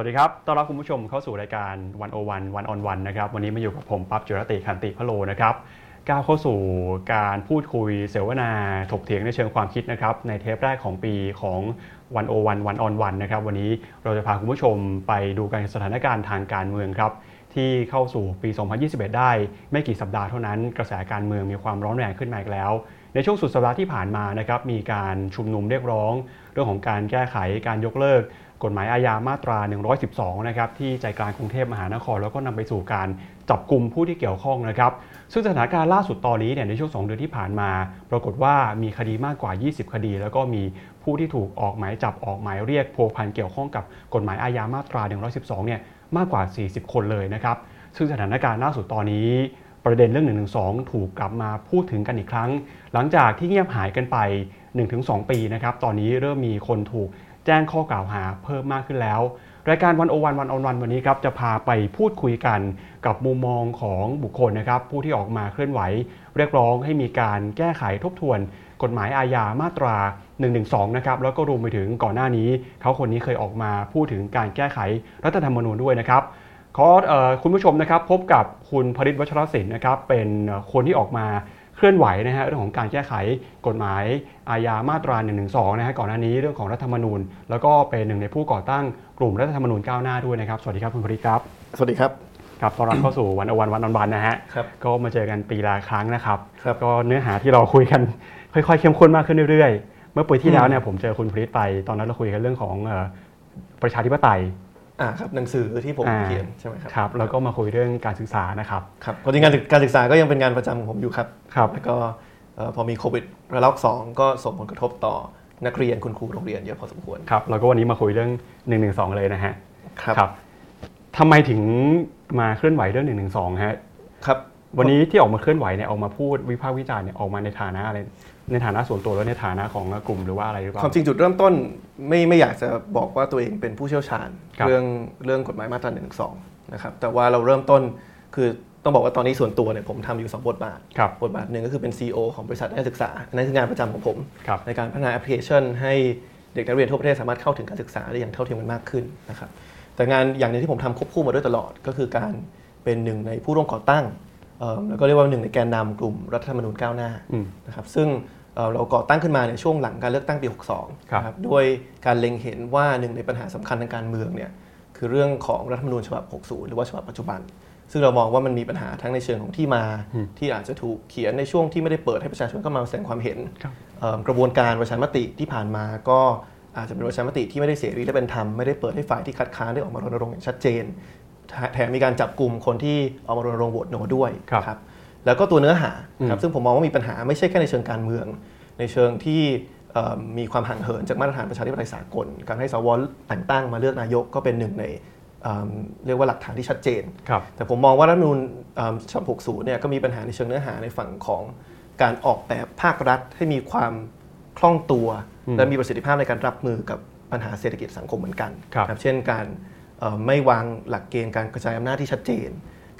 วัสดีครับ ต้อนรับคุณผู้ชมเข้าสู่รายการวันโอวันวันออนวันนะครับ วันนี้มาอยู่กับผมปั๊บจุรติคันติพะโลนะครับ ก้าวเข้าสู่การพูดคุยเสวนาถกเถียงในเชิงความคิดนะครับ ในเทปแรกของปีของวันโอวันวันออนวันนะครับ วันนี้เราจะพาคุณผู้ชมไปดูการสถานการณ์ทางการเมืองครับที่เข้าสู่ปี 2021 ได้ ไม่กี่สัปดาห์เท่านั้น กระแสการเมืองมีความร้อนแรงขึ้นมาอีกแล้ว ในช่วงสุดสัปดาห์ที่ผ่านมานะครับมีการชุมนุมเรียกร้อง เรื่องของการแก้ไขการยกเลิก กฎหมายอาญามาตรา 112 นะครับที่ใจกลางกรุงเทพมหานคร แล้วก็นำไปสู่การจับกลุ่มผู้ที่เกี่ยวข้องนะครับ ซึ่งสถานการณ์ล่าสุดตอนนี้เนี่ยในช่วง 2 เดือนที่ผ่านมา ปรากฏว่ามีคดีมากกว่า 20 คดี แล้วก็มีผู้ที่ถูกออกหมายจับออกหมายเรียกพัวพันเกี่ยวข้องกับกฎหมายอาญามาตรา 112 เนี่ยมากกว่า 40 คนเลยนะครับ ซึ่งสถานการณ์ล่าสุดตอนนี้ประเด็นเรื่อง112ถูกกลับมาพูดถึงกันอีกครั้ง หลังจากที่เงียบหายกันไป 1-2 ปีนะครับ ตอนนี้เริ่มมีคนถูก แจ้งข้อกล่าวหาเพิ่มมากขึ้นแล้ว รายการวันโอวันวันออนวันวันนี้ครับจะพาไปพูดคุยกันกับมุมมองของบุคคลนะครับ ผู้ที่ออกมาเคลื่อนไหว เรียกร้องให้มีการแก้ไขทบทวน กฎหมายอาญามาตรา 112 นะครับแล้วก็รวมไปถึงก่อนหน้านี้ เขาคนนี้เคยออกมาพูดถึงการแก้ไขรัฐธรรมนูญด้วยนะครับขอออคุณผู้ชมนะครับพบกับคุณพริตวัชรศิลป์นะครับเป็นคนที่ออกมา เคลื่อนไหวนะฮะเรื่องของการแก้ไขกฎหมายอาญามาตรา112นะฮะก่อนหน้านี้เรื่องของรัฐธรรมนูญ แล้วก็เป็นหนึ่งในผู้ก่อตั้งกลุ่มรัฐธรรมนูญก้าวหน้าด้วยนะครับ สวัสดีครับคุณพริตครับ สวัสดีครับครับต้อนรับเข้าสู่วันอวันวันออนวันนะฮะครับก็มาเจอกันปีละครั้งนะครับครับก็เนื้อหาที่เราคุยกันค่อยๆ เข้มข้นมากขึ้นเรื่อยๆ เมื่อปีที่แล้วเนี่ยผมเจอคุณพริตไปตอนนั้นเราคุยกันเรื่องของเอ่อประชาธิปไตย อ่าครับหนังสือที่ผมอ่าเขียนใช่ไหมครับครับแล้วก็มาคุยเรื่องการศึกษานะครับครับความจริงการศึกการศึกษาก็ยังเป็นงานประจำของผมอยู่ครับครับแล้วก็เอ่อพอมีโควิดระลอก2ก็ส่งผลกระทบต่อนักเรียนคุณครูโรงเรียนเยอะพอสมควรครับแล้วก็วันนี้มาคุยเรื่อง112เลยนะฮะครับครับทำไมถึงมาเคลื่อนไหวเรื่อง112ฮะครับวันนี้ที่ออกมาเคลื่อนไหวเนี่ยออกมาพูดวิพากษ์วิจารณ์เนี่ยออกมาในฐานะอะไร ในฐานะส่วนตัวแล้วในฐานะของกลุ่มหรือว่าอะไรหรือเปล่า ความจริงจุดเริ่มต้นไม่ไม่อยากจะบอกว่าตัวเองเป็นผู้เชี่ยวชาญ ครับ เรื่องเรื่องกฎหมายมาตรา1นึนะครับแต่ว่าเราเริ่มต้นคือต้องบอกว่าตอนนี้ส่วนตัวเนี่ยผมทำอยู่ 2 บทบาท ครับ บทบาทหนึ่งก็คือเป็น CEO ของบริษัทนักศึกษาอันนั้นคืองานประจำของผม ครับ ในการพัฒนาแอปพลิเคชัน ให้เด็กนักเรียนทั่วประเทศสามารถเข้าถึงการศึกษาได้อย่างเท่าเทียมกันมากขึ้นนะครับแต่งานอย่างหนึงที่ผมทำควบคู่มาด้วยตลอด ก็คือการเป็นหนึ่งในผู้ร่วมก่อตั้งเอ่อแล้วก็เรียกว่าหนึ่งในแกนนำกลุ่มรัฐธรรมนูญก้าวหน้าอืม นะครับซึ่ง เอ่อเราก่อตั้งขึ้นมาในช่วงหลังการเลือกตั้งปี 62ครับนะครับด้วยการเล็งเห็นว่าหนึ่งในปัญหาสำคัญทางการเมืองเนี่ยคือเรื่องของรัฐธรรมนูญฉบับ 60 หรือว่าฉบับปัจจุบัน ซึ่งเรามองว่ามันมีปัญหาทั้งในเชิงของที่มาอืมที่อาจจะถูกเขียนในช่วงที่ไม่ได้เปิดให้ประชาชนเข้ามาแสดงความเห็นครับเอ่อกระบวนการประชามติที่ผ่านมาก็อาจจะเป็นประชามติที่ไม่ได้เสรีและเป็นธรรมไม่ได้เปิดให้ฝ่ายที่คัดค้านได้ออกมารณรงค์อย่างชัดเจน แถแถมมีการจับกลุ่มคนที่ออกมารณรงค์โหวตโนด้วยครับครับ แล้วก็ตัวเนื้อหาครัอืบมซึ่งผมมองว่ามีปัญหาไม่ใช่แค่ในเชิงการเมือง ในเชิงที่เอ่อมีความห่างเหินจากมาตรฐานประชาธิปไตยสากล การให้สวแต่งตั้งมาเลือกนายกก็เป็นหนึ่งในเอิ่มเรียกว่าหลักฐานที่ชัดเจนครับแต่ผมมองว่ารัฐธรรมนูญเอิ่มฉบับ60เนี่ยก็มีปัญหาในเชิงเนื้อหาในฝั่งของการออกแบบภาครัฐให้มีความคล่องตัวอืมและมีประสิทธิภาพในการรับมือกับปัญหาเศรษฐกิจสังคมเหมือนกันครับเช่นการเอ่อไม่วางหลักเกณฑ์การกระจายอำนาจที่ชัดเจน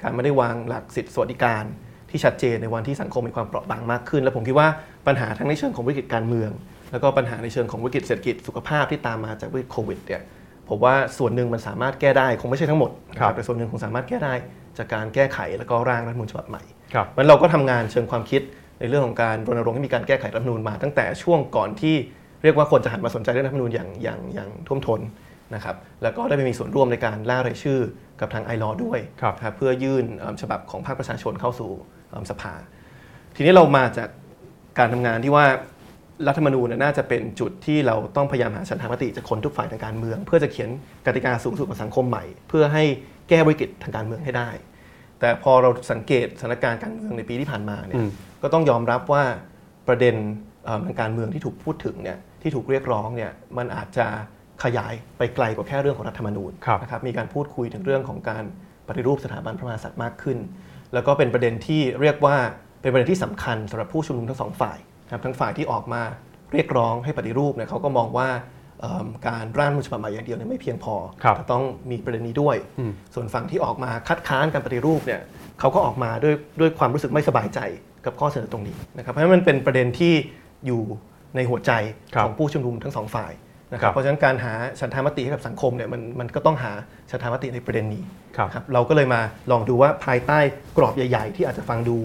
การไม่ได้วางหลักสิทธิสวัสดิการ ที่ชัดเจนในวันที่สังคมมีความเปราะบางมากขึ้น และผมคิดว่าปัญหาทั้งในเชิงของวิกฤตการเมือง แล้วก็ปัญหาในเชิงของวิกฤตเศรษฐกิจสุขภาพที่ตามมาจากวิกฤตโควิดเนี่ยผมว่าส่วนหนึ่งมันสามารถแก้ได้คงไม่ใช่ทั้งหมดนะคครัรับบแต่ส่วนหนึ่งคงสามารถแก้ได้จากการแก้ไขแล้วก็ร่างรัฐธรรมนูญฉบับใหม่ครับมันเราก็ทำงานเชิงความคิดในเรื่องของการรณรงค์ให้มีการแก้ไขรัฐธรรมนูญมา ตั้งแต่ช่วงก่อนที่เรียกว่าคนจะหันมาสนใจเรื่องรัฐธรรมนูญอย่างอย่างอย่างท่วมท้นนะครับแล้วก็ได้ไปมีส่วนร่วมในการล่ารายชื่อกับทางไอรอด้วยครับนะครับเพื่อยื่นเอิ่มฉบับของภาคประชาชนเข้าสู่เอิ่ม สภา ทีนี้เรามาจากการทำงานที่ว่ารัฐธรรมนูญน่ะน่าจะเป็นจุดที่เราต้องพยายามหาฉันทามติจากคนทุกฝ่ายทางการเมือง เพื่อจะเขียนกติกาสูงสุดของสังคมใหม่ เพื่อให้แก้วิกฤตทางการเมืองให้ได้ แต่พอเราสังเกตสถานการณ์การเมืองในปีที่ผ่านมาเนี่อืยมก็ต้องยอมรับว่าประเด็นเอ่อทางการเมืองที่ถูกพูดถึงเนี่ยที่ถูกเรียกร้องเนี่ยมันอาจจะขยายไปไกลกว่าแค่เรื่องของรัฐธรรมนูญครับนะครับมีการพูดคุยถึงเรื่องของการปฏิรูปสถาบันพระมหากษัตริย์มากขึ้น แล้วก็เป็นประเด็นที่เรียกว่าเป็นประเด็นที่สำคัญสำหรับผู้ชุมนุมทั้งสองฝ่ายนะครับทั้งฝ่ายที่ออกมาเรียกร้องให้ปฏิรูปเนี่ยเขาก็มองว่าเอิ่มการร่างรัฐธรรมนูญฉบับใหม่อย่างเดียวเนี่ยไม่เพียงพอครับจะต้องมีประเด็นนี้ด้วยอืมส่วนฝั่งที่ออกมาคัดค้านการปฏิรูปเนี่ยเขาก็ออกมาด้วยด้วยความรู้สึกไม่สบายใจกับข้อเสนอตรงนี้นะครับเพราะฉะนั้นมันเป็นประเด็นที่อยู่ในหัวใจครับของผู้ชุมนุมทั้งสองฝ่าย นะคครัรับบเพราะฉะนั้นการหาฉันทามติให้กับสังคมเนี่ยมันมันก็ต้องหาฉันทามติในประเด็นนี้ครับครับเราก็เลยมาลองดูว่าภายใต้กรอบใหญ่ ๆ ที่อาจจะฟังดู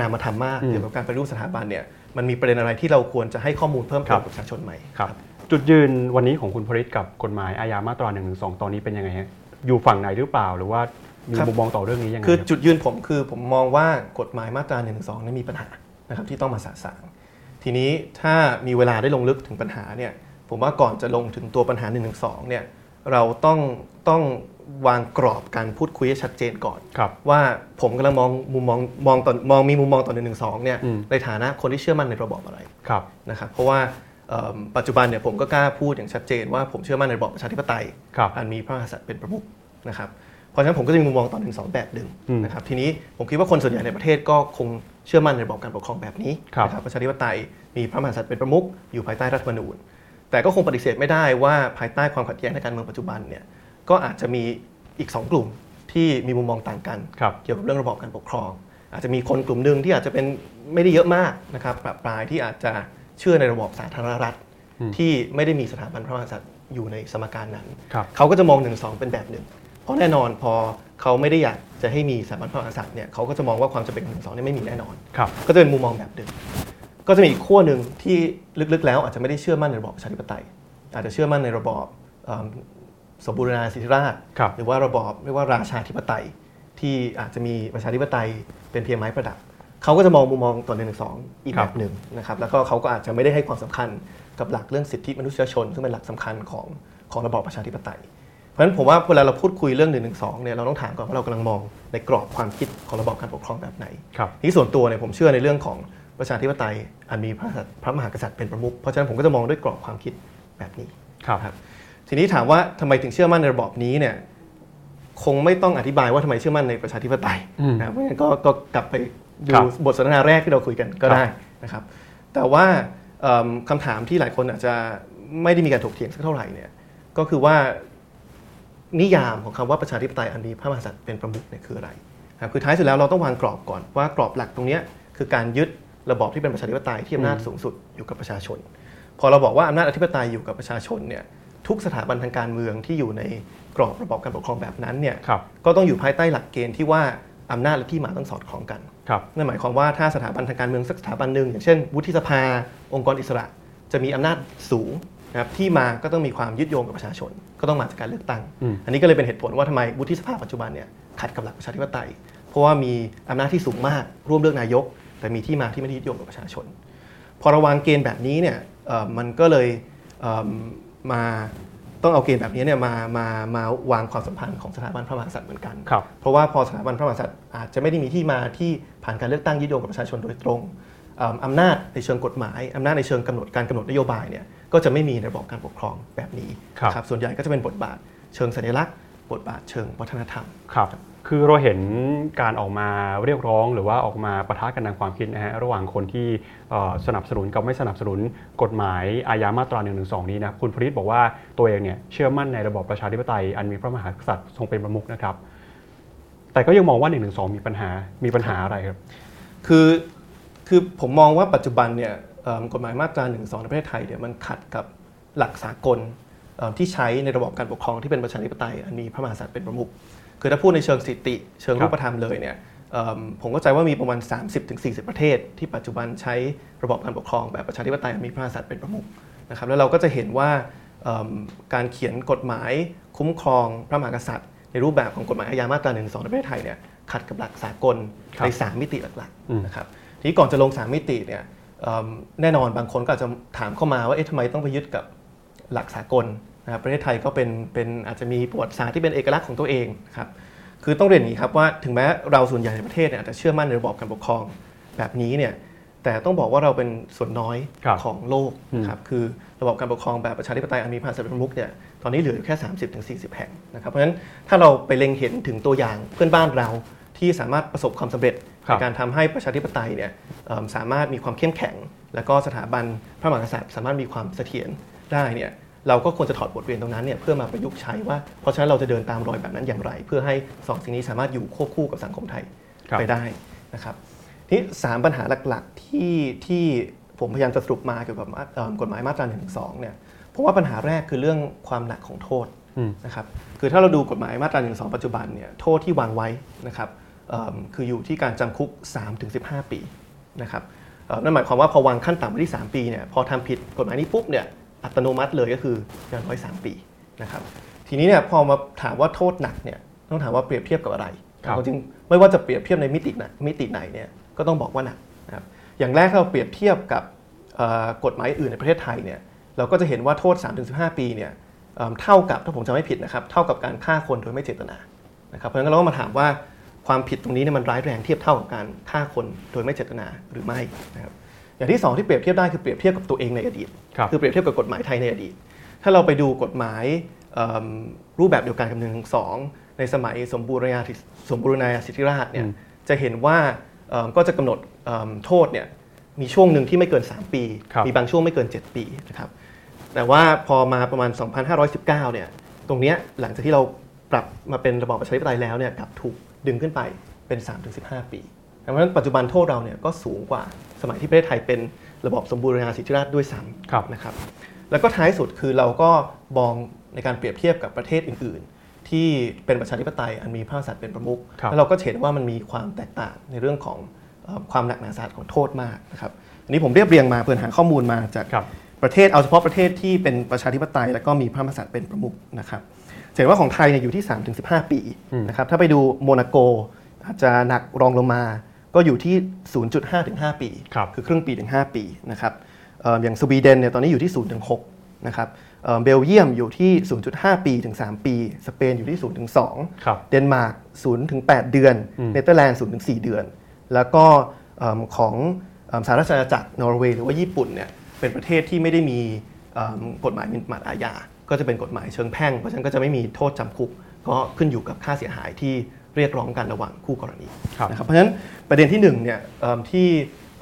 นามธรรมมากอืมเกี่ยวกับการปฏิรูปสถาบันเนี่ยมันมีประเด็นอะไรที่เราควรจะให้ข้อมูลเพิ่มครัเติมบกับประชาชนไหมครับจุดยืนวันนี้ของคุณพริตกับกฎหมายอาญามาตรา1นึตอนนี้เป็นยังไงฮะอยู่ฝั่งไหนหรือเปล่าหรือว่ามีครับมุมมองต่อเรื่องนี้ยังไงคือครับจุดยืนผมคือผมมองว่ากฎหมายมาตรา1นึนี่มีปัญหานะครับที่ต้องมาสะสางทีนี้ถ้ามีเวลาได้ลงลึกถึงปัญหาเนี่ย ผมว่าก่อนจะลงถึงตัวปัญหา1นึเนี่ยเราต้องต้องวางกรอบการพูดคุยให้ชัดเจนก่อนครับว่าผมกำลังมองมุมมองมองต่อมองมีมุมมองต่อหนึ่งหนึ่งสองเนี่ยอืมในฐานะคนที่เชื่อมั่นในระบอบอะไรครับนะครับเพราะว่าเอิ่มปัจจุบันเนี่ยผมก็กล้าพูดอย่างชัดเจนว่าผมเชื่อมั่นในระบอบประชาธิปไตยครับอันมีพระมหากษัตริย์เป็นประมุขนะครับเพราะฉะนั้นผมก็จะมีมุมมองต่อหนึ่งสองแบบหนึ่งอืมนะครับทีนี้ผมคิดว่าคนส่วนใหญ่ในประเทศก็คงเชื่อมั่นในระบอบการปกครองแบบนี้ครับนะครับประชาธิปไตยมีพระมหากษัตริย์เป็นประมุขอยู่ภายใต้รัฐธรรมนูญ แต่ก็คงปฏิเสธไม่ได้ว่าภายใต้ความขัดแย้งในการเมืองปัจจุบันเนี่ยก็อาจจะมีอีกสองกลุ่มที่มีมุมมองต่างกันครับเกี่ยวกับเรื่องระบอบการปกครอง อาจจะมีคนกลุ่มหนึ่งที่อาจจะเป็นไม่ได้เยอะมากนะครับปรับปรายที่อาจจะเชื่อในระบอบสาธารณรัฐอืมที่ไม่ได้มีสถาบันพระมหากษัตริย์อยู่ในสมการนั้นครับเขาก็จะมองหนึ่งสองเป็นแบบหนึ่ง เพราะแน่นอนพอเขาไม่ได้อยากจะให้มีสถาบันพระมหากษัตริย์เนี่ยเขาก็จะมองว่าความจำเป็นของหนึ่งสองเนี่ยไม่มีแน่นอนครับก็จะเป็นมุมมองแบบหนึ่ง ก็จะมีอีกขั้วหนึ่งที่ลึกๆ แล้วอาจจะไม่ได้เชื่อมั่นในระบอบประชาธิปไตย อาจจะเชื่อมั่นในระบอบเอิ่มสมบูรณาสิทธิราชย์ครับหรือว่าระบอบเรียกว่าราชาธิปไตย ที่อาจจะมีประชาธิปไตยเป็นเพียงไม้ประดับเขาก็จะมองมุมมองต่อหนึ่งหนึ่งสองอีกครัแบบบหนึ่งนะครับแล้วก็เขาก็อาจจะไม่ได้ให้ความสำคัญกับหลักเรื่องสิทธิมนุษยชน ซึ่งเป็นหลักสำคัญของของระบอบประชาธิปไตย เพราะฉะนั้นผมว่าเวลาเราพูดคุยเรื่องหนึ่งหนึ่งสองเนี่ยเราต้องถามก่อนว่าเรากำลังมองในกรอบความคิดของระบอบการปกครองแบบไหนครับที่ส่วนตัวเนี่ยผมเชื่อในเรื่องของ ประชาธิปไตยอันมีพระพระมหากษัตริย์เป็นประมุขเพราะฉะนั้นผมก็จะมองด้วยกรอบความคิดแบบนี้ครับครับทีนี้ถามว่าทำไมถึงเชื่อมั่นในระบอบนี้เนี่ยคงไม่ต้องอธิบายว่าทำไมเชื่อมั่นในประชาธิปไตยอืมนะเพราะฉะนั้นก็ก็กลับไปดูครับบทสนทนาแรกที่เราคุยกันก็ครับได้นะครับ แต่ว่าเอิ่มคำถามที่หลายคนอาจจะไม่ได้มีการถกเถียงสักเท่าไหร่เนี่ยก็คือว่านิยามของคำว่าประชาธิปไตยอันมีพระมหากษัตริย์เป็นประมุขเนี่ยคืออะไรครับคือท้ายสุดแล้วเราต้องวางกรอบก่อนว่ากรอบหลักตรงเนี้ยคือการยึด ระบอบที่เป็นประชาธิปไตยที่อำนาจสูงสุดอยู่กับประชาชน พอเราบอกว่าอำนาจอธิปไตยอยู่กับประชาชนเนี่ยทุกสถาบันทางการเมืองที่อยู่ในกรอบระบอบการปกครองแบบนั้นเนี่ยครับก็ต้องอยู่ภายใต้หลักเกณฑ์ที่ว่าอำนาจและที่มาต้องสอดคล้องกันครับนั่นหมายความว่าถ้าสถาบันทางการเมืองสักสถาบันหนึ่งอย่างเช่น วุฒิสภา องค์กรอิสระ จะมีอำนาจสูงนะครับที่มาก็ต้องมีความยึดโยงกับประชาชน ก็ต้องมาจากการเลือกตั้งอืมอันนี้ก็เลยเป็นเหตุผลว่าทำไมวุฒิสภาปัจจุบันเนี่ยขัดกับหลักประชาธิปไตย เพราะว่ามีอำนาจที่สูงมากร่วมเลือกนายก แต่มีที่มาที่ไม่ได้ยึดโยงกับประชาชน พอเระวางเกณฑ์แบบนี้เนี่ยเอ่อมันก็เลยเอิ่มมาต้องเอาเกณฑ์แบบนี้เนี่ยมามามาวางความสัมพันธ์ของสถาบันพระมหากษัตริย์เหมือนกันครับเพราะว่าพอสถาบันพระมหากษัตริย์อาจจะไม่ได้มีที่มาที่ผ่านการเลือกตั้งยึดโยงกับประชาชนโดยตรงเอิ่มอำนาจในเชิงกฎหมายอำนาจในเชิงกำหนดการกำหนดนโยบายเนี่ยก็จะไม่มีในระบอบการปกครองแบบนี้ครับนะส่วนใหญ่ก็จะเป็นบทบาทเชิงสัญลักษณ์ บทบาทเชิงวัฒนธรรมครับ คือเราเห็นการออกมาเรียกร้อง หรือว่าออกมาประทะกันทางความคิดนะฮะระหว่างคนที่สนับสนุนกับไม่สนับสนุนกฎหมายอาญามาตรา1นึนี้นะคุณพริตบอกว่าตัวเองเนี่ยเชื่อมั่นในระบอบประชาธิปไตยอันมีพระมหากษัตริย์ทรงเป็นประมุขนะครับ แต่ก็ยังมองว่า1นึมีปัญหามีปัญหาอะไรครับ คือคือผมมองว่าปัจจุบันเนี่ยกฎหมายมาตรา1นึในประเทศไทยเนี่ยมันขัดกับหลักสากลที่ใช้ในระบอบการปกครองที่เป็นประชาธิปไตยอันมีพระมหากษัตริย์เป็นประมุข คือถ้าพูดในเชิงสถิติ เชิงครับรูปธรรมเลยเนี่ยเอิ่มผมก็ใจว่ามีประมาณ 30-40 ประเทศ ที่ปัจจุบันใช้ระบอบการปกครองแบบประชาธิปไตยอันมีพระมหากษัตริย์เป็นประมุขนะครับแล้วเราก็จะเห็นว่าเอิ่มการเขียนกฎหมายคุ้มครองพระมหากษัตริย์ ในรูปแบบของกฎหมายอาญามาตรา1นึในประเทศไทยเนี่ยขัดกับหลักสากลครับใน 3 มิติหลักอืมๆนะครับทีนี้ก่อนจะลง 3 มิติเนี่ยเอิ่มแน่นอนบางคนก็อาจจะถามเข้ามาว่าเอ๊ะทำไมต้องไปยึดกับหลักสากล นะครับประเทศไทยก็เป็นเป็นอาจจะมีประวัติศาสตร์ที่เป็นเอกลักษณ์ของตัวเองครับคือต้องเรียนอย่างนี้ครับว่าถึงแม้เราส่วนใหญ่ในประเทศเนี่ยอาจจะเชื่อมั่นในระบอบการปกครองแบบนี้เนี่ยแต่ต้องบอกว่าเราเป็นส่วนน้อยครับของโลกนะครับคือระบอบการปกครองแบบประชาธิปไตยอันมีพระมหากษัตริย์เป็นประมุขเนี่ยตอนนี้เหลืออยู่แค่ 30-40แห่งนะครับเพราะฉะนั้นถ้าเราไปเล็งเห็นถึงตัวอย่างเพื่อนบ้านเราที่สามารถประสบความสำเร็จครัในบการทำให้ประชาธิปไตยเนี่ยเอิ่มสามารถมีความเข้มแข็ง แล้วก็สถาบันพระมหากษัตริย์ สามารถมีความเสถียรได้เนี่ย เราก็ควรจะถอดบทเรียนตรงนั้นเนี่ยเพื่อมาประยุกต์ใช้ว่า เพราะฉะนั้นเราจะเดินตามรอยแบบนั้นอย่างไร เพื่อให้สองสิ่งนี้สามารถอยู่ควบคู่กับสังคมไทยครับไปได้นะครับทีนี้สามปัญหาหลักๆที่ที่ผมพยายามจะสรุปมาเกี่ยวกับมาเอิ่มกฎหมายมาตรา1นึเนี่ยผมว่าปัญหาแรกคือเรื่องความหนักของโทษอืมนะครับคือถ้าเราดูกฎหมายมาตรา1นึปัจจุบันเนี่ยโทษที่วางไว้นะครับเอิ่มคืออยู่ที่การจำคุก 3-15 ปีนะครับเอ่อนั่นหมายความว่าพอวางขั้นต่ำไว้ที่ 3 ปีเนี่ยพอทำผิดกฎหมายนี้ปุ๊บเนี่ย อัตโนมัติเลยก็คืออย่างน้อย 3 ปีนะครับทีนี้เนี่ยพอมาถามว่าโทษหนักเนี่ยต้องถามว่าเปรียบเทียบกับอะไรครับจริงๆไม่ว่าจะเปรียบเทียบในมิติไหนมิติไหนเนี่ยก็ต้องบอกว่าหนักนะครับอย่างแรกถ้าเราเปรียบเทียบกับเอ่อกฎหมายอื่นในประเทศไทยเนี่ยเราก็จะเห็นว่าโทษ 3-15 ปีเนี่ยเอิ่มเท่ากับถ้าผมจำไม่ผิดนะครับเท่ากับการฆ่าคนโดยไม่เจตนานะครับเพราะฉะนั้นเราก็มาถามว่าความผิดตรงนี้เนี่ยมันร้ายแรงเทียบเท่ากับการฆ่าคนโดยไม่เจตนาหรือไม่นะครับ อย่างที่สองที่เปรียบเทียบได้คือเปรียบเทียบกับตัวเองในอดีตครับคือเปรียบเทียบกับกฎหมายไทยในอดีต ถ้าเราไปดูกฎหมายเอิ่มรูปแบบเดียวกันกับหนึ่งสองในสมัยสมบูรณาธิสมบูรณาสิทธิราชเนี่ยอืมจะเห็นว่าเอิ่มก็จะกำหนดเอิ่มโทษเนี่ยมีช่วงหนึ่งที่ไม่เกิน 3 ปีครับมีบางช่วงไม่เกิน 7 ปีนะครับแต่ว่าพอมาประมาณ 2519 เนี่ยตรงเนี้ยหลังจากที่เราปรับมาเป็นระบอบประชาธิปไตยแล้วเนี่ยกลับถูกดึงขึ้นไปเป็น 3-15 ปี เพราะฉะนั้นปัจจุบันโทษเราเนี่ยก็สูงกว่าสมัยที่ประเทศไทยเป็นระบอบสมบูรณาสิทธิราชด้วยซ้ำครับนะครับแล้วก็ท้ายสุดคือเราก็มองในการเปรียบเทียบกับประเทศอื่น ๆ ที่เป็นประชาธิปไตยอันมีพระมหากษัตริย์เป็นประมุขครับแล้วเราก็เห็นว่ามันมีความแตกต่างในเรื่องของเอ่อความหนักหนาสาหัสของโทษมากนะครับอันนี้ผมเรียบเรียงมาเพื่อหาข้อมูลมาจากครับประเทศเอาเฉพาะประเทศที่เป็นประชาธิปไตย แล้วก็มีพระมหากษัตริย์เป็นประมุขนะครับจะเห็นว่าของไทยเนี่ยอยู่ที่ 3-15 ปีอืมนะครับถ้าไปดูโมนาโกอาจจะหนักรองลงมา ก็อยู่ที่ 0.5ถึง5ปีครับคือครึ่งปีถึง 5 ปีนะครับเอ่ออย่างสวีเดนเนี่ยตอนนี้อยู่ที่0ถึง6นะครับเอ่อเบลเยียมอยู่ที่ 0.5 ปีถึง 3 ปี สเปนอยู่ที่0ถึง2ครับเดนมาร์ก0ถึง8เดือนอืมเนเธอร์แลนด์0ถึง4เดือน แล้วก็เอิ่มของเอิ่มสหราชอาณาจักรนอร์เวย์หรือว่าญี่ปุ่นเนี่ยเป็นประเทศที่ไม่ได้มีเอิ่มกฎหมายหมิ่นประมาทอาญา ก็จะเป็นกฎหมายเชิงแพ่ง เพราะฉะนั้นก็จะไม่มีโทษจำคุก ก็ขึ้นอยู่กับค่าเสียหายที่ เรียกร้องกันระหว่างคู่กรณีครับนะครับเพราะฉะนั้นประเด็นที่หนึ่งเนี่ยเอิ่มที่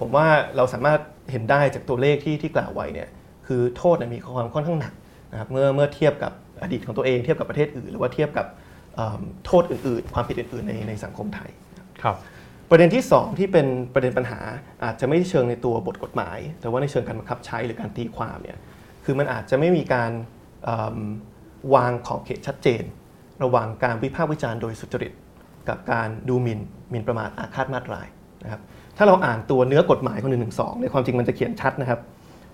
ผมว่าเราสามารถเห็นได้จากตัวเลขที่ที่กล่าวไว้เนี่ยคือโทษเนี่ยมีความค่อนข้างหนักนะครับเมื่อเมื่อเทียบกับอดีตของตัวเองเทียบกับประเทศอื่น หรือว่าเทียบกับเอิ่มโทษอื่น ๆ ความผิดอื่น ๆ ในในสังคมไทยครับประเด็นที่ 2 ที่เป็นประเด็นปัญหาอาจจะไม่ได้เชิงในตัวบทกฎหมาย แต่ว่าในเชิงการบังคับใช้หรือการตีความเนี่ยคือมันอาจจะไม่มีการเอิ่มวางขอบเขตชัดเจน ระหว่างการวิพากษ์วิจารณ์โดยสุจริต กับการดูหมิ่นหมิ่นประมาทอาฆาตมาตรายนะครับถ้าเราอ่านตัวเนื้อกฎหมายของหนึ่งหนึ่งสองในความจริงมันจะเขียนชัดนะครับ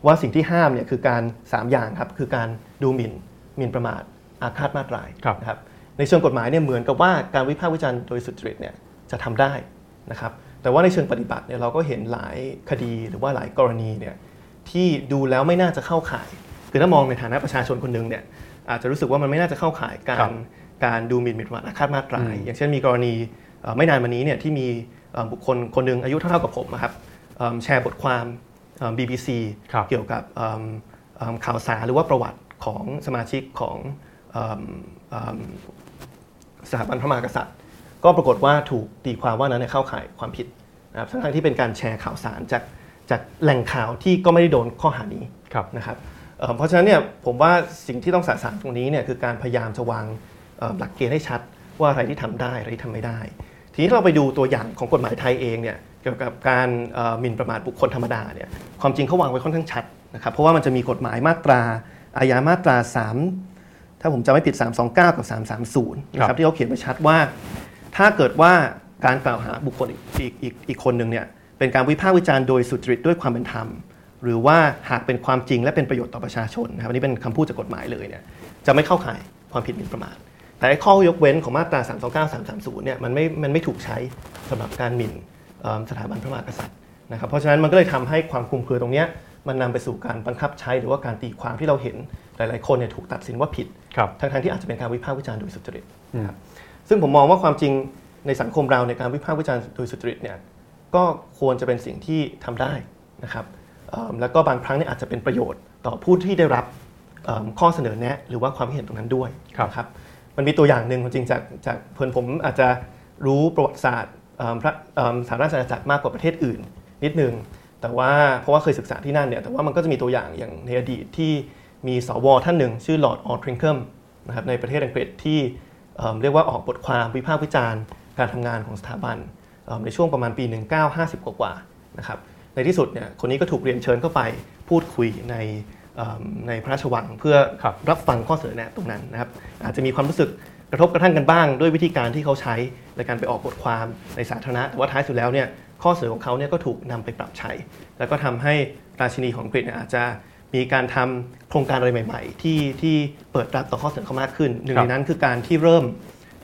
ว่าสิ่งที่ห้ามเนี่ยคือการ 3 อย่างครับคือการดูหมิ่นหมิ่นประมาทอาฆาตมาตรายครับนะครับในเชิงกฎหมายเนี่ยเหมือนกับว่าการวิพากษ์วิจารณ์โดยสุจริตเนี่ยจะทำได้นะครับแต่ว่าในเชิงปฏิบัติเนี่ยเราก็เห็นหลายคดีหรือว่าหลายกรณีเนี่ยที่ดูแล้วไม่น่าจะเข้าข่าย คือถ้ามองในฐานะประชาชนคนหนึ่งเนี่ยอาจจะรู้สึกว่ามันไม่น่าจะเข้าข่ายกาครัรบ การดูหมิ่นหมิ่นประมาทอาฆาตมาตรายอืมอย่างเช่นมีกรณีเอ่อไม่นานมานี้เนี่ยที่มีเอ่อบุคคลคนหนึ่งอายุเท่าๆกับผมนะครับเอิ่มแชร์บทความเอิ่ม BBC ครับเกี่ยวกับเอิ่มเอิ่มข่าวสารหรือว่าประวัติของสมาชิกของเอิ่มเอิ่มสถาบันพระมหากษัตริย์ ก็ปรากฏว่าถูกตีความว่านั้นเนยเข้าข่ายความผิดนะครับทั้งๆที่เป็นการแชร์ข่าวสารจากจากแหล่งข่าวที่ก็ไม่ได้โดนข้อหานี้ครับนะครับเอ่อเพราะฉะนั้นเนี่ยผมว่าสิ่งที่ต้องสะสางตรงนี้เนี่ยคือการพยายามจะวางเอ่อ หลักเกณฑ์ให้ชัดว่าอะไรที่ทำได้อะไรที่ทำไม่ได้ ทีนี้ถ้าเราไปดูตัวอย่างของกฎหมายไทยเองเนี่ยเกี่ยวกับการเอ่อหมิ่นประมาทบุคคลธรรมดาเนี่ยความจริงเขาวางไว้ค่อนข้างชัดนะครับเพราะว่ามันจะมีกฎหมายมาตราอาญามาตรา 3 ถ้าผมจำไม่ผิด 329 กับ 330นะครับที่เขาเขียนไว้ชัดว่า ถ้าเกิดว่าการกล่าวหาบุคคลอีกอีกอีกอีกคนหนึ่งเนี่ยเป็นการวิพากษ์วิจารณ์โดยสุจริตด้วยความเป็นธรรม หรือว่าหากเป็นความจริงและเป็นประโยชน์ต่อประชาชนนะครับอันนี้เป็นคำพูดจากกฎหมายเลยเนี่ยจะไม่เข้าข่ายความผิดหมิ่นประมาท แต่ไอ้ข้อยกเว้นของมาตรา 329 330 เนี่ยมันไม่มันไม่ถูกใช้สำหรับการหมิ่นเอิ่มสถาบันพระมหากษัตริย์นะครับเพราะฉะนั้นมันก็เลยทำให้ความคลุมเครือตรงเนี้ยมันนำไปสู่การบังคับใช้หรือว่าการตีความที่เราเห็นหลาย ๆ คนเนี่ยถูกตัดสินว่าผิดครับทั้งๆที่อาจจะเป็นการวิพากษ์วิจารณ์โดยสุจริตอืมนะครับซึ่งผมมองว่าความจริงในสังคมเราในการวิพากษ์วิจารณ์โดยสุจริตเนี่ยก็ควรจะเป็นสิ่งที่ทำได้นะครับเอิ่มแล้วก็บางครั้งเนี่ยอาจจะเป็นประโยชน์ต่อผู้ที่ได้รับเอิ่มข้อเสนอแนะ หรือว่าความคิดเห็นตรงนั้นด้วยครับนะครับ มันมีตัวอย่างหนึ่งความจริงจากจากเพื่อนผมอาจจะรู้ประวัติศาสตร์พระสหราชอาณาจักรมากกว่าประเทศอื่น นิดนึง แต่ว่าเพราะว่าเคยศึกษาที่นั่นเนี่ยแต่ว่ามันก็จะมีตัวอย่างอย่างในอดีตที่มีสวท่านหนึ่ง ชื่อลอร์ดออทริงเคิมนะครับในประเทศอังกฤษที่เรียกว่าออกบทความวิพากษ์วิจารณ์ การทำงานของสถาบันในช่วงประมาณปี 1950 กว่าๆนะครับในที่สุดเนี่ยคนนี้ก็ถูกเรียนเชิญเข้าไปพูดคุยใน ในพระราชวังเพื่อครับรับฟังข้อเสนอแนะตรงนั้นนะครับอาจจะมีความรู้สึกกระทบกระทั่งกันบ้าง ด้วยวิธีการที่เขาใช้ในการไปออกบทความในสาธารณะแต่ว่าท้ายสุดแล้วเนี่ยข้อเสนอของเขาเนี่ยก็ถูกนำไปปรับใช้ แล้วก็ทำให้ราชินีของอังกฤษเนี่ยอาจจะมีการทำโครงการอะไรใหม่ ๆ ที่ที่เปิดรับต่อข้อเสนอเขามากขึ้น หนึ่งครับในนั้นคือการที่เริ่ม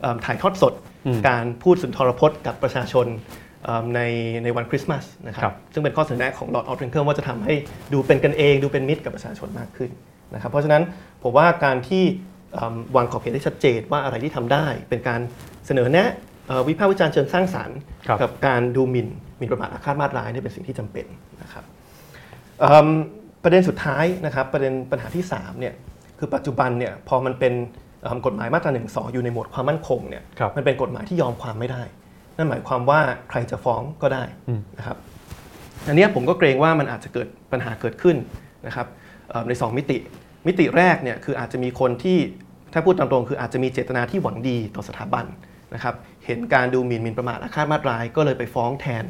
เอิ่มถ่ายทอดสดอืมการพูดสุนทรพจน์กับประชาชนเอิ่ม ในในวันคริสต์มาสนะคครัรับบซึ่งเป็นข้อเสนอแนะของ Lord Altrincham ว่าจะทำให้ดูเป็นกันเองดูเป็นมิตรกับประชาชนมากขึ้นนะครับเพราะฉะนั้นผมว่าการที่เอิ่มวางขอบเขตได้ชัดเจนว่าอะไรที่ทำได้ เป็นการเสนอแนะเอ่อวิพากษ์วิจารณ์เชิงสร้างสรรค์ครับกับการดูหมิ่นหมิ่นประมาทอาฆาตมาตร้ายเนี่ยเป็นสิ่งที่จำเป็นนะครับเอิ่มประเด็นสุดท้ายนะครับประเด็นปัญหาที่3เนี่ยคือปัจจุบันเนี่ยพอมันเป็นเอิ่มกฎหมายมาตรา1นึอยู่ในหมวดความมั่นคงเนี่ยครับมันเป็นกฎหมายที่ยอมความไม่ได้ นั่นหมายความว่าใครจะฟ้องก็ได้อืมนะครับอันเนี้ยผมก็เกรงว่ามันอาจจะเกิดปัญหาเกิดขึ้นนะครับเอ่อใน 2 มิติ มิติแรกเนี่ยคืออาจจะมีคนที่ถ้าพูดตามตรงคืออาจจะมีเจตนาที่หวังดีต่อสถาบันนะครับเห็นการดูหมิ่นหมินประมาทอาฆาตมาตร้ายก็เลยไปฟ้องแทน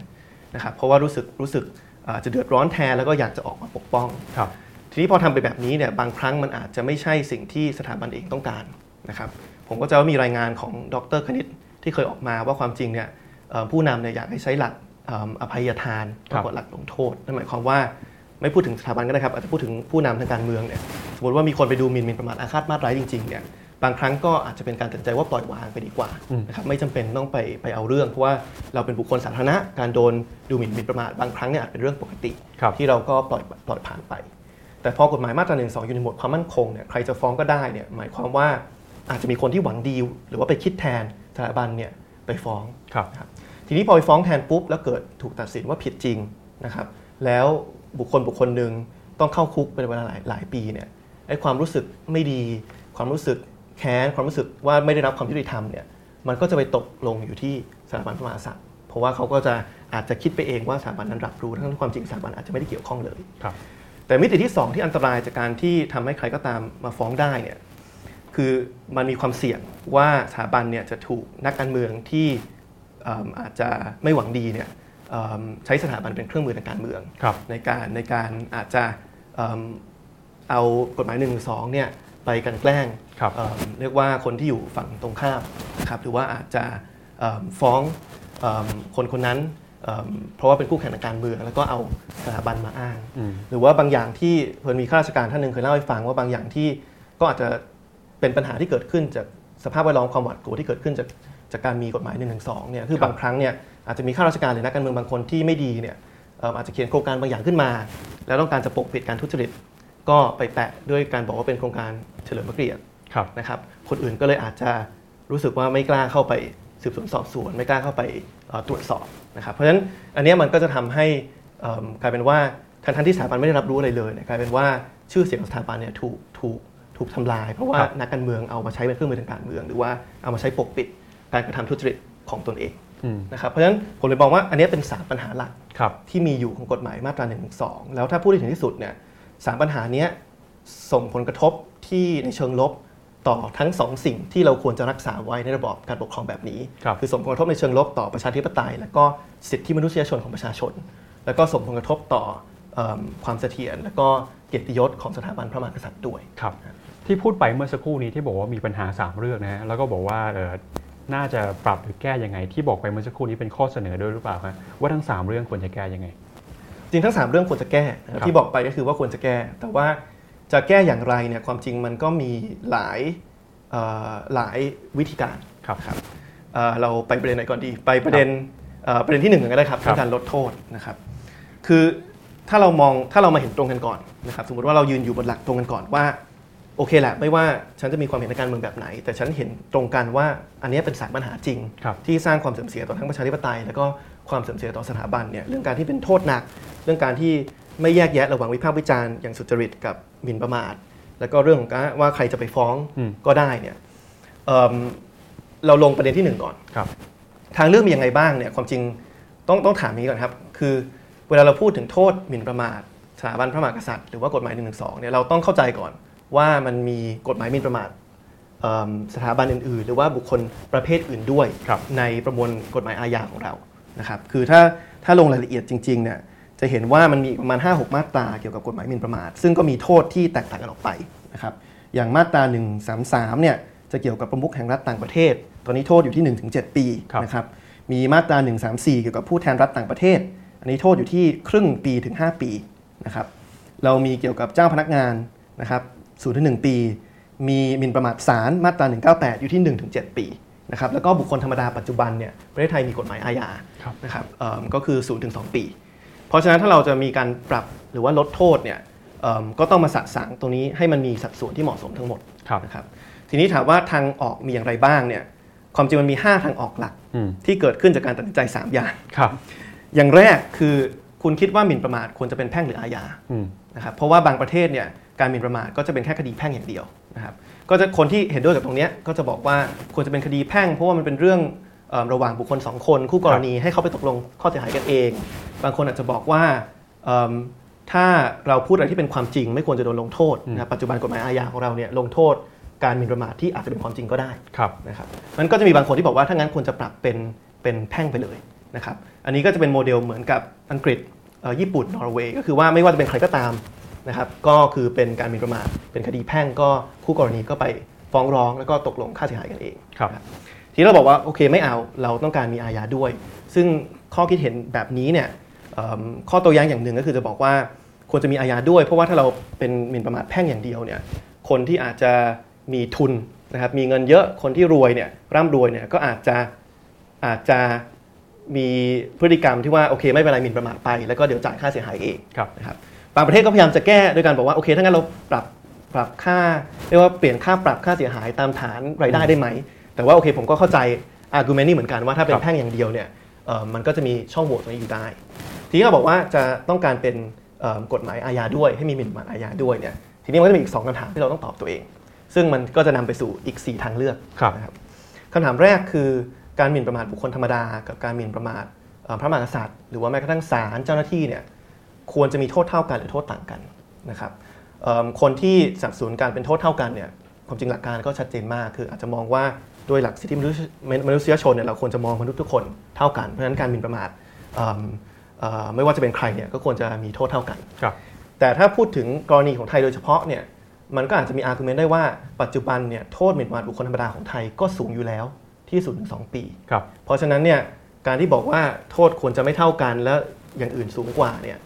นะครับเพราะว่ารู้สึกรู้สึกเอ่อจะเดือดร้อนแทนแล้วก็อยากจะออกมาปกป้องครับทีนี้พอทำไปแบบนี้เนี่ยบางครั้งมันอาจจะไม่ใช่สิ่งที่สถาบันเองต้องการนะครับผมก็จะว่ามีรายงานของดรคณิต ที่เคยออกมาว่าความจริงเนี่ยเอ่อผู้นำเนี่ยอยากให้ใช้หลักเอิ่มอภัยทานครัมากบกว่าหลักลงโทษนั่นหมายความว่าไม่พูดถึงสถาบันก็ได้ครับอาจจะพูดถึงผู้นำทางการเมืองเนี่ยสมมติว่ามีคนไปดูหมิ่นหมินประมาทอาฆาตมาตร้ายจริงๆเนี่ยบางครั้งก็อาจจะเป็นการตัดสินใจว่าปล่อยวางไปดีกว่าอืมนะครับไม่จำเป็นต้องไปไปเอาเรื่อง เพราะว่าเราเป็นบุคคลสาธารณะการโดนดูหมิ่นหมินประมาทบางครั้งเนี่ยอาจเป็นเรื่องปกติครับที่เราก็ปล่อยปล่อยผ่านไป แต่พอกฎหมายมาตรา1นึอยู่ในหมวดความมั่นคงเนี่ยใครจะฟ้องก็ได้เนี่ยหมายความว่าอาจจะมีคนที่หวังดี หรือว่าไปคิดแทนส ถาบันเนี่ยไปฟ้องครับนะครับทีนี้พอไปฟ้องแทนปุ๊บแล้วเกิดถูกตัดสินว่าผิดจริงนะครับแล้วบุคคลบุคคลหนึ่งต้องเข้าคุกเป็นเวลาหลายหลายปีเนี่ยไอ้ความรู้สึกไม่ดี ความรู้สึกแค้นความรู้สึกว่าไม่ได้รับความยุติธรรมเนี่ยมันก็จะไปตกลงอยู่ที่สถาบันพระมหากษัตริย์เพราะว่าเขาก็จะอาจจะคิดไปเองว่าสถาบันนั้นรับรู้ทั้งที่ความจริงสถาบันอาจจะไม่ได้เกี่ยวข้องเลยครับแต่มิติที่ 2 ที่อันตรายจากการที่ทำให้ใครก็ตามมาฟ้องได้เนี่ย คือมันมีความเสี่ยงว่าสถาบันเนี่ยจะถูกนักการเมืองที่เอิ่มอาจจะไม่หวังดีเนี่ยเอิ่มใช้สถาบันเป็นเครื่องมือทางการเมืองครับในการในการอาจจะเอิ่มเอากฎหมาย1นึเนี่ยไปกลันแกล้งครับเอิ่มเรียกว่าคนที่อยู่ฝั่งตรงข้ามนะครับหรือว่าอาจจะเอิ่มฟ้องเอิ่มคนคนนั้นเอิ่มเพราะว่าเป็นคู่แข่งทางการเมืองแล้วก็เอาสถาบันมาอ้างอืมหรือว่าบางอย่างที่เพิ่นมีข้าราชการท่านหนึ่งเคยเล่าให้ฟังว่าบางอย่างที่ก็อาจจะ เป็นปัญหาที่เกิดขึ้นจากสภาพแวดล้อมความหวาดกลัวที่เกิดขึ้นจากจากการมีกฎหมาย1นึเนี่ยคือบางครั้งเนี่ยอาจจะมีข้าราชการหรือนักการเมืองบางคนที่ไม่ดีเนี่ยเอิ่มอาจจะเขียนโครงการบางอย่างขึ้นมา แล้วต้องการจะปกปิดการทุจริตก็ไปแปะด้วยการบอกว่าเป็นโครงการเฉลิมพระเกียรติครับนะครับ คนอื่นก็เลยอาจจะรู้สึกว่าไม่กล้าเข้าไปสืบสวนสอบสวน ไม่กล้าเข้าไปเอ่อตรวจสอบนะครับ เพราะฉะนั้นอันเนี้ยมันก็จะทำให้เอิ่มกลายเป็นว่าทั้งทที่สถาบันไม่ได้รับรู้อะไรเลยเนี่ยกลายเป็นว่าชื่อเสียงของสถาบันเนี่ยถูกถูก ถูกทำลาย เพราะว่าครับนักการเมืองเอามาใช้เป็นเครื่องมือทางการเมือง หรือว่าเอามาใช้ปกปิดการกระทำทุจริตของตนเองอืมนะครับเพราะฉะนั้นผมเลยมองว่าอันเนี้ยเป็นสามปัญหาหลักครับที่มีอยู่ของกฎหมายมาตรา1นึแล้วถ้าพูดได้ถึงที่สุดเนี่ยสามปัญหาเนี้ยส่งผลกระทบที่ในเชิงลบต่อทั้งสองสิ่งที่เราควรจะรักษาไว้ในระบอบการปกครองแบบนี้ครับอส่งผลกระทบในเชิงลบต่อประชาธิปไตย และก็สิทธิมนุษยชนของประชาชน แล้วก็ส่งผลกระทบต่อเอิ่มความเสถียรและก็เกียรติยศของสถาบันพระมหากษัตริย์ด้วยครับ ที่พูดไปเมื่อสักครู่นี้ที่บอกว่ามีปัญหา 3 เรื่องนะฮะแล้วก็บอกว่าเออน่าจะปรับหรือแก้ยังไง ที่บอกไปเมื่อสักครู่นี้เป็นข้อเสนอด้วยหรือเปล่าฮะว่าทั้ง 3 เรื่องควรจะแก้ยังไง จริงทั้ง 3 เรื่องควรจะแก้นะครับครับที่บอกไปก็คือว่าควรจะแก้ แต่ว่าจะแก้อย่างไรเนี่ยความจริงมันก็มีหลายเอ่อหลายวิธีการครับครับเอ่อเราไปประเด็นไหนก่อนดี ไปประเด็นเอ่อประเด็นที่หนึ่งก่อนก็ได้ครับครับเรื่องการลดโทษนะครับคือถ้าเรามองถ้าเรามาเห็นตรงกันก่อนนะครับสมมติว่าเรายืนอยู่บนหลักตรงกันก่อนว่า โอเคแหละไม่ว่าฉันจะมีความเห็นในการเมืองแบบไหน แต่ฉันเห็นตรงกันว่าอันเนี้ยเป็นสารปัญหาจริงครับที่สร้างความเสื่อมเสียต่อทั้งประชาธิปไตย แล้วก็ความเสื่อมเสียต่อสถาบันเนี่ยเรื่องการที่เป็นโทษหนัก เรื่องการที่ไม่แยกแยะระหว่างวิพากษ์วิจารณ์อย่างสุจริตกับหมิ่นประมาท แล้วก็เรื่องของการว่าใครจะไปฟ้องอืมก็ได้เนี่ยเอิ่มเราลงประเด็นที่หนึ่งก่อนครับทางเลือกมียังไงบ้างเนี่ยความจริงต้องต้องถามนี้ก่อนครับ คือเวลาเราพูดถึงโทษหมิ่นประมาทสถาบันพระมหากษัตริย์หรือว่ากฎหมาย1นึเนี่ยเราต้องเข้าใจก่อน ว่ามันมีกฎหมายหมิ่นประมาทเอิ่มสถาบันอื่นๆ หรือว่าบุคคลประเภทอื่นด้วยครับในประมวลกฎหมายอาญาของเรานะครับคือถ้าถ้าลงรายละเอียดจริงๆเนี่ยจะเห็นว่ามันมีประมาณ 5-6 มาตราเกี่ยวกับกฎหมายหมิ่นประมาท ซึ่งก็มีโทษที่แตกต่างกันออกไปนะครับอย่างมาตรา 133เนี่ยจะเกี่ยวกับประมุขแห่งรัฐต่างประเทศ ตอนนี้โทษอยู่ที่ 1-7 ปีครับนะครับมีมาตรา 134 เกี่ยวกับผู้แทนรัฐต่างประเทศ อันนี้โทษอยู่ที่ครึ่งปีถึง 5 ปีนะครับเรามีเกี่ยวกับเจ้าพนักงานนะครับ ศูนย์ถึงหนึ่งปี มีหมิ่นประมาทศาลมาตรา 198 อยู่ที่1-7ปีนะครับแล้วก็บุคคลธรรมดาปัจจุบันเนี่ยประเทศไทยมีกฎหมายอาญาครับนะครับเอิ่มก็คือ0ถึง2ปี เพราะฉะนั้นถ้าเราจะมีการปรับหรือว่าลดโทษเนี่ยเอิ่มก็ต้องมาสะสางตรงนี้ให้มันมีสัดส่วนที่เหมาะสมทั้งหมดครับนะครับทีนี้ถามว่าทางออกมีอย่างไรบ้างเนี่ยความจริงมันมี 5 ทางออกหลักอืมที่เกิดขึ้นจากการตัดสินใจ 3 อย่างครับ อย่างแรกคือคุณคิดว่าหมิ่นประมาทควรจะเป็นแพ่งหรืออาญาอืมนะครับเพราะว่าบางประเทศเนี่ย การหมิ่นประมาทก็จะเป็นแค่คดีแพ่งอย่างเดียวนะครับก็จะคนที่เห็นด้วยกับตรงเนี้ยก็จะบอกว่าควรจะเป็นคดีแพ่ง เพราะว่ามันเป็นเรื่องเอ่อระหว่างบุคคลสองคน คู่กรณีให้เขาไปตกลงข้อเสียหายกันเอง บางคนอาจจะบอกว่าเอิ่มถ้าเราพูดอะไรที่เป็นความจริง ไม่ควรจะโดนลงโทษนะครับปัจจุบันกฎหมายอาญาของเราเนี่ยลงโทษการหมิ่นประมาทที่อาจจะเป็นความจริงก็ได้ครับนะครับมันก็จะมีบางคนที่บอกว่าถ้างั้นควรจะปรับเป็นเป็นแพ่งไปเลยนะครับอันนี้ก็จะเป็นโมเดลเหมือนกับอังกฤษเอ่อญี่ปุ่นนอร์เวย์ก็คือว่าไม่ว่าจะเป็นใครก็ตาม นะครับก็คือเป็นการหมิ่นประมาทเป็นคดีแพ่งก็คู่กรณีก็ไปฟ้องร้องแล้วก็ตกลงค่าเสียหายกันเองครับนะทีนี้เราบอกว่าโอเคไม่เอาเราต้องการมีอาญาด้วย ซึ่งข้อคิดเห็นแบบนี้เนี่ยเอิ่มข้อโต้แย้งอย่างหนึ่งก็คือจะบอกว่าควรจะมีอาญาด้วย เพราะว่าถ้าเราเป็นหมิ่นประมาทแพ่งอย่างเดียวเนี่ยคนที่อาจจะมีทุนนะครับมีเงินเยอะคนที่รวยเนี่ยร่ำรวยเนี่ยก็อาจจะอาจจะมีพฤติกรรมที่ว่าโอเคไม่เป็นไรหมิ่นประมาทไป แล้วก็เดี๋ยวจ่ายค่าเสียหายเองครับนะครับ บางประเทศก็พยายามจะแก้โดยการบอกว่าโอเคถ้างั้นเราปรับปรับค่าเรียกว่าเปลี่ยนค่าปรับค่าเสียหายตามฐานรายได้ได้ไหม แต่ว่าโอเคผมก็เข้าใจ argument นี้เหมือนกันว่าถ้าเป็ครันบแพ่งอย่างเดียวเนี่ยเอ่อมันก็จะมีช่องโหว่ตรงนี้อยู่ได้ ทีนี้เราบอกว่าจะต้องการเป็นเอ่อกฎหมายอาญาด้วยให้มีหมิ่นประมาทอาญาด้วยเนี่ยทีนี้มันก็จะมีอีกสองคำถามที่เราต้องตอบตัวเอง ซึ่งมันก็จะนำไปสู่อีก 4 ทางเลือกครับนะครับคำถามแรกคือการหมิ่นประมาทบุคคลธรรมดา กับการหมิ่นประมาทเอ่อพระมหากษัตริย์ หรือว่าแม้กระทั่งศาลเจ้าหน้าที่เนี่ย ควรจะมีโทษเท่ากันหรือโทษต่างกันนะครับเอิ่มคนที่สนับสนุนการเป็นโทษเท่ากันเนี่ยความจริงหลักการก็ชัดเจนมากคืออาจจะมองว่าโดยหลักสิทธิมนุษยมนุษยชนเนี่ยเราควรจะมองมนุษย์ทุกคนเท่ากันเพราะฉะนั้นการหมิ่นประมาทเอิ่มเอ่อไม่ว่าจะเป็นใครเนี่ยก็ควรจะมีโทษเท่ากันครับแต่ถ้าพูดถึงกรณีของไทยโดยเฉพาะเนี่ยมันก็อาจจะมี argument ได้ว่าปัจจุบันเนี่ยโทษหมิ่นประมาทบุคคลธรรมดาของไทยก็สูงอยู่แล้วที่ศูนย์ถึงสองปีครับเพราะฉะนั้นเนี่ยการที่บอกว่าโทษควรจะไม่เท่ากันแล้วอย่างอื่นสูงกว่าเนี่ย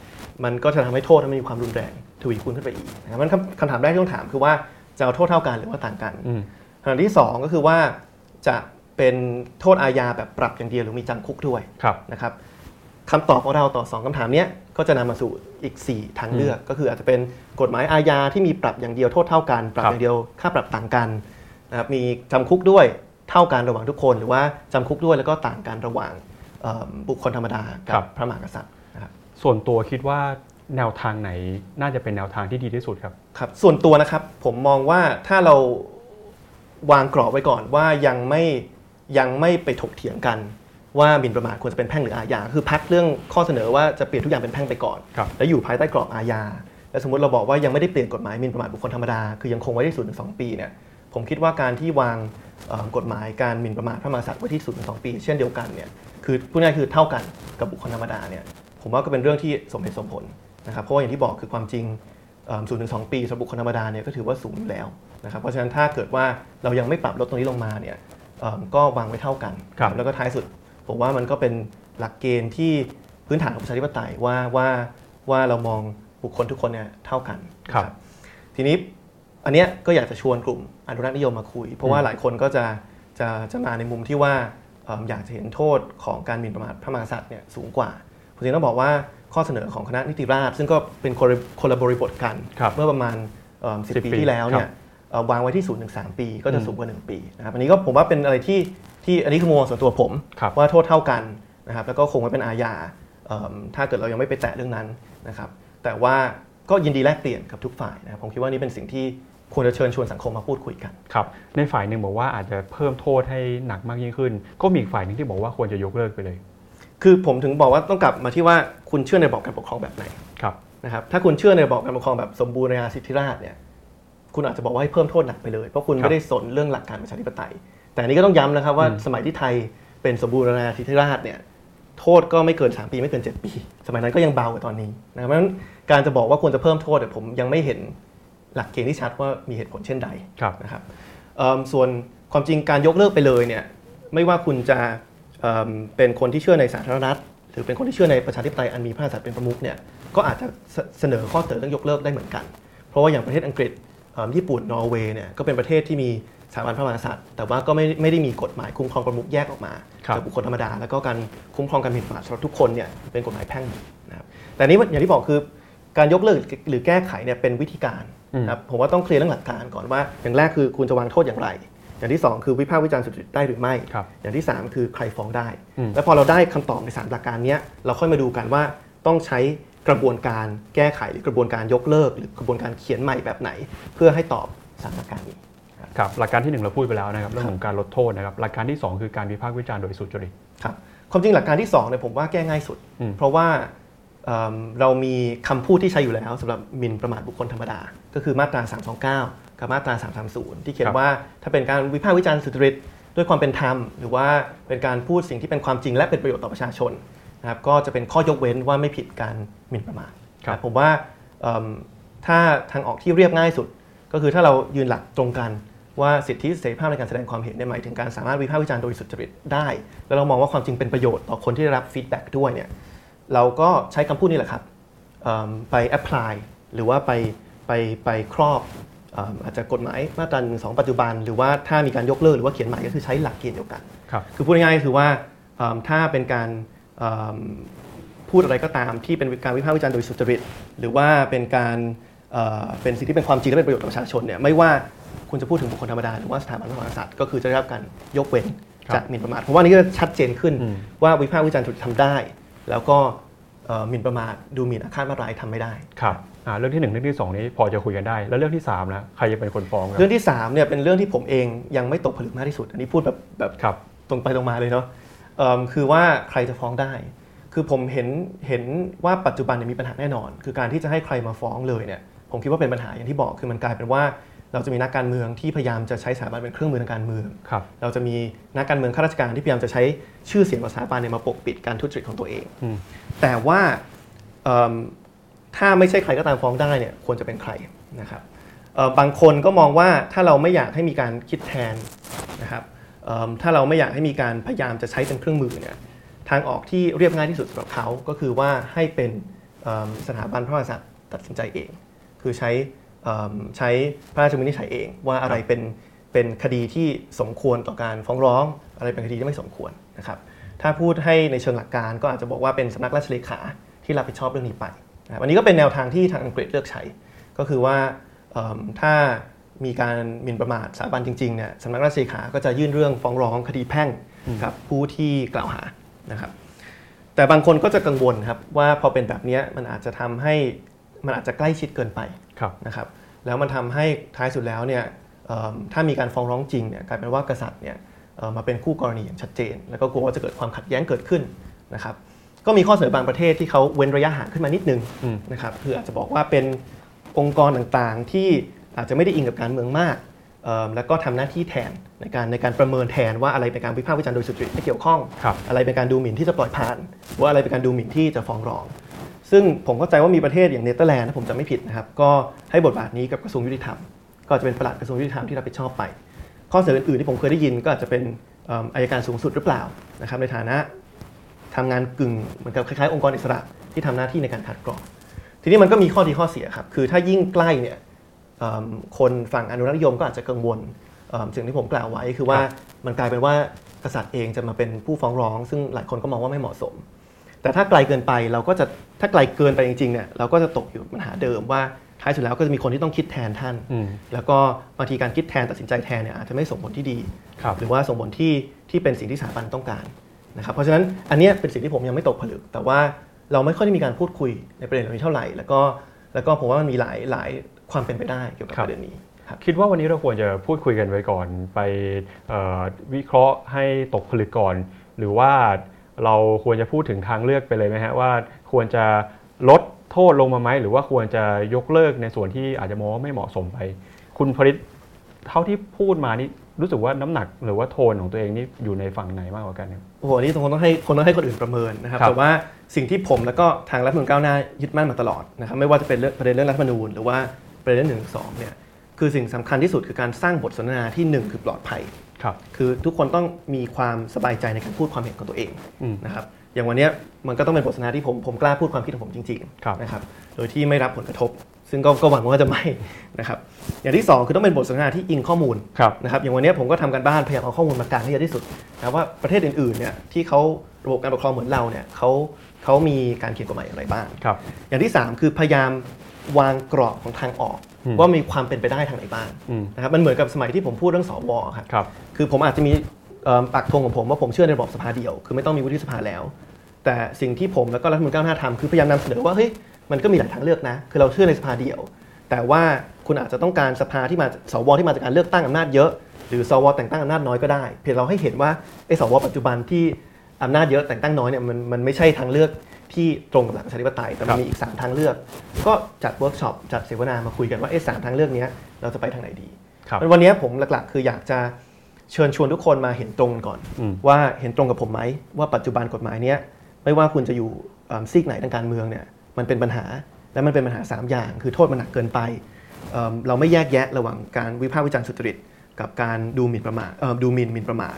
มันก็จะทำให้โทษมันมีความรุนแรงทวีคูณขึ้นไปอีกนะครับมันคำคำถามแรกที่ต้องถามคือว่าจะเอาโทษเท่ากันหรือว่าต่างกันอืมคำถามที่สองก็คือว่าจะเป็นโทษอาญาแบบปรับอย่างเดียวหรือมีจำคุกด้วยครับนะครับคำตอบของเราต่อ 2คำถามเนี้ยก็จะนำมาสู่อีก 4 ทางเลือก ก็คืออาจจะเป็นกฎหมายอาญาที่มีปรับอย่างเดียวโทษเท่ากัน ปรับครับอย่างเดียวค่าปรับต่างกันนะครับมีจำคุกด้วยเท่ากันระหว่างทุกคน หรือว่าจำคุกด้วยแล้วก็ต่างกันระหว่างเอิ่มบุคคลธรรมดากับพระมหากษัตริย์นะครับ ส่วนตัวคิดว่าแนวทางไหนน่าจะเป็นแนวทางที่ดีที่สุดครับ ครับส่วนตัวนะครับผมมองว่าถ้าเราวางกรอบไว้ก่อนว่ายังไม่ยังไม่ไปถกเถียงกัน ว่าหมิ่นประมาทควรจะเป็นแพ่งหรืออาญาคือพักเรื่องข้อเสนอว่าจะเปลี่ยนทุกอย่างเป็นแพ่งไปก่อน ครับ แล้วอยู่ภายใต้กรอบอาญาและสมมติเราบอกว่ายังไม่ได้เปลี่ยนกฎหมายหมิ่นประมาทบุคคลธรรมดาคือยังคงไว้ที่ศูนย์ถึงสองปีเนี่ยผมคิดว่าการที่วางเอ่อกฎหมายการหมิ่นประมาทพระมหากษัตริย์ไว้ที่ศูนย์ถึงสองปี เช่นเดียวกันเนี่ยคือพูดง่ายๆคือเท่ากันกับบุคคลธรรมดาเนี่ย ผมว่าก็เป็นเรื่องที่สมเหตุสมผลนะครับเพราะว่าอย่างที่บอกคือความจริงศูนย์ถึงสองปีสำหรับบุคคลธรรมดาเนี่ยก็ถือว่าสูงอยู่แล้วนะครับเพราะฉะนั้นถ้าเกิดว่าเรายังไม่ปรับลดตรงนี้ลงมาเนี่ยเอิ่มก็วางไว้เท่ากันครับแล้วก็ท้ายสุดผมว่ามันก็เป็นหลักเกณฑ์ที่พื้นฐานของประชาธิปไตยว่าว่าว่าเรามองบุคคลทุกคนเนี่ยเท่ากันครับนะทีนี้อันเนี้ยก็อยากจะชวนกลุ่มอนุรักษ์นิยมมาคุย เพราะว่าอืมหลายคนก็จะจะจะมาในมุมที่ว่าเอิ่มอยากจะเห็นโทษของการหมิ่นประมาทพระมหากษัตริย์เนี่ยสูงกว่า ผมจริงต้องบอกว่าข้อเสนอของคณะนิติราษฎร์ซึ่งก็เป็นคนละคนละบริบทกันครับเมื่อประมาณสิบ10ปีปีที่แล้วเนี่ครัยบเอ่อวางไว้ที่0ูนย์ถึงสปี ก็จะอืมสูงกว่า1ปีนะครับอันนี้ก็ผมว่าเป็นอะไรที่ที่อันนี้คือมุมมองส่วนตัวผมครับว่าโทษเท่ากันนะครับแล้วก็คงไม่เป็นอาญาเอิ่มถ้าเกิดเรายังไม่ไปแตะเรื่องนั้นนะครับแต่ว่าก็ยินดีแลกเปลี่ยนกับทุกฝ่ายนะครับผมคิดว่านี่เป็นสิ่งที่ควรจะเชิญชวนสังคมมาพูดคุยกันครับในฝ่ายหนึ่งบอกว่าอาจจะเพิ่มโทษให้หนักมากยิ่งขึ้น ก็มีอีกฝ่ายหนึ่งที่บอกว่าควรจะยกเลิกไปเลย คือผมถึงบอกว่าต้องกลับมาที่ว่าคุณเชื่อในระบอบการปกครองแบบไหนครับนะครับ ถ้าคุณเชื่อในระบอบการปกครองแบบสมบูรณาญาสิทธิราชย์เนี่ยคุณอาจจะบอกว่าให้เพิ่มโทษหนักไปเลย เพราะคุณครับไม่ได้สนเรื่องหลักการประชาธิปไตย แต่อันนี้ก็ต้องย้ำนะครับว่าอืมสมัยที่ไทยเป็นสมบูรณาญาสิทธิราชย์เนี่ยโทษก็ไม่เกิน 3 ปีไม่เกิน 7 ปี สมัยนั้นก็ยังเบากว่าตอนนี้นะครับเพราะฉะนั้นการจะบอกว่าควรจะเพิ่มโทษเนี่ยผมยังไม่เห็นหลักเกณฑ์ที่ชัดว่ามีเหตุผลเช่นใดครับนะครับเอิ่มส่วนความจริงการยกเลิกไปเลยเนี่ยไม่ว่าคุณจะ เอิ่มเป็นคนที่เชื่อในสาธารณรัฐหรือเป็นคนที่เชื่อในประชาธิปไตยอันมีพระมหากษัตริย์เป็นประมุขเนี่ยก็อาจจะเสเสนอข้อเสนอเรื่องยกเลิกได้เหมือนกัน เพราะว่าอย่างประเทศอังกฤษเอิ่มญี่ปุ่นนอร์เวย์เนี่ยก็เป็นประเทศที่มีสถาบันพระมหากษัตริย์ แต่ว่าก็ไม่ไม่ได้มีกฎหมายคุ้มครองประมุขแยกออกมาครับจากบุคคลธรรมดา แล้วก็การคุ้มครองการหมิ่นประมาทสำหรับทุกคนเนี่ยเป็นกฎหมายแพ่งหมดนะครับแต่อันนี้อย่างที่บอกคือการยกเลิกหรือแก้ไขเนี่ยเป็นวิธีการอืมนะครับผมว่าต้องเคลียร์เรื่องหลักการก่อนว่า อย่างแรกคือคุณจะวางโทษอย่างไร อย่างที่ 2 คือวิพากษ์วิจารณ์สุจริตได้หรือไม่ครับอย่างที่ 3 คือใครฟ้องได้อืมแล้วพอเราได้คำตอบในสามหลักการเนี้ยเราค่อยมาดูกันว่าต้องใช้กระบวนการแก้ไขหรือกระบวนการยกเลิก หรือกระบวนการเขียนใหม่แบบไหน เพื่อให้ตอบสามหลักการนี้ครับหลักการที่หนึ่งเราพูดไปแล้วนะครับเรื่องของการลดโทษนะครับหลักการที่สองคือการวิพากษ์วิจารณ์โดยสุจริตครับความจริงหลักการที่2เนี่ยผมว่าแก้ง่ายสุดอืมเพราะว่าเอิ่มเรามีคำพูดที่ใช้อยู่แล้วสำหรับหมิ่นประมาทบุคคลธรรมดา ก็คือมาตรา 329 กับมาตรา 330 ที่เขียครันบว่าถ้าเป็นการวิพากษ์วิจารณ์สุจริตด้วยความเป็นธรรม หรือว่าเป็นการพูดสิ่งที่เป็นความจริงและเป็นประโยชน์ต่อประชาชนนะครับก็จะเป็นข้อยกเว้นว่าไม่ผิดการหมิ่นประมาทครับนะผมว่าเอิ่มถ้าทางออกที่เรียบง่ายสุด ก็คือถ้าเรายืนหลักตรงกันว่าสิทธิเสรีภาพในการแสดงความเห็นเนี่ยหมายถึงการสามารถวิพากษ์วิจารณ์โดยสุจริตได้ แล้วเรามองว่าความจริงเป็นประโยชน์ต่อคนที่ได้รับ feedback ด้วยเนี่ยเราก็ใช้คำพูดนี่แหละครับเอิ่มไป apply หรือว่าไปไปไปครอบเอิ่มอาจจะกฎหมายมาตราหนึ่งสองปัจจุบัน หรือว่าถ้ามีการยกเลิกหรือว่าเขียนใหม่ก็คือใช้หลักเกณฑ์เดียวกันครับคือพูดง่ายๆก็คือว่าเอิ่มถ้าเป็นการเอิ่มพูดอะไรก็ตามที่เป็นการวิพากษ์วิจารณ์โดยสุจริต หรือว่าเป็นการเอ่อเป็นสิ่งที่เป็นความจริงและเป็นประโยชน์ต่อประชาชนเนี่ยไม่ว่าคุณจะพูดถึงบุคคลธรรมดาหรือว่าสถาบันพระมหากษัตริย์ก็คือจะได้รับการยกเว้นครับจากหมิ่นประมาทเพราะว่านี่ก็ชัดเจนขึ้นอืมว่าวิพากษ์วิจารณ์ถูกทำได้ แล้วก็เอ่อหมิ่นประมาทดูหมิ่นอาฆาตมาร้ายทำไม่ได้ครับอ่า เรื่องที่หนึ่งเรื่องที่สองนี้พอจะคุยกันได้ แล้วเรื่องที่สามนะใครจะเป็นคนฟ้องครัเรื่องที่สามเนี่ยเป็นเรื่องที่ผมเองยังไม่ตกผลึกมากที่สุด อันนี้พูดแบบแบบครับตรงไปตรงมาเลยเนาะเอิ่มคือว่าใครจะฟ้องได้ คือผมเห็นเห็นว่าปัจจุบันเนี่ยมีปัญหาแน่นอน คือการที่จะให้ใครมาฟ้องเลยเนี่ยผมคิดว่าเป็นปัญหาอย่างที่บอกคือมันกลายเป็นว่าเราจะมีนักการเมืองที่พยายามจะใช้สถาบันเป็นเครื่องมือทางการเมืองครับเราจะมีนักการเมืองข้าราชการที่พยายามจะใช้ชื่อเสียงของสถาบันเนี่ยมาปกปิดการทุจริตของตัวเองอืมแต่ว่าเอิ่ม ถ้าไม่ใช่ใครก็ตามฟ้องได้เนี่ยควรจะเป็นใครนะครับบางคนก็มองว่าถ้าเราไม่อยากให้มีการคิดแทนนะครับถ้าเราไม่อยากให้มีการพยายามจะใช้เป็นเครื่องมือเนี่ยทางออกที่เรียบง่ายที่สุดสำหรับเขาก็คือว่าให้เป็นสถาบันพระมหากษัตริย์ตัดสินใจเอง คือใช้ใช้พระราชวินิจฉัยเอง ว่าอะไรเป็นเป็นคดีที่สมควรต่อการฟ้องร้อง อะไรเป็นคดีที่ไม่สมควรนะครับถ้าพูดให้ในเชิงหลักการก็อาจจะบอกว่าเป็นสำนักราชเลขาที่รับผิดชอบเรื่องนี้ไป อันนี้ก็เป็นแนวทางที่ทางอังกฤษเลือกใช้ ก็คือว่าเอิ่มถ้ามีการหมิ่นประมาทสถาบันจริงๆเนี่ยสำนักราชเลขา ก็จะยื่นเรื่องฟ้องร้องคดีแพ่งกับผู้ที่กล่าวหานะครับแต่บางคนก็จะกังวลครับว่าพอเป็นแบบเนี้ยมันอาจจะทำให้มันอาจจะใกล้ชิดเกินไปครับนะครับแล้วมันทำให้ท้ายสุดแล้วเนี่ยเอิ่มถ้ามีการฟ้องร้องจริงเนี่ยกลายเป็นว่ากษัตริย์เนี่ยเอ่อมาเป็นคู่กรณีอย่างชัดเจน แล้วก็กลัวว่าจะเกิดความขัดแย้งเกิดขึ้นนะครับ ก็มีข้อเสนอบางประเทศที่เขาเว้นระยะห่างขึ้นมานิดนึงอืมนะครับคืออาจจะบอกว่าเป็นองค์กรต่างๆ ที่อาจจะไม่ได้อิงกับการเมืองมากเอิ่มแล้วก็ทำหน้าที่แทนในการในการประเมินแทนว่าอะไรเป็นการวิพากษ์วิจารณ์โดยสุจริตไม่เกี่ยวข้องครับอะไรเป็นการดูหมิ่นที่จะปล่อยผ่าน ว่าอะไรเป็นการดูหมิ่นที่จะฟ้องร้อง ซึ่งผมเข้าใจว่ามีประเทศอย่างเนเธอร์แลนด์ถ้าผมจำไม่ผิดนะครับก็ให้บทบาทนี้กับกระทรวงยุติธรรม ก็จะเป็นปลัดกระทรวงยุติธรรมที่รับผิดชอบไป ข้อเสนออื่นๆที่ผมเคยได้ยินก็อาจจะเป็นเอิ่มอายการสูงสุดหรือเปล่านะครับในฐานะ ทำงานกึ่งเหมือนกับคล้ายๆองค์กรอิสระที่ทำหน้าที่ในการคัดกรอง ทีนี้มันก็มีข้อดีข้อเสียครับ คือถ้ายิ่งใกล้เนี่ยเอิ่มคนฝั่งอนุรักษนิยมก็อาจจะกังวลเอิ่มสิ่งที่ผมกล่าวไว้คือว่ามันกลายเป็นว่ากษัตริย์เองจะมาเป็นผู้ฟ้องร้อง ซึ่งหลายคนก็มองว่าไม่เหมาะสม แต่ถ้าไกลเกินไปเราก็จะถ้าไกลเกินไปจริงๆเนี่ยเราก็จะตกอยู่ปัญหาเดิมว่าท้ายสุดแล้วก็จะมีคนที่ต้องคิดแทนท่านอืมแล้วก็บางทีการคิดแทนตัดสินใจแทนเนี่ยอาจจะไม่ส่งผลที่ดีครับหรือว่าส่งผลที่ที่เป็นสิ่งที่สถาบันต้องการ นะครับเพราะฉะนั้นอันเนี้ยเป็นสิ่งที่ผมยังไม่ตกผลึก แต่ว่าเราไม่ค่อยได้มีการพูดคุยในประเด็นเหล่านี้เท่าไหร่ แล้วก็แล้วก็ผมว่ามันมีหลายหลายความเป็นไปได้เกี่ยวกับครับประเด็นนี้ครับคิดว่าวันนี้เราควรจะพูดคุยกันไว้ก่อน ไปเอ่อวิเคราะห์ให้ตกผลึกก่อน หรือว่าเราควรจะพูดถึงทางเลือกไปเลยไหมฮะว่าควรจะลดโทษลงมาไหมหรือว่าควรจะยกเลิกในส่วนที่อาจจะมองว่าไม่เหมาะสมไป คุณพริตเท่าที่พูดมานี่ รู้สึกว่าน้ำหนักหรือว่าโทนของตัวเองนี่อยู่ในฝั่งไหนมากกว่ากันครับโอ้โหอันนี่คงต้องให้คนต้องให้คนอื่นประเมินนะครับครับแต่ว่าสิ่งที่ผมแล้วก็ทางรัฐธรรมนูญก้าวหน้ายึดมั่นมาตลอดนะครับไม่ว่าจะเป็นเรื่องประเด็นเรื่องรัฐธรรมนูญหรือว่าประเด็นเรื่องหนึ่งสองเนี่ยคือสิ่งสำคัญที่สุดคือการสร้างบทสนทนาที่หนึ่งคือปลอดภัยครับคือทุกคนต้องมีความสบายใจในการพูดความเห็นของตัวเองอืมนะครับอย่างวันเนี้ยมันก็ต้องเป็นบทสนทนาที่ผมผมกล้าพูดความคิดของผมจริงครับๆนะครับโดยที่ไม่รับผลกระทบ ซึ่งก็ก็หวังว่าจะไม่นะครับอย่างที่สองคือต้องเป็นบทสนทนาที่อิงข้อมูลครับนะครับอย่างวันนี้ผมก็ทำการบ้านพยายามเอาข้อมูลมากลางให้เยอะที่สุดนะว่าประเทศอื่นๆเนี่ยที่เขาระบบการปกครองเหมือนเราเนี่ยเขาเขามีการเขียนกฎหมายอย่างไรบ้างครับอย่างที่ 3 คือพยายามวางกรอบของทางออกอืมว่ามีความเป็นไปได้ทางไหนบ้างอืมนะครับมันเหมือนกับสมัยที่ผมพูดเรื่องสวครับครับคือผมอาจจะมีเอิ่มปักธงของผมว่าผมเชื่อในระบบสภาเดียว คือไม่ต้องมีวุฒิสภาแล้ว แต่สิ่งที่ผมแล้วก็รัฐมนตรีก้าวหน้าทำคือพยายามนำเสนอว่าเฮ้ย มันก็มีหลายทางเลือกนะ คือเราเชื่อในสภาเดียว แต่ว่าคุณอาจจะต้องการสภาที่มาสวที่มาจากการเลือกตั้งอำนาจเยอะ หรือสวแต่งตั้งอำนาจน้อยก็ได้ เพียงเราให้เห็นว่าไอ้สวปัจจุบันที่อำนาจเยอะแต่งตั้งน้อยเนี่ยมันมันไม่ใช่ทางเลือกที่ตรงกับหลักประชาธิปไตย ครับแต่ครัมันบมีอีกสามทางเลือก ก็จัดเวิร์กช็อปจัดเสวนามาคุยกันว่าไอ้สามทางเลือกเนี้ยเราจะไปทางไหนดีครับวันนี้ผมหลักๆ คืออยากจะเชิญชวนทุกคนมาเห็นตรงกันก่อนอืมว่าเห็นตรงกับผมไหมว่าปัจจุบันกฎหมายเนี้ยไม่ว่าคุณจะอยู่เอิ่มซีกไหนทางการเมืองเนี่ย มันเป็นปัญหาและมันเป็นปัญหา 3 อย่าง คือโทษมันหนักเกินไปเอิ่มเราไม่แยกแยะระหว่างการวิพากษ์วิจารณ์สุจริต กับการดูหมิ่นประมาทเอิ่มดูหมิ่นหมิ่นประมาท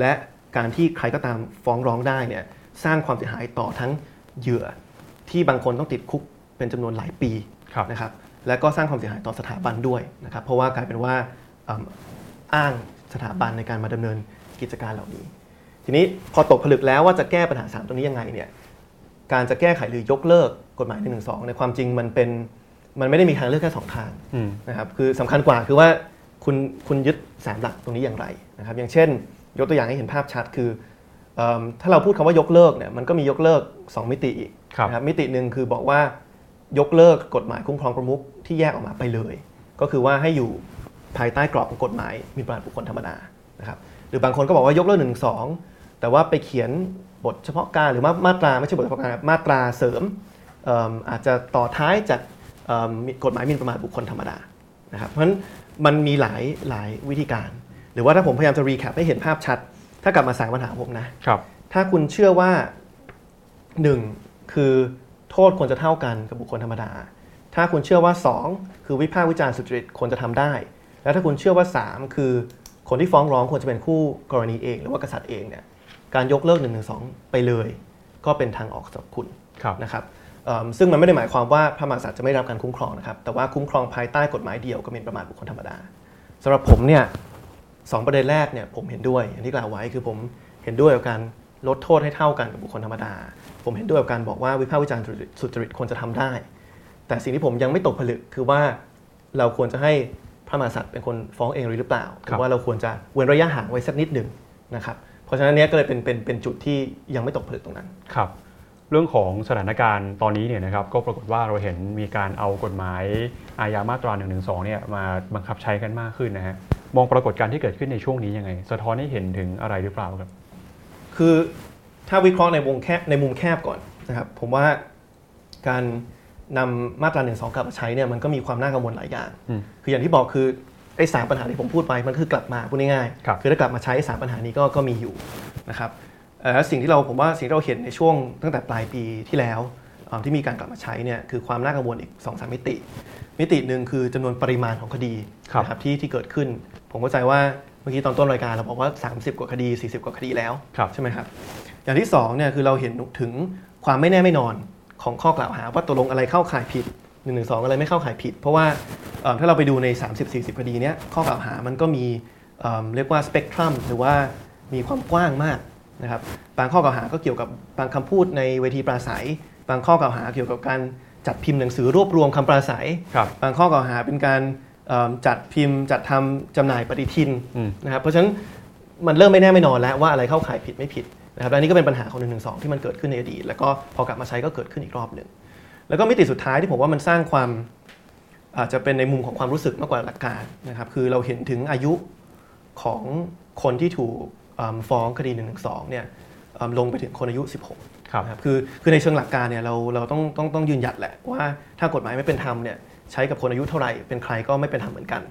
และการที่ใครก็ตามฟ้องร้องได้เนี่ยสร้างความเสียหายต่อทั้งเหยื่อที่บางคนต้องติดคุกเป็นจำนวนหลายปีครับนะครับและก็สร้างความเสียหายต่อสถาบันด้วยนะครับเพราะว่ากลายเป็นว่าเอิ่มอ้างสถาบันในการมาดำเนินกิจการเหล่านี้ ทีนี้พอตกผลึกแล้วว่าจะแก้ปัญหา 3 ตรงนี้ยังไงเนี่ย การจะแก้ไขหรือยกเลิกกฎหมาย1นึในความจริงมันเป็นมันไม่ได้มีทางเลือกแค่สองทางอืมนะครับคือสำคัญกว่าคือว่าคุณคุณยึดสามหลักตรงนี้อย่างไรนะครับ อย่างเช่น ยกตัวอย่างให้เห็นภาพชัดคือเอิ่มถ้าเราพูดคำว่ายกเลิกเนี่ยมันก็มียกเลิก 2 มิติอีกครับนะครับมิติหนึ่งคือบอกว่ายกเลิกกฎหมายคุ้มครองประมุขที่แยกออกมาไปเลย ก็คือว่าให้อยู่ภายใต้กรอบของกฎหมายหมีประมาทบุคคลธรรมดานะครับหรือบางคนก็บอกว่ายกเลิกหนึ่งสองแต่ว่าไปเขียน บทเฉพาะการหรือมามาตราไม่ใช่บทเฉพาะการครับมาตราเสริมเอิ่มอาจจะต่อท้ายจากเอิ่มกฎหมายหมินประมาทบุคคลธรรมดานะครับเพราะฉะนั้นมันมีหลายหลายวิธีการ หรือว่าถ้าผมพยายามจะรีแคปให้เห็นภาพชัด ถ้ากลับมาสายปัญหาผมนะครับถ้าคุณเชื่อว่าหนึ่งคือโทษควรจะเท่ากันกับบุคคลธรรมดา ถ้าคุณเชื่อว่า 2 คือวิพากษ์วิจารณ์สุจริตควรจะทำได้ แล้วถ้าคุณเชื่อว่า 3 คือคนที่ฟ้องร้องควรจะเป็นคู่กรณีเอง หรือว่ากษัตริย์เองเนี่ย การยกเลิก1นึไปเลย ก็เป็นทางออกสำหรับคุณครับนะครับเอิ่มซึ่งมันไม่ได้หมายความว่าพระมหากษัตริย์จะไม่ได้รับการคุ้มครองนะครับ แต่ว่าคุ้มครองภายใต้กฎหมายเดียวก็เป็นประมาทบุคคลธรรมดาสำหรับผมเนี่ยสองประเด็นแรกเนี่ยผมเห็นด้วยอย่างที่กล่าวไว้คือผมเห็นด้วยกับการลดโทษให้เท่ากันกับบุคคลธรรมดา ผมเห็นด้วยกับการบอกว่าวิพากษ์วิจารณ์สุจริตควรจะทำได้ แต่สิ่งที่ผมยังไม่ตกผลึกคือว่าเราควรจะให้พระมหากษัตริย์เป็นคนฟ้องเองหรือเปล่าหรือว่าเราควรจะเว้นระยะห่างไว้สักนิดหนึ่งนะครับเพ ราะฉะนั้นเนี้ยก็เลยเป็นเป็นเป็นจุดที่ยังไม่ตกผลึกตรงนั้น ครับ เรื่องของสถานการณ์ตอนนี้เนี่ยนะครับก็ปรากฏว่าเราเห็นมีการเอากฎหมายอาญามาตรา1นึเนี่ยมาบังคับใช้กันมากขึ้นนะฮะมองปรากฏการณ์ที่เกิดขึ้นในช่วงนี้ยังไง สะท้อนให้เห็นถึงอะไรหรือเปล่าครับ คือถ้าวิเคราะห์ในวงแคบในมุมแคบก่อนนะครับผมว่าการนำมาตราหนึ่งสองกลับมาใช้เนี่ยมันก็มีความน่ากังวลหลายอย่างอืมคืออย่างที่บอกคือ ไอ้สามปัญหาที่ผมพูดไปมันคือกลับมาพูดง่ายครับๆคือถ้ากลับมาใช้สามปัญหานี้ก็ก็มีอยู่นะครับเอ่อสิ่งที่เราผมว่าสิ่งที่เราเห็นในช่วงตั้งแต่ปลายปีที่แล้วเอ่อที่มีการกลับมาใช้เนี่ยคือความน่ากังวลอีก2อสมิติ มิติหนึ่งคือจำนวนปริมาณของคดีครับนะครับที่ที่เกิดขึ้น ผมเข้าใจว่าเมื่อกี้ตอนต้นรายการเราบอกว่า 30 กว่าคดี 40 กว่าคดีแล้วครับใช่ไหมครับอย่างที่สองเนี่ยคือเราเห็นถึงความไม่แน่ไม่นอนของข้อกล่าวหาว่าตกลงอะไรเข้าข่ายผิด 1นึอะไรไม่เข้าข่ายผิด เพราะว่าเอ่อถ้าเราไปดูใน 30-40 คดีเนี้ยข้อกล่าวหามันก็มีเอิ่มเรียกว่าสเปกตรัมหรือว่ามีความกว้างมากนะครับบางข้อกล่าวหาก็เกี่ยวกับบางคำพูดในเวทีปราศัย บางข้อกล่าวหาเกี่ยวกับการจัดพิมพ์หนังสือรวบรวมคำปราศัยครับบางข้อกล่าวหาเป็นการเอิ่มจัดพิมพ์ จัดทำจำหน่ายปฏิทินอืมนะครับเพราะฉะนั้นมันเริ่มไม่แน่ไม่นอนแล้วว่าอะไรเข้าข่ายผิดไม่ผิดนะครับและนี่ก็เป็นปัญหาของ1นึที่มันเกิดขึ้นในอดีตแล้วก็พอกลับมาใช้ก็เกิดขึ้นอีกรอบหนึ่ง แล้วก็มิติสุดท้ายที่ผมว่ามันสร้างความอาจจะเป็นในมุมของความรู้สึกมากกว่าหลักการนะครับ คือเราเห็นถึงอายุของคนที่ถูกเอิ่มฟ้องคดี1นึเนี่ยเอิ่มลงไปถึงคนอายุ 16ครับนะครับคือคือในเชิงหลักการเนี่ยเราเราต้องต้องต้องยืนหยัดแหละว่าถ้ากฎหมายไม่เป็นธรรมเนี่ยใช้กับคนอายุเท่าไหร่เป็นใครก็ไม่เป็นธรรมเหมือนกัน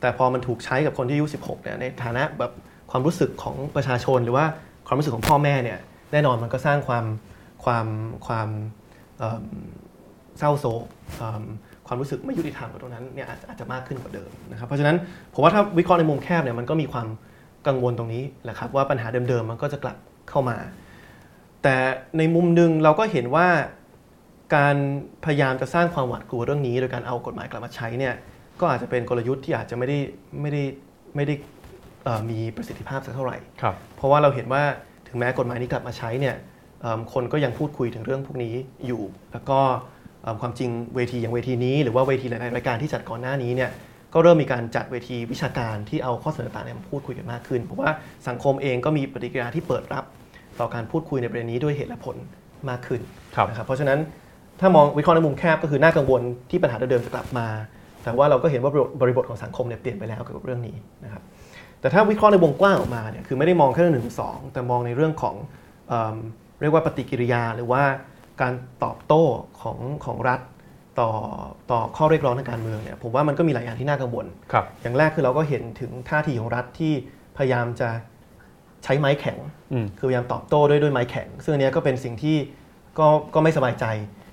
แต่พอมันถูกใช้กับคนที่อายุ 16เนี่ยในฐานะแบบความรู้สึกของประชาชนหรือว่าความรู้สึกของพ่อแม่เนี่ยแน่นอนมันก็สร้างความความความ เอิ่มเศร้าโศกเอิ่มความรู้สึกไม่ยุติธรรมกับตรงนั้นเนี่ยอาจอาจจะมากขึ้นกว่าเดิมนะครับเพราะฉะนั้นผมว่าถ้าวิเคราะห์ในมุมแคบเนี่ยมันก็มีความกังวลตรงนี้แหละครับว่าปัญหาเดิมๆมันก็จะกลับเข้ามา แต่ในมุมหนึ่งเราก็เห็นว่าการพยายามจะสร้างความหวาดกลัวเรื่องนี้ โดยการเอากฎหมายกลับมาใช้เนี่ยก็อาจจะเป็นกลยุทธ์ที่อาจจะไม่ได้ไม่ได้ไม่ได้เอ่อมีประสิทธิภาพสักเท่าไหร่ครับเพราะว่าเราเห็นว่าถึงแม้กฎหมายนี้กลับมาใช้เนี่ยเอิ่มคนก็ยังพูดคุยถึงเรื่องพวกนี้อยู่ แล้วก็เอิ่ม ความจริงเวทีอย่างเวทีนี้หรือว่าเวทีหลายๆรายการที่จัดก่อนหน้านี้เนี่ยก็เริ่มมีการจัดเวทีวิชาการที่เอาข้อเสนอต่างๆเนี่ยมาพูดคุยกันมากขึ้น เพราะว่าสังคมเองก็มีปฏิกิริยาที่เปิดรับต่อการพูดคุยในประเด็นนี้ด้วยเหตุและผลมากขึ้นครับนะครับเพราะฉะนั้นถ้ามองวิเคราะห์ในมุมแคบก็คือน่ากังวลที่ปัญหาเดิมๆจะกลับมา แต่ว่าเราก็เห็นว่าบริบทของสังคมเนี่ยเปลี่ยนไปแล้วเกี่ยวกับเรื่องนี้นะครับแต่ถ้าวิเคราะห์ในวงกว้างออกมาเนี่ยคือไม่ได้มองแค่เรื่องหนึ่งสองแต่มองในเรื่องของเอิ่มเรียกว่าปฏิกิริยาหรือว่า การตอบโต้ของของรัฐต่อต่อข้อเรียกร้องทางการเมืองเนี่ยผมว่ามันก็มีหลายอย่างที่น่ากังวลครับอย่างแรกคือเราก็เห็นถึงท่าทีของรัฐที่พยายามจะใช้ไม้แข็งอืมคือพยายามตอบโต้ด้วยด้วยไม้แข็ง ซึ่งอันเนี้ยก็เป็นสิ่งที่ก็ก็ไม่สบายใจ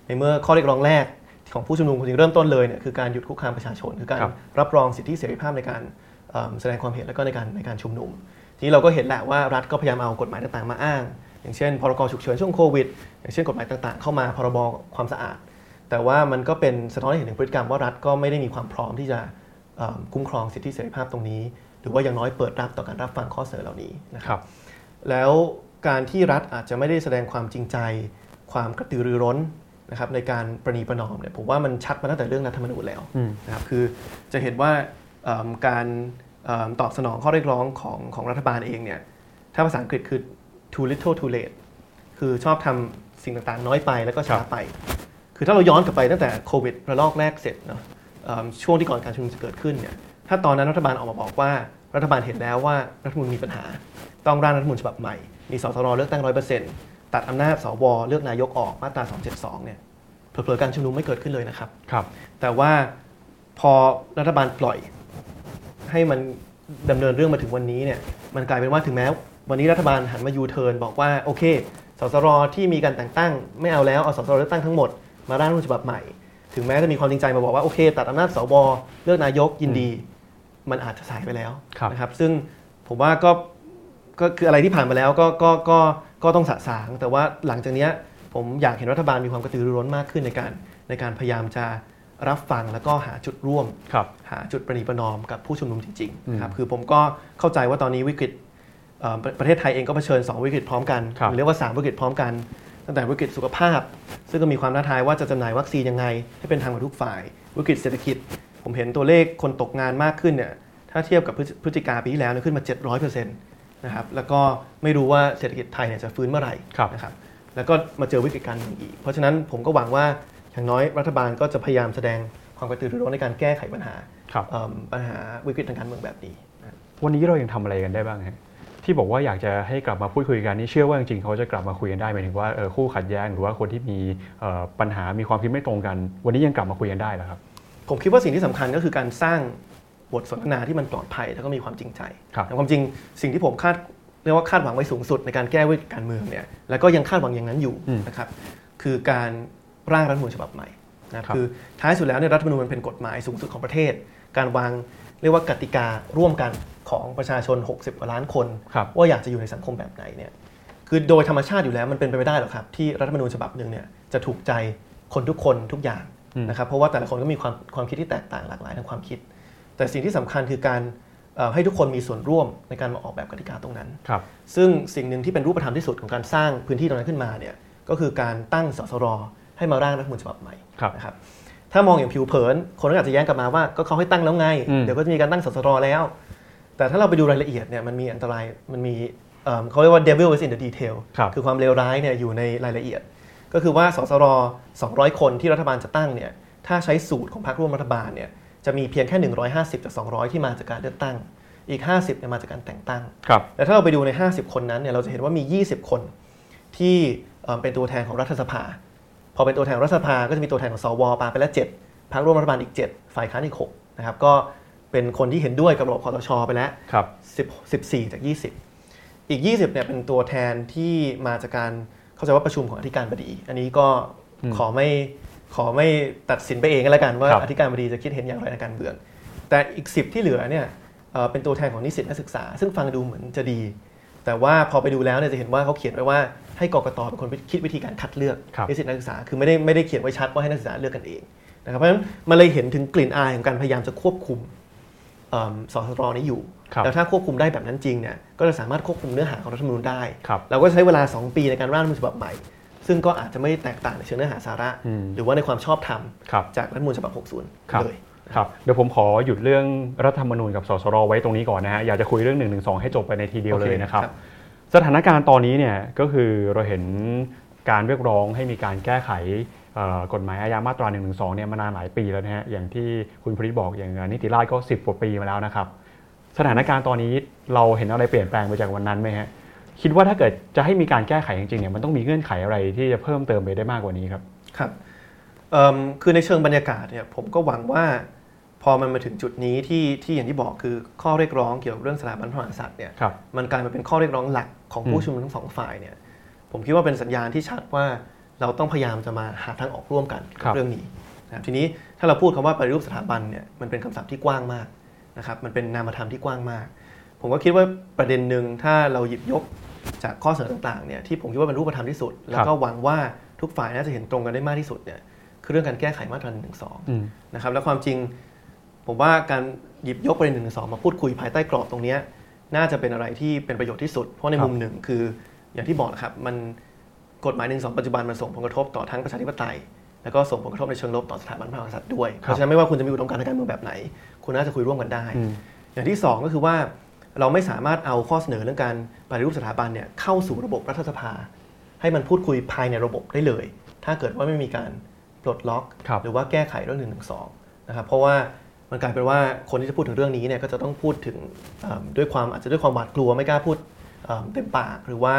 ในเมื่อข้อเรียกร้องแรกของผู้ชุมนุมจริงๆเริ่มต้นเลยเนี่ยคือการหยุดคุกคามประชาชน คือการครับรับรองสิทธิเสรีภาพในการเอิ่มแสดงความเห็นแล้วก็ในการในการชุมนุม ทีนี้เราก็เห็นแหละว่ารัฐก็พยายามเอากฎหมายต่างๆมาอ้าง อย่างเช่น พรกฉุกเฉินช่วงโควิด อย่างเช่นกฎหมายต่างๆ เข้ามาพรบความสะอาด แต่ว่ามันก็เป็นสะท้อนให้เห็นถึงพฤติกรรมว่ารัฐก็ไม่ได้มีความพร้อมที่จะเอิ่มคุ้มครองสิทธิเสรีภาพตรงนี้ หรือว่าอย่างน้อยเปิดรับต่อการรับฟังข้อเสนอเหล่านี้นะคครับรับแล้วการที่รัฐอาจจะไม่ได้แสดงความจริงใจ ความกระตือรือร้นนะครับในการประนีประนอมเนี่ยผมว่ามันชัดมาตั้งแต่เรื่องรัฐธรรมนูญแล้วอืมนะครับคือจะเห็นว่าเอิ่มการเอิ่มตอบสนองข้อเรียกร้องของของรัฐบาลเองเนี่ยถ้าภาษาอังกฤษคือ too little too late คือชอบทำสิ่งต่างๆ น้อยไปแล้วก็ช้าไป คือถ้าเราย้อนกลับไปตั้งแต่โควิดระลอกแรกเสร็จเนาะเอิ่มช่วงที่ก่อนการชุมนุมจะเกิดขึ้นเนี่ยถ้าตอนนั้นรัฐบาลออกมาบอกว่ารัฐบาลเห็นแล้วว่ารัฐธรรมนูญมีปัญหา ต้องร่างรัฐธรรมนูญฉบับใหม่ มีสสรเลือกตั้งร้อยเปอร์เซ็นต์ตัดอำนาจสวเลือกนายกออกมาตรา 272 เนี่ยเผลอๆการชุมนุมไม่เกิดขึ้นเลยนะครับครับ แต่ว่าพอรัฐบาลปล่อยให้มันดำเนินเรื่องมาถึงวันนี้เนี่ยมันกลายเป็นว่าถึงแม้ วันนี้รัฐบาลหันมายูเทิร์นบอกว่าโอเค สสรที่มีการแต่งตั้ง ไม่เอาแล้วเอาสสรเลือกตั้งทั้งหมดมาร่างรัฐธรรมนูญฉบับใหม่ ถึงแม้จะมีความจริงใจมาบอกว่าโอเค ตัดอำนาจสวเลือกนายกยินดี มันอาจจะสายไปแล้วครับนะครับ ซึ่งผมว่าก็ก็คืออะไรที่ผ่านมาแล้วก็ก็ก็ก็ต้องสะสาง แต่ว่าหลังจากเนี้ยผมอยากเห็นรัฐบาลมีความกระตือรือร้นมากขึ้นในการในการพยายามจะรับฟังแล้วก็หาจุดร่วมครับหาจุดประนีประนอมกับผู้ชุมนุมจริงๆนะครับอืมคือผมก็เข้าใจว่าตอนนี้วิกฤตเอ่อ ประประเทศไทยเองก็เผชิญ 2 วิกฤตพร้อมกันครับหรือเรียกว่า 3 วิกฤตพร้อมกัน ตั้งแต่วิกฤตสุขภาพ ซึ่งก็มีความท้าทายว่าจะจำหน่ายวัคซีนยังไง ให้เป็นทางกับทุกฝ่าย วิกฤตเศรษฐกิจ ผมเห็นตัวเลขคนตกงานมากขึ้นเนี่ยถ้าเทียบกับพฤศพฤศจิกาปีที่แล้วเนี่ยขึ้นมา 700%นะครับแล้วก็ไม่รู้ว่าเศรษฐกิจไทยเนี่ยจะฟื้นเมื่อไหร่ครับนะครับแล้วก็มาเจอวิกฤตการเมืองอีก เพราะฉะนั้นผมก็หวังว่าอย่างน้อยรัฐบาลก็จะพยายามแสดงความกระตือรือร้นในการแก้ไขปัญหาครับเอิ่มปัญหาวิกฤตทางการเมืองแบบนี้นะวันนี้เรายังทำอะไรกันได้บ้างฮะ ที่บอกว่าอยากจะให้กลับมาพูดคุยกันนี่เชื่อว่าจริงๆเขาจะกลับมาคุยกันได้หมายถึงว่าเออคู่ขัดแย้งหรือว่าคนที่มีเอ่อปัญหามีความคิดไม่ตรงกัน วันนี้ยังกลับมาคุยกันได้เหรอครับ ผมคิดว่าสิ่งที่สำคัญก็คือการสร้างบทสนทนาที่มันปลอดภัยแล้วก็มีความจริงใจครับแต่ความจริงสิ่งที่ผมคาดเรียกว่าคาดหวังไว้สูงสุดในการแก้วิกฤตการเมืองเนี่ยแล้วก็ยังคาดหวังอย่างนั้นอยู่อืมนะครับคือการร่างรัฐธรรมนูญฉบับใหม่นะครับครับคือท้ายสุดแล้วเนี่ยรัฐธรรมนูญมันเป็นกฎหมายสูงสุดของประเทศ การวาง เรียกว่ากติการ่วมกันของประชาชน 60กว่าล้านคนครับว่าอยากจะอยู่ในสังคมแบบไหนเนี่ยคือโดยธรรมชาติอยู่แล้วมันเป็นไปไม่ได้หรอกครับ ที่รัฐธรรมนูญฉบับหนึ่งเนี่ยจะถูกใจคนทุกคนทุกอย่างอืมนะครับเพราะว่าแต่ละคนก็มีความความคิดที่แตกต่างหลากหลายทางความคิด แต่สิ่งที่สำคัญคือการเอ่อให้ทุกคนมีส่วนร่วมในการมาออกแบบกติกาตรงนั้นครับซึ่งสิ่งหนึ่งที่เป็นรูปธรรมที่สุดของการสร้างพื้นที่ตรงนั้นขึ้นมาเนี่ยก็คือการตั้งสสรให้มาร่างรัฐธรรมนูญฉบับใหม่ครับนะครับ ถ้ามองอย่างผิวเผิน คนก็อาจจะแย้งกลับมาว่าก็เขาให้ตั้งแล้วไงอืมเดี๋ยวก็จะมีการตั้งสสรแล้ว แต่ถ้าเราไปดูรายละเอียดเนี่ยมันมีอันตรายมันมีเอิ่มเขาเรียกว่า devil is in the detail ครับคือความเลวร้ายเนี่ยอยู่ในรายละเอียด ก็คือว่าสสร200 คนที่รัฐบาลจะตั้งเนี่ยถ้าใช้สูตรของพรรคร่วมรัฐบาลเนี่ยจะมีเพียงแค่ 150จาก200 ที่มาจากการเลือกตั้ง อีก 50เนี่ยมาจากการแต่งตั้งครับแต่ถ้าเราไปดูใน 50 คนนั้นเนี่ยเราจะเห็นว่ามี 20 คนที่เอ่อเป็นตัวแทนของรัฐสภา พอเป็นตัวแทนของรัฐสภาก็จะมีตัวแทนของสวปาไปแล้ว7พรรคร่วมรัฐบาลอีก 7 ฝ่ายค้านอีก6นะครับก็เป็นเป็นคนที่เห็นด้วยกับระบบคอสชไปแล้วครับ10 14 จาก 20 อีก 20เนี่ยเป็นตัวแทนที่มาจากการเข้าใจว่าประชุมของอธิการบดี อันนี้ก็อืมขอไม่ขอไม่ตัดสินไปเองก็แล้วกันว่าครับอธิการบดีจะคิดเห็นอย่างไรในการเมือง แต่อีก 10 ที่เหลือเนี่ยเอ่อเป็นตัวแทนของนิสิตนักศึกษา ซึ่งฟังดูเหมือนจะดี แต่ว่าพอไปดูแล้วเนี่ยจะเห็นว่าเขาเขียนไว้ว่า ให้กกตเป็นคนคิดวิธีการคัดเลือกครับนิสิตนักศึกษาคือไม่ได้ไม่ได้เขียนไว้ชัดว่าให้นักศึกษาเลือกกันเองนะครับเพราะฉะนั้นมันเลยเห็นถึงกลิ่นอายของการพยายามจะควบคุมเอิ่มสสรนี้อยู่ครับแล้วถ้าควบคุมได้แบบนั้นจริงเนี่ยก็จะสามารถควบคุมเนื้อหาของรัฐธรรมนูญได้ครับเราก็ใช้เวลา 2 ปีในการร่างรัฐธรรมนูญฉบับใหม่ ซึ่งก็อาจจะไม่แตกต่างในเชิงเนื้อหาสาระอืมหรือว่าในความชอบธรรมครับจากรัฐธรรมนูญฉบับครับ 60 เลยครับเดี๋ยวผมขอหยุดเรื่องรัฐธรรมนูญกับสสรไว้ตรงนี้ก่อนนะฮะอยากจะคุยเรื่อง1นึให้จบไปในทีเดียวโอเคเลยนะครับครับ สถานการณ์ตอนนี้เนี่ยก็คือเราเห็นการเรียกร้องให้มีการแก้ไขเอ่อกฎหมายอาญามาตรา1นึเนี่ยมานานหลายปีแล้วนะฮะอย่างที่คุณพริตบอกอย่างนิติราชก็ 10กว่าปีมาแล้วนะครับ สถานการณ์ตอนนี้เราเห็นอะไรเปลี่ยนแปลงไปจากวันนั้นไหมฮะคิดว่าถ้าเกิดจะให้มีการแก้ไขจริงๆเนี่ยมันต้องมีเงื่อนไขอะไรที่จะเพิ่มเติมไปได้มากกว่านี้ครับครับเอิ่มคือในเชิงบรรยากาศเนี่ยผมก็หวังว่าพอมันมาถึงจุดนี้ที่ที่อย่างที่บอกคือข้อเรียกร้องเกี่ยวกับเรื่องสถาบันพระมหากษัตริย์เนี่ยครับมันกลายมาเป็นข้อเรียกร้องหลัก ของอืผู้มชุมนุมทั้งสองฝ่ายเนี่ยผมคิดว่าเป็นสัญญาณที่ชัดว่าเราต้องพยายามจะมาหาทางออกร่วมกันกับเรื่องนี้นะครับทีนี้ถ้าเราพูดคำว่าปฏิรูปสถาบันเนี่ยมันเป็นคำศัพท์ที่กว้างมากนะครับมันเป็นนามธรรมที่กว้างมาก ผมก็คิดว่าประเด็นหนึ่งถ้าเราหยิบยกจากข้อเสนอต่างๆเนี่ยที่ผมคิดว่าเป็นรูปธรรมที่สุด แล้วก็หวังว่าทุกฝ่ายน่าจะเห็นตรงกันได้มากที่สุดเนี่ยคือเรื่องการแก้ไขมาตรา1นึอืมนะครับแล้วความจริงผมว่าการหยิบยกประเด็นหนึ่งสองมาพูดคุยภายใต้กรอบตรงเนี้ย น่าจะเป็นอะไรที่เป็นประโยชน์ที่สุด เพราะในครับมุมหนึ่งคืออย่างที่บอกนะครับมันกฎหมายหนึ่งสองปัจจุบันมันส่งผลกระทบต่อทั้งประชาธิปไตย แล้วก็ส่งผลกระทบในเชิงลบต่อสถาบันพระมหากษัตริย์ด้วย เพราะฉะนั้นไม่ว่าคุณจะมีอุดมการณ์ทางการเมืองแบบไหน คุณน่าจะคุยร่วมกันได้อืมอย่างที่สองก็คือว่าเราไม่สามารถเอาข้อเสนอเรื่องการปฏิรูปสถาบันเนี่ยเข้าสู่ระบบรัฐสภา ให้มันพูดคุยภายในระบบได้เลย ถ้าเกิดว่าไม่มีการปลดล็อกครับหรือว่าแก้ไขเรื่องหนึ่งหนึ่งสองนะครับเพราะว่า มันกลายเป็นว่าคนที่จะพูดถึงเรื่องนี้เนี่ยก็จะต้องพูดถึงเอิ่มด้วยความอาจจะด้วยความหวาดกลัวไม่กล้าพูดเอิ่มเต็มปากหรือว่า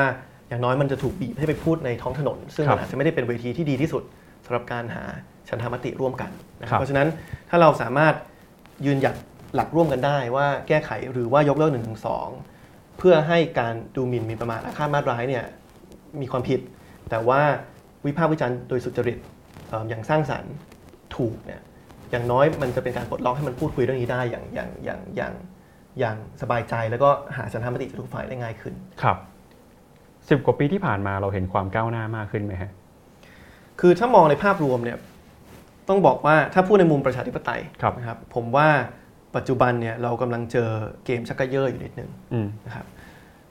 อย่างน้อยมันจะถูกบีบให้ไปพูดในท้องถนน ซึ่งครัมับนอาจจะไม่ได้เป็นเวทีที่ดีที่สุดสำหรับการหาฉันทามติร่วมกันนะคครัรับบเพราะฉะนั้นถ้าเราสามารถยืนหยัดหลักร่วมกันได้ว่าแก้ไขหรือว่ายกเลิกหนึ่งถึงสองเพื่อให้การดูหมิ่นหมีประมาทอาฆาตมาตร้ายเนี่ยมีความผิด แต่ว่าวิพากษ์วิจารณ์โดยสุจริตเอ่ออย่างสร้างสรรค์ถูกเนี่ย อย่างน้อยมันจะเป็นการปลดล็อกให้มันพูดคุยเรื่องนี้ได้อย่างอย่างอย่างอย่างอย่างสบายใจแล้วก็หาฉันทามติจากทุกฝ่ายได้ง่ายขึ้น ครับสิบกว่าปีที่ผ่านมาเราเห็นความก้าวหน้ามากขึ้นไหมฮะคือถ้ามองในภาพรวมเนี่ยต้องบอกว่าถ้าพูดในมุมประชาธิปไตยครับนะครับผมว่าปัจจุบันเนี่ยเรากำลังเจอเกมชักกระเยอะอยู่นิดนึงอืมนะครับ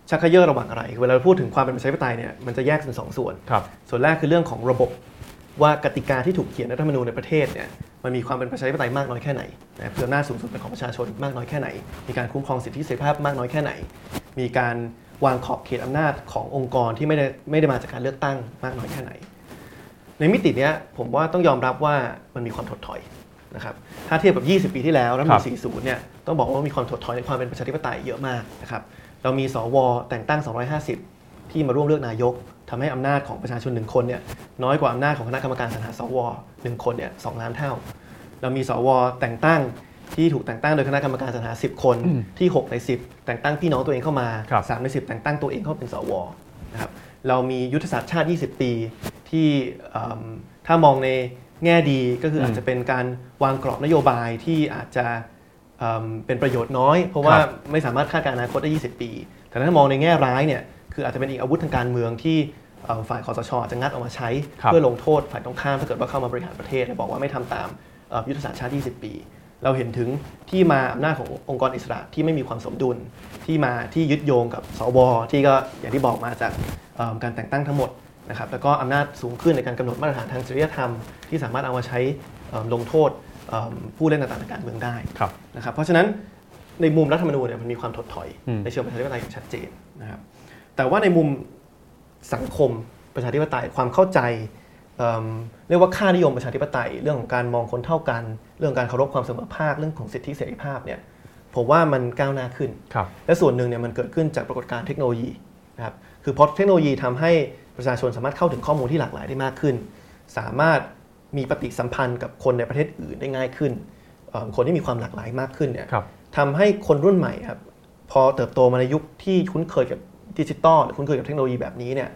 ชักกระเยอะระหว่างอะไรคือเวลาเราพูดถึงความเป็นประชาธิปไตยเนี่ยมันจะแยกเป็นสองส่วนครับส่วนแรกคือเรื่องของระบบ ว่ากติกาที่ถูกเขียนในรัฐธรรมนูญในประเทศเนี่ยมันมีความเป็นประชาธิปไตยมากน้อยแค่ไหนนะเพื่ออำนาจสูงสุดเป็นของประชาชนมากน้อยแค่ไหน มีการคุ้มครองสิทธิเสรีภาพมากน้อยแค่ไหน มีการวางขอบเขตอำนาจขององค์กรที่ไม่ได้ไม่ได้มาจากการเลือกตั้งมากน้อยแค่ไหน ในมิติเนี้ยผมว่าต้องยอมรับว่ามันมีความถดถอยนะครับถ้าเทียบกับ 20 ปีที่แล้วรัฐธรรมนูญ40 เนี่ยต้องบอกว่ามีความถดถอยในความเป็นประชาธิปไตยเยอะมากนะครับเรามีสวแต่งตั้ง 250 ที่มาร่วมเลือกนายก ทำให้อำนาจของประชาชนหนึ่งคนเนี่ยน้อยกว่าอำนาจของคณะกรรมการสรรหาสวหนึ่งคนเนี่ยสองล้านเท่า เรามีสวแต่งตั้งที่ถูกแต่งตั้งโดยคณะกรรมการสรรหา 10 คนอืมที่ 6 ใน 10 แต่งตั้งพี่น้องตัวเองเข้ามาครับ3ใน 10 แต่งตั้งตัวเองเข้าเป็นสวนะครับเรามียุทธศาสตร์ชาติ 20 ปีที่เอิ่มถ้ามองในแง่ดีก็คือมอาจจะเป็นการวางกรอบนโยบายที่อาจจะเอิ่มเป็นประโยชน์น้อย เพราะว่าครับไม่สามารถคาดการณ์อนาคตได้ 20 ปี แต่ถ้ามองในแง่ร้ายเนี่ย คืออาจจะเป็นอีกอาวุธทางการเมืองที่เอ่อฝ่ายคอสชอาจจะงัดออกมาใช้ครับเพื่อลงโทษฝ่ายตรงข้ามถ้าเกิดว่าเข้ามาบริหารประเทศ และบอกว่าไม่ทำตามเอ่อยุทธศาสตร์ชาติ 20 ปี เราเห็นถึงที่มาอำนาจขององค์กรอิสระที่ไม่มีความสมดุล ที่มาที่ยึดโยงกับสวที่ก็อย่างที่บอกมาจากเอิ่มการแต่งตั้งทั้งหมดนะครับแล้วก็อำนาจสูงขึ้นในการกำหนดมาตรฐานทางจริยธรรม ที่สามารถเอามาใช้เอิ่มลงโทษเอิ่มผู้เล่นต่างๆทางการเมืองได้ครับนะครับเพราะฉะนั้นในมุมรัฐธรรมนูญเนี่ยมันมีความถดถอยอืมในเชิงประชาธิปไตยอย่างชัดเจนนะครับ แต่ว่าในมุมสังคมประชาธิปไตยความเข้าใจเอิ่มเรียกว่าค่านิยมประชาธิปไตย เรื่องของการมองคนเท่ากัน เรื่องการเคารพความเสมอภาคเรื่องของสิทธิเสรีภาพเนี่ยผมว่ามันก้าวหน้าขึ้นครับและส่วนหนึ่งเนี่ยมันเกิดขึ้นจากปรากฏการณ์เทคโนโลยีนะครับคือพอเทคโนโลยีทำให้ประชาชนสามารถเข้าถึงข้อมูลที่หลากหลายได้มากขึ้น สามารถมีปฏิสัมพันธ์กับคนในประเทศอื่นได้ง่ายขึ้นเอ่อคนที่มีความหลากหลายมากขึ้นเนี่ยครับทำให้คนรุ่นใหม่ครับพอเติบโตมาในยุคที่คุ้นเคยกับ ดิจิตอลหรือคุ้นเคยกับเทคโนโลยีแบบนี้เนี่ย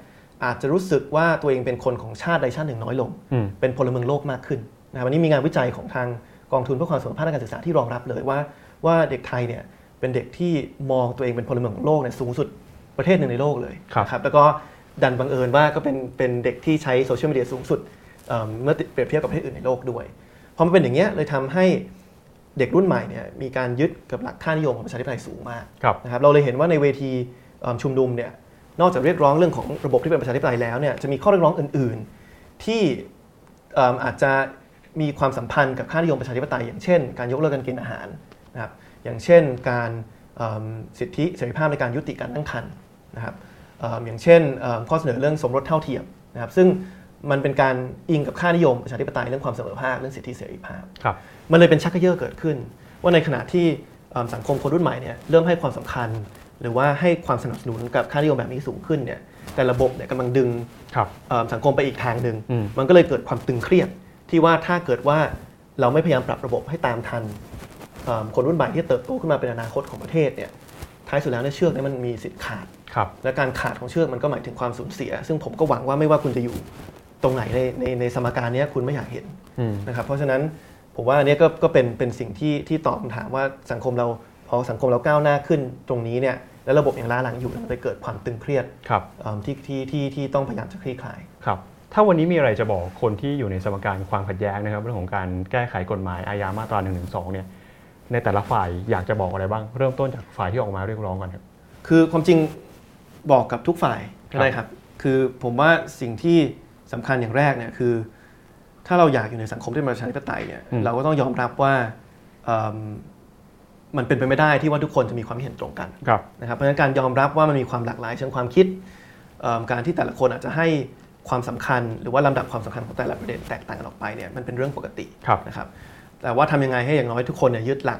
อาจจะรู้สึกว่าตัวเองเป็นคนของชาติใดชาติหนึ่งน้อยลงอืมเป็นพลเมืองโลกมากขึ้นนะครับวันนี้มีงานวิจัยของทางกองทุนเพื่อความเสมอภาคทางการศึกษาที่รองรับเลยว่า ว่าเด็กไทยเนี่ยเป็นเด็กที่มองตัวเองเป็นพลเมืองของโลกเนี่ยสูงสุดประเทศหนึ่งในโลกเลยครับนะครับแล้วก็ดันบังเอิญว่าก็เป็นเป็นเด็กที่ใช้โซเชียลมีเดียสูงสุดเอิ่มเมื่อเปรียบเทียบกับประเทศอื่นในโลกด้วยพอมันเป็นอย่างเงี้ยเลยทำให้เด็กรุ่นใหม่เนี่ยมีการยึดกับหลักค่านิยมของประชาธิปไตยสูงมากครับนะครับเราเลยเห็นว่าในเวทีเอิ่ม ชุมนุมเนี่ยนอกจากเรียกร้องเรื่องของระบบที่เป็นประชาธิปไตยแล้วเนี่ยจะมีข้อเรียกร้องอื่น ๆ ที่เอิ่มอาจจะมีความสัมพันธ์กับค่านิยมประชาธิปไตย อย่างเช่น การยกเลิกการกินอาหารนะครับอย่างเช่น การเอิ่มสิทธิเสรีภาพในการยุติการตั้งครรภ์นะครับเอิ่มอย่างเช่นเอิ่มข้อเสนอเรื่องสมรสเท่าเทียมนะครับซึ่งมันเป็นการอิงกับค่านิยมประชาธิปไตยเรื่องความเสมอภาคเรื่องสิทธิเสรีภาพครับมันเลยเป็นชักกระเยอะเกิดขึ้น ว่าในขณะที่เอิ่มสังคมคนรุ่นใหม่เนี่ยเริ่มให้ความสำคัญ หรือว่าให้ความสนับสนุนกับค่านิยมแบบนี้สูงขึ้นเนี่ยแต่ระบบเนี่ยกำลังดึงครับเอิ่มสังคมไปอีกทางหนึ่งอืมมันก็เลยเกิดความตึงเครียดที่ว่าถ้าเกิดว่าเราไม่พยายามปรับระบบให้ตามทันเอิ่มคนรุ่นใหม่ที่เติบโตขึ้นมาเป็นอนาคตของประเทศเนี่ยท้ายสุดแล้วเนี่ยเชือกเนี่ยมันมีสิทธิ์ขาดครับและการขาดของเชือกมันก็หมายถึงความสูญเสีย ซึ่งผมก็หวังว่าไม่ว่าคุณจะอยู่ตรงไหนในในในสมการเนี้ยคุณไม่อยากเห็นอืมนะครับเพราะฉะนั้นผมว่าอันเนี้ยก็ก็เป็นเป็นสิ่งที่ที่ตอบคำถามว่าสังคมเราพอสังคมเราก้าวหน้าขึ้นตรงนี้เนี่ย แล้วระบบยังล้าหลังอยู่มันเลยเกิดความตึงเครียดครับเอิ่มที่ที่ที่ที่ต้องพยายามจะคลี่คลายครับถ้าวันนี้มีอะไรจะบอกคนที่อยู่ในสมการความขัดแย้งนะครับ เรื่องของการแก้ไขกฎหมายอาญามาตรา1นึเนี่ยในแต่ละฝ่ายอยากจะบอกอะไรบ้าง เริ่มต้นจากฝ่ายที่ออกมาเรียกร้องก่อนครับคือความจริงบอกกับทุกฝ่ายก็ได้ครับครับคือผมว่าสิ่งที่สำคัญอย่างแรกเนี่ยคือ ถ้าเราอยากอยู่ในสังคมที่เป็นประชาธิปไตยเนี่ยเราก็ต้องยอมรับว่าเอิ่ มมันเป็นไปไม่ได้ที่ว่าทุกคนจะมีความเห็นตรงกันครับนะครับเพราะฉะนั้นการยอมรับว่ามันมีความหลากหลายเชิงความคิดเอิ่มการที่แต่ละคนอาจจะให้ความสำคัญ หรือว่าลำดับความสำคัญของแต่ละประเด็นแตกต่างกันออกไปเนี่ยมันเป็นเรื่องปกติครับนะครับแต่ว่าทำยังไงให้อย่างน้อยทุกคนเนี่ยยึดหลัก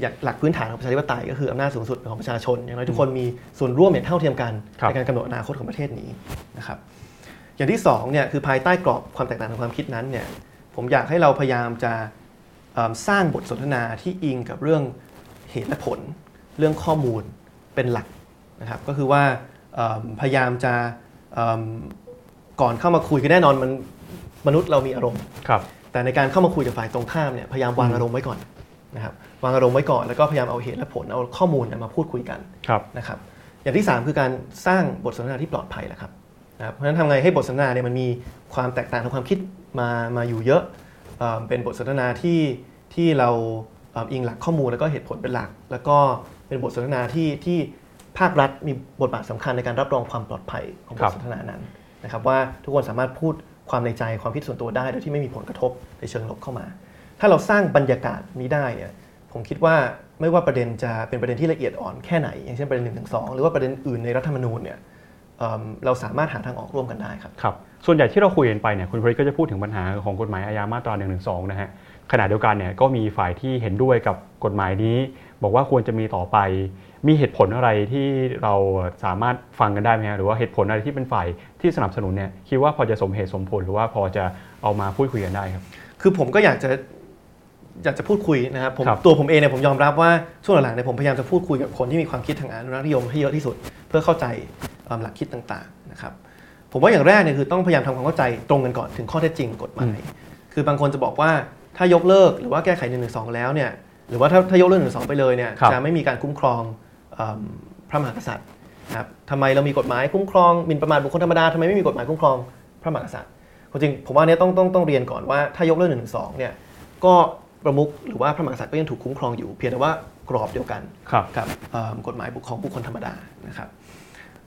อยากหลักพื้นฐานของประชาธิปไตยก็คืออำนาจสูงสุดของประชาชน อย่างน้อยทุกคนมีส่วนร่วมอย่างเท่าเทียมกันครับในการกำหนดอนาคตของประเทศนี้นะครับอย่างที่สองเนี่ยคือภายใต้กรอบความแตกต่างทางความคิดนั้นเนี่ยผมอยากให้เราพยายามจะเอิ่มสร้างบทสนทนาที่อิงกับเรื่อง เหตุและผลเรื่องข้อมูลเป็นหลักนะครับก็คือว่าเอิ่มพยายามจะเอิ่มก่อนเข้ามาคุยคือแน่นอนมันมนุษย์เรามีอารมณ์ครับแต่ในการเข้ามาคุยกับฝ่ายตรงข้ามเนี่ยพยายามวางอารมณ์ไว้ก่อนนะครับวางอารมณ์ไว้ก่อนแล้วก็พยายามเอาเหตุและผลเอาข้อมูลเนี่ยมาพูดคุยกันครับนะครับอย่างที่ 3 คือการสร้างบทสนทนาที่ปลอดภัยแหละครับนะครับเพราะฉะนั้นทำไงให้บทสนทนาเนี่ยมันมีความแตกต่างทางความคิดมามาอยู่เยอะเอ่อเป็นบทสนทนาที่ที่เราเอิงหลักข้อมูลแล้วก็เหตุผลเป็นหลัก แล้วก็เป็นบทสนทนาที่ที่ภาครัฐมีบทบาทสำคัญในการรับรองความปลอดภัยของบทสนทนานั้นนะครับว่าทุกคนสามารถพูดความในใจความคิดส่วนตัวได้ โดยที่ไม่มีผลกระทบในเชิงลบเข้ามา ถ้าเราสร้างบรรยากาศนี้ได้เนี่ยผมคิดว่าไม่ว่าประเด็นจะเป็นประเด็นที่ละเอียดอ่อนแค่ไหน อย่างเช่นประเด็นหนึ่งถึงสองหรือว่าประเด็นอื่นในรัฐธรรมนูญเนี่ยเเราสามารถหาทางออกร่วมกันได้ครับครับ ส่วนใหญ่ที่เราคุยกันไปเนี่ยคุณพริก็จะพูดถึงปัญหาของกฎหมายอาญามาตรา1นึนะฮะ ขณะเดียวกันเนี่ยก็มีฝ่ายที่เห็นด้วยกับกฎหมายนี้ บอกว่าควรจะมีต่อไป มีเหตุผลอะไรที่เราสามารถฟังกันได้ไหมฮะหรือว่าเหตุผลอะไรที่เป็นฝ่ายที่สนับสนุนเนี่ยคิดว่าพอจะสมเหตุสมผลหรือว่าพอจะเอามาพูดคุยกันได้ครับ คือผมก็อยากจะอยากจะพูดคุยนะครับผมครับตัวผมเองเนี่ยผมยอมรับว่าช่วงหลังๆเนี่ยผมพยายามจะพูดคุยกับคนที่มีความคิดทางอนุรักษ์นิยมให้เยอะที่สุด เพื่อเข้าใจเอิ่มหลักคิดต่างๆนะครับผมว่าอย่างแรกเนี่ยคือต้องพยายามทำความเข้าใจตรงกันก่อนถึงข้อเท็จจริงกฎหมายคือบางคนจะบอกว่า ถ้ายกเลิกหรือว่าแก้ไข1นึแล้วเนี่ยหรือว่าถ้าถ้ายกเลิก1นึไปเลยเนี่ยครับจะไม่มีการคุ้มครองเอิ่มพระมหากษัตริย์นะครับทำไมเรามีกฎหมายคุ้มครองหมิ่นประมาทบุคคลธรรมดาทำไมไม่มีกฎหมายคุ้มครองพระมหากษัตริย์ความจริงผมว่าเนี่ยต้องต้องต้องเรียนก่อนว่าถ้ายกเลิก1นึเนี่ยก็ประมุขหรือว่าพระมหากษัตริย์ก็ยังถูกคุ้มครองอยู่ เพียงแต่ว่ากรอบเดียวกันครับกับเอิ่มกฎหมายบุคของบุคคลธรรมดานะครับ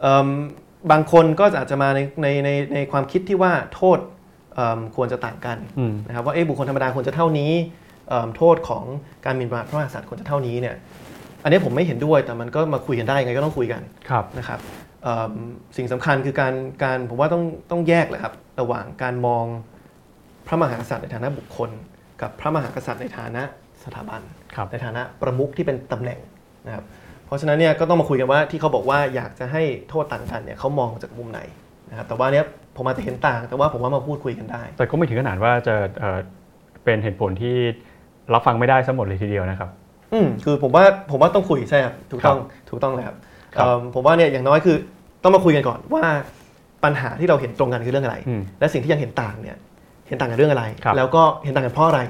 เอิ่มบางคนก็อาจจะมาในในในในความคิดที่ว่าโทษเอิ่ม ควรจะต่างกันอืมนะครับว่าเอ๊ะบุคคลธรรมดาควรจะเท่านี้เอิ่มโทษของการหมิ่นประมาทพระมหากษัตริย์ควรจะเท่านี้เนี่ยอันนี้ผมไม่เห็นด้วยแต่มันก็มาคุยกันได้ยังไงก็ต้องคุยกันครับนะครับเอิ่มสิ่งสำคัญคือการการผมว่าต้องต้องแยกเลยครับระหว่างการมองพระมหากษัตริย์ในฐานะบุคคล กับพระมหากษัตริย์ในฐานะสถาบันครับในฐานะประมุขที่เป็นตำแหน่งนะครับเพราะฉะนั้นเนี่ยก็ต้องมาคุยกันว่าที่เขาบอกว่าอยากจะให้โทษต่างกันเนี่ยเขามองจากมุมไหนนะครับแต่ว่าเนี้ย ผมอาจจะเห็นต่าง แต่ว่าผมว่ามาพูดคุยกันได้ แต่ก็ไม่ถึงขนาดว่าจะเอ่อเป็นเหตุผลที่รับฟังไม่ได้ซะหมดเลยทีเดียวนะครับ อืมคือผมว่าผมว่าต้องคุยใช่ครับถูกต้องถูกต้องเลยครับครับเอิ่มผมว่าเนี่ยอย่างน้อยคือต้องมาคุยกันก่อนว่าปัญหาที่เราเห็นตรงกันคือเรื่องอะไรอืมและสิ่งที่ยังเห็นต่างเนี่ยเห็นต่างกันเรื่องอะไรครับแล้วก็เห็นต่างกันเพราะอะไร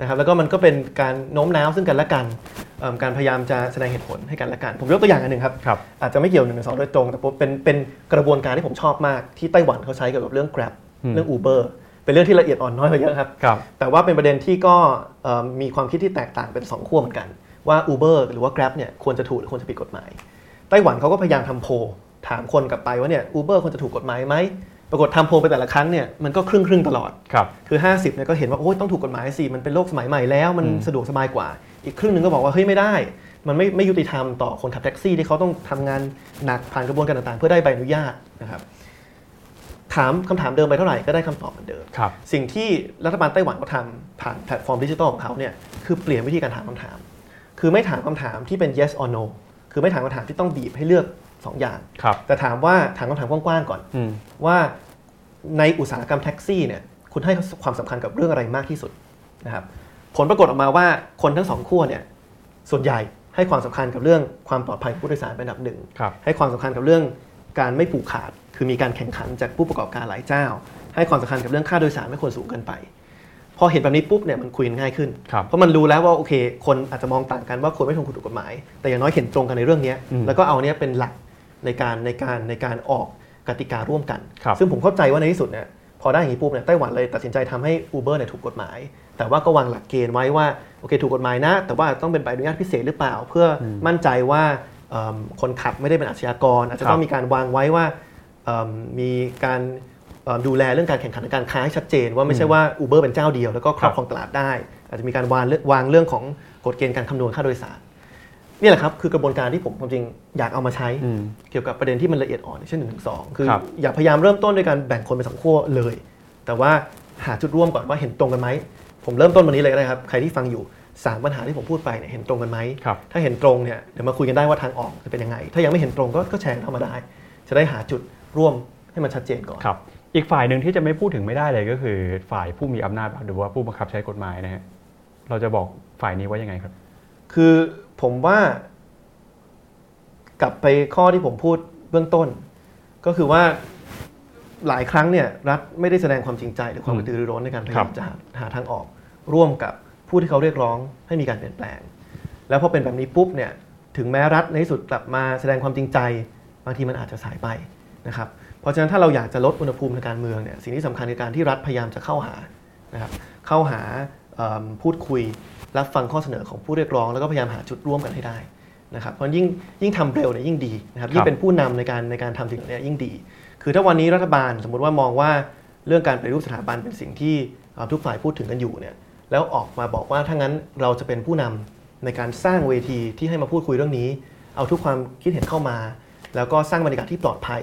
นะครับ แล้วก็มันก็เป็นการโน้มน้าวซึ่งกันและกันเอิ่ม การพยายามจะแสดงเหตุผลให้กันและกัน ผมยกตัวอย่างอันหนึ่งครับครับอาจจะไม่เกี่ยวหนึ่งสองโดยตรง แต่ผมเป็นเป็นกระบวนการที่ผมชอบมากที่ไต้หวันเขาใช้เกี่ยวกับเรื่อง Grab อืมเรื่อง Uber เป็นเรื่องที่ละเอียดอ่อนน้อยกว่าเยอะครับครับแต่ว่าเป็นประเด็นที่ก็เอิ่มมีความคิดที่แตกต่างเป็นสองขั้วเหมือนกัน ว่า Uber หรือว่า Grab เนี่ยควรจะถูกหรือควรจะผิดกฎหมาย ไต้หวันเขาก็พยายามทำโพลถามคนกลับไปว่าเนี่ย Uber ควรจะถูกกฎหมายไหม ปรากฏทำโพลไปแต่ละครั้งเนี่ยมันก็ครึ่งครึ่งๆตลอด ครับ คือ 50เนี่ยก็เห็นว่าโอ้ยต้องถูกกฎหมายสิ มันเป็นโลกสมัยใหม่แล้ว มันอืมสะดวกสบายกว่า อีกครึ่งหนึ่งก็บอกว่าเฮ้ยไม่ได้ มันไม่ไม่ยุติธรรมต่อคนขับแท็กซี่ที่เขาต้องทำงานหนักผ่านกระบวนการต่างๆ เพื่อได้ใบอนุญาตนะครับถามคำถามเดิมไปเท่าไหร่ก็ได้คำตอบเหมือนเดิมครับสิ่งที่รัฐบาลไต้หวันเขาทำผ่านแพลตฟอร์มดิจิทัลของเขาเนี่ยคือเปลี่ยนวิธีการถามคำถาม คือไม่ถามคำถามที่เป็น yes or no คือไม่ถามคำถามที่ต้องบีบให้เลือกสองอย่างครับแต่ถามว่าถามคำถามกว้างๆก่อนอืมว่าในอุตสาหกรรมแท็กซี่เนี่ยคุณให้ความสำคัญกับเรื่องอะไรมากที่สุดนะครับ ผลปรากฏออกมาว่าคนทั้งสองขั้วเนี่ยส่วนใหญ่ให้ความสำคัญกับเรื่องความปลอดภัยของผู้โดยสารเป็นอันดับหนึ่งครับให้ความสำคัญกับเรื่องการไม่ผูกขาด คือมีการแข่งขันจากผู้ประกอบการหลายเจ้า ให้ความสำคัญกับเรื่องค่าโดยสารไม่ควรสูงเกินไป พอเห็นแบบนี้ปุ๊บเนี่ยมันคุยกันง่ายขึ้นครับเพราะมันรู้แล้วว่าโอเค คนอาจจะมองต่างกันว่าควรไม่ทำถูกกฎหมาย แต่อย่างน้อยเห็นตรงกันในเรื่องเนี้ยอืมแล้วก็เอาเนี้ยเป็นหลักในการในการในการออกกติการ่วมกันครับซึ่งผมเข้าใจว่าในที่สุดเนี่ย พอได้อย่างนี้ปุ๊บเนี่ยไต้หวันเลยตัดสินใจทำให้ Uber เนี่ยถูกกฎหมาย แต่ว่าก็วางหลักเกณฑ์ไว้ว่าโอเค ถูกกฎหมายนะ แต่ว่าต้องเป็นใบอนุญาตพิเศษหรือเปล่า เพื่อมั่นใจว่าคนขับไม่ได้เป็นอาชญากร อาจจะต้องมีการวางไว้ว่ามีการดูแลเรื่องการแข่งขันทางการค้าให้ชัดเจน ว่าไม่ใช่ว่า Uber เป็นเจ้าเดียวแล้วก็ครอบครองตลาดได้ อาจจะมีการวางเรื่องของกฎเกณฑ์การคำนวณค่าโดยสาร นี่แหละครับคือกระบวนการที่ผมความจริงอยากเอามาใช้อืมเกี่ยวกับประเด็นที่มันละเอียดอ่อนเช่นหนึ่งถึงสองคือครับอย่าพยายามเริ่มต้นด้วยการแบ่งคนเป็นสองขั้วเลย แต่ว่าหาจุดร่วมก่อนว่าเห็นตรงกันไหมผมเริ่มต้นวันนี้เลยก็ได้ครับใครที่ฟังอยู่สามปัญหาที่ผมพูดไปเนี่ยเห็นตรงกันไหมครับถ้าเห็นตรงเนี่ยเดี๋ยวมาคุยกันได้ว่าทางออกจะเป็นยังไง ถ้ายังไม่เห็นตรงก็ก็แชร์เข้ามาได้ จะได้หาจุดร่วมให้มันชัดเจนก่อนครับอีกฝ่ายหนึ่งที่จะไม่พูดถึงไม่ได้เลยก็คือ ฝ่ายผู้มีอำนาจหรือว่าผู้บังคับใช้กฎหมายนะฮะเราจะบอกฝ่ายนี้ว่ายังไงครับ คือ ผมว่ากลับไปข้อที่ผมพูดเบื้องต้น ก็คือว่าหลายครั้งเนี่ยรัฐไม่ได้แสดงความจริงใจหรือความกระตือรือร้นในการพยายามจะหาหาทางออก ร่วมกับผู้ที่เขาเรียกร้องให้มีการเปลี่ยนแปลง แล้วพอเป็นแบบนี้ปุ๊บเนี่ยถึงแม้รัฐในที่สุดกลับมาแสดงความจริงใจ บางทีมันอาจจะสายไปนะครับเพราะฉะนั้นถ้าเราอยากจะลดอุณหภูมิทางการเมืองเนี่ยสิ่งที่สำคัญคือการที่รัฐพยายามจะเข้าหานะครับเข้าหา พูดคุยรับฟังข้อเสนอของผู้เรียกร้อง แล้วก็พยายามหาจุดร่วมกันให้ได้นะครับเพราะยิ่งยิ่งทำเร็วเนี่ยยิ่งดีนะครับยิ่งเป็นผู้นำในการในการทำสิ่งเหล่านี้ยิ่งดี คือถ้าวันนี้รัฐบาลสมมติว่ามองว่าเรื่องการปฏิรูปสถาบันเป็นสิ่งที่เอ่อทุกฝ่ายพูดถึงกันอยู่เนี่ยแล้วออกมาบอกว่าถ้างั้นเราจะเป็นผู้นำในการสร้างเวทีที่ให้มาพูดคุยเรื่องนี้ เอาทุกความคิดเห็นเข้ามา แล้วก็สร้างบรรยากาศที่ปลอดภัย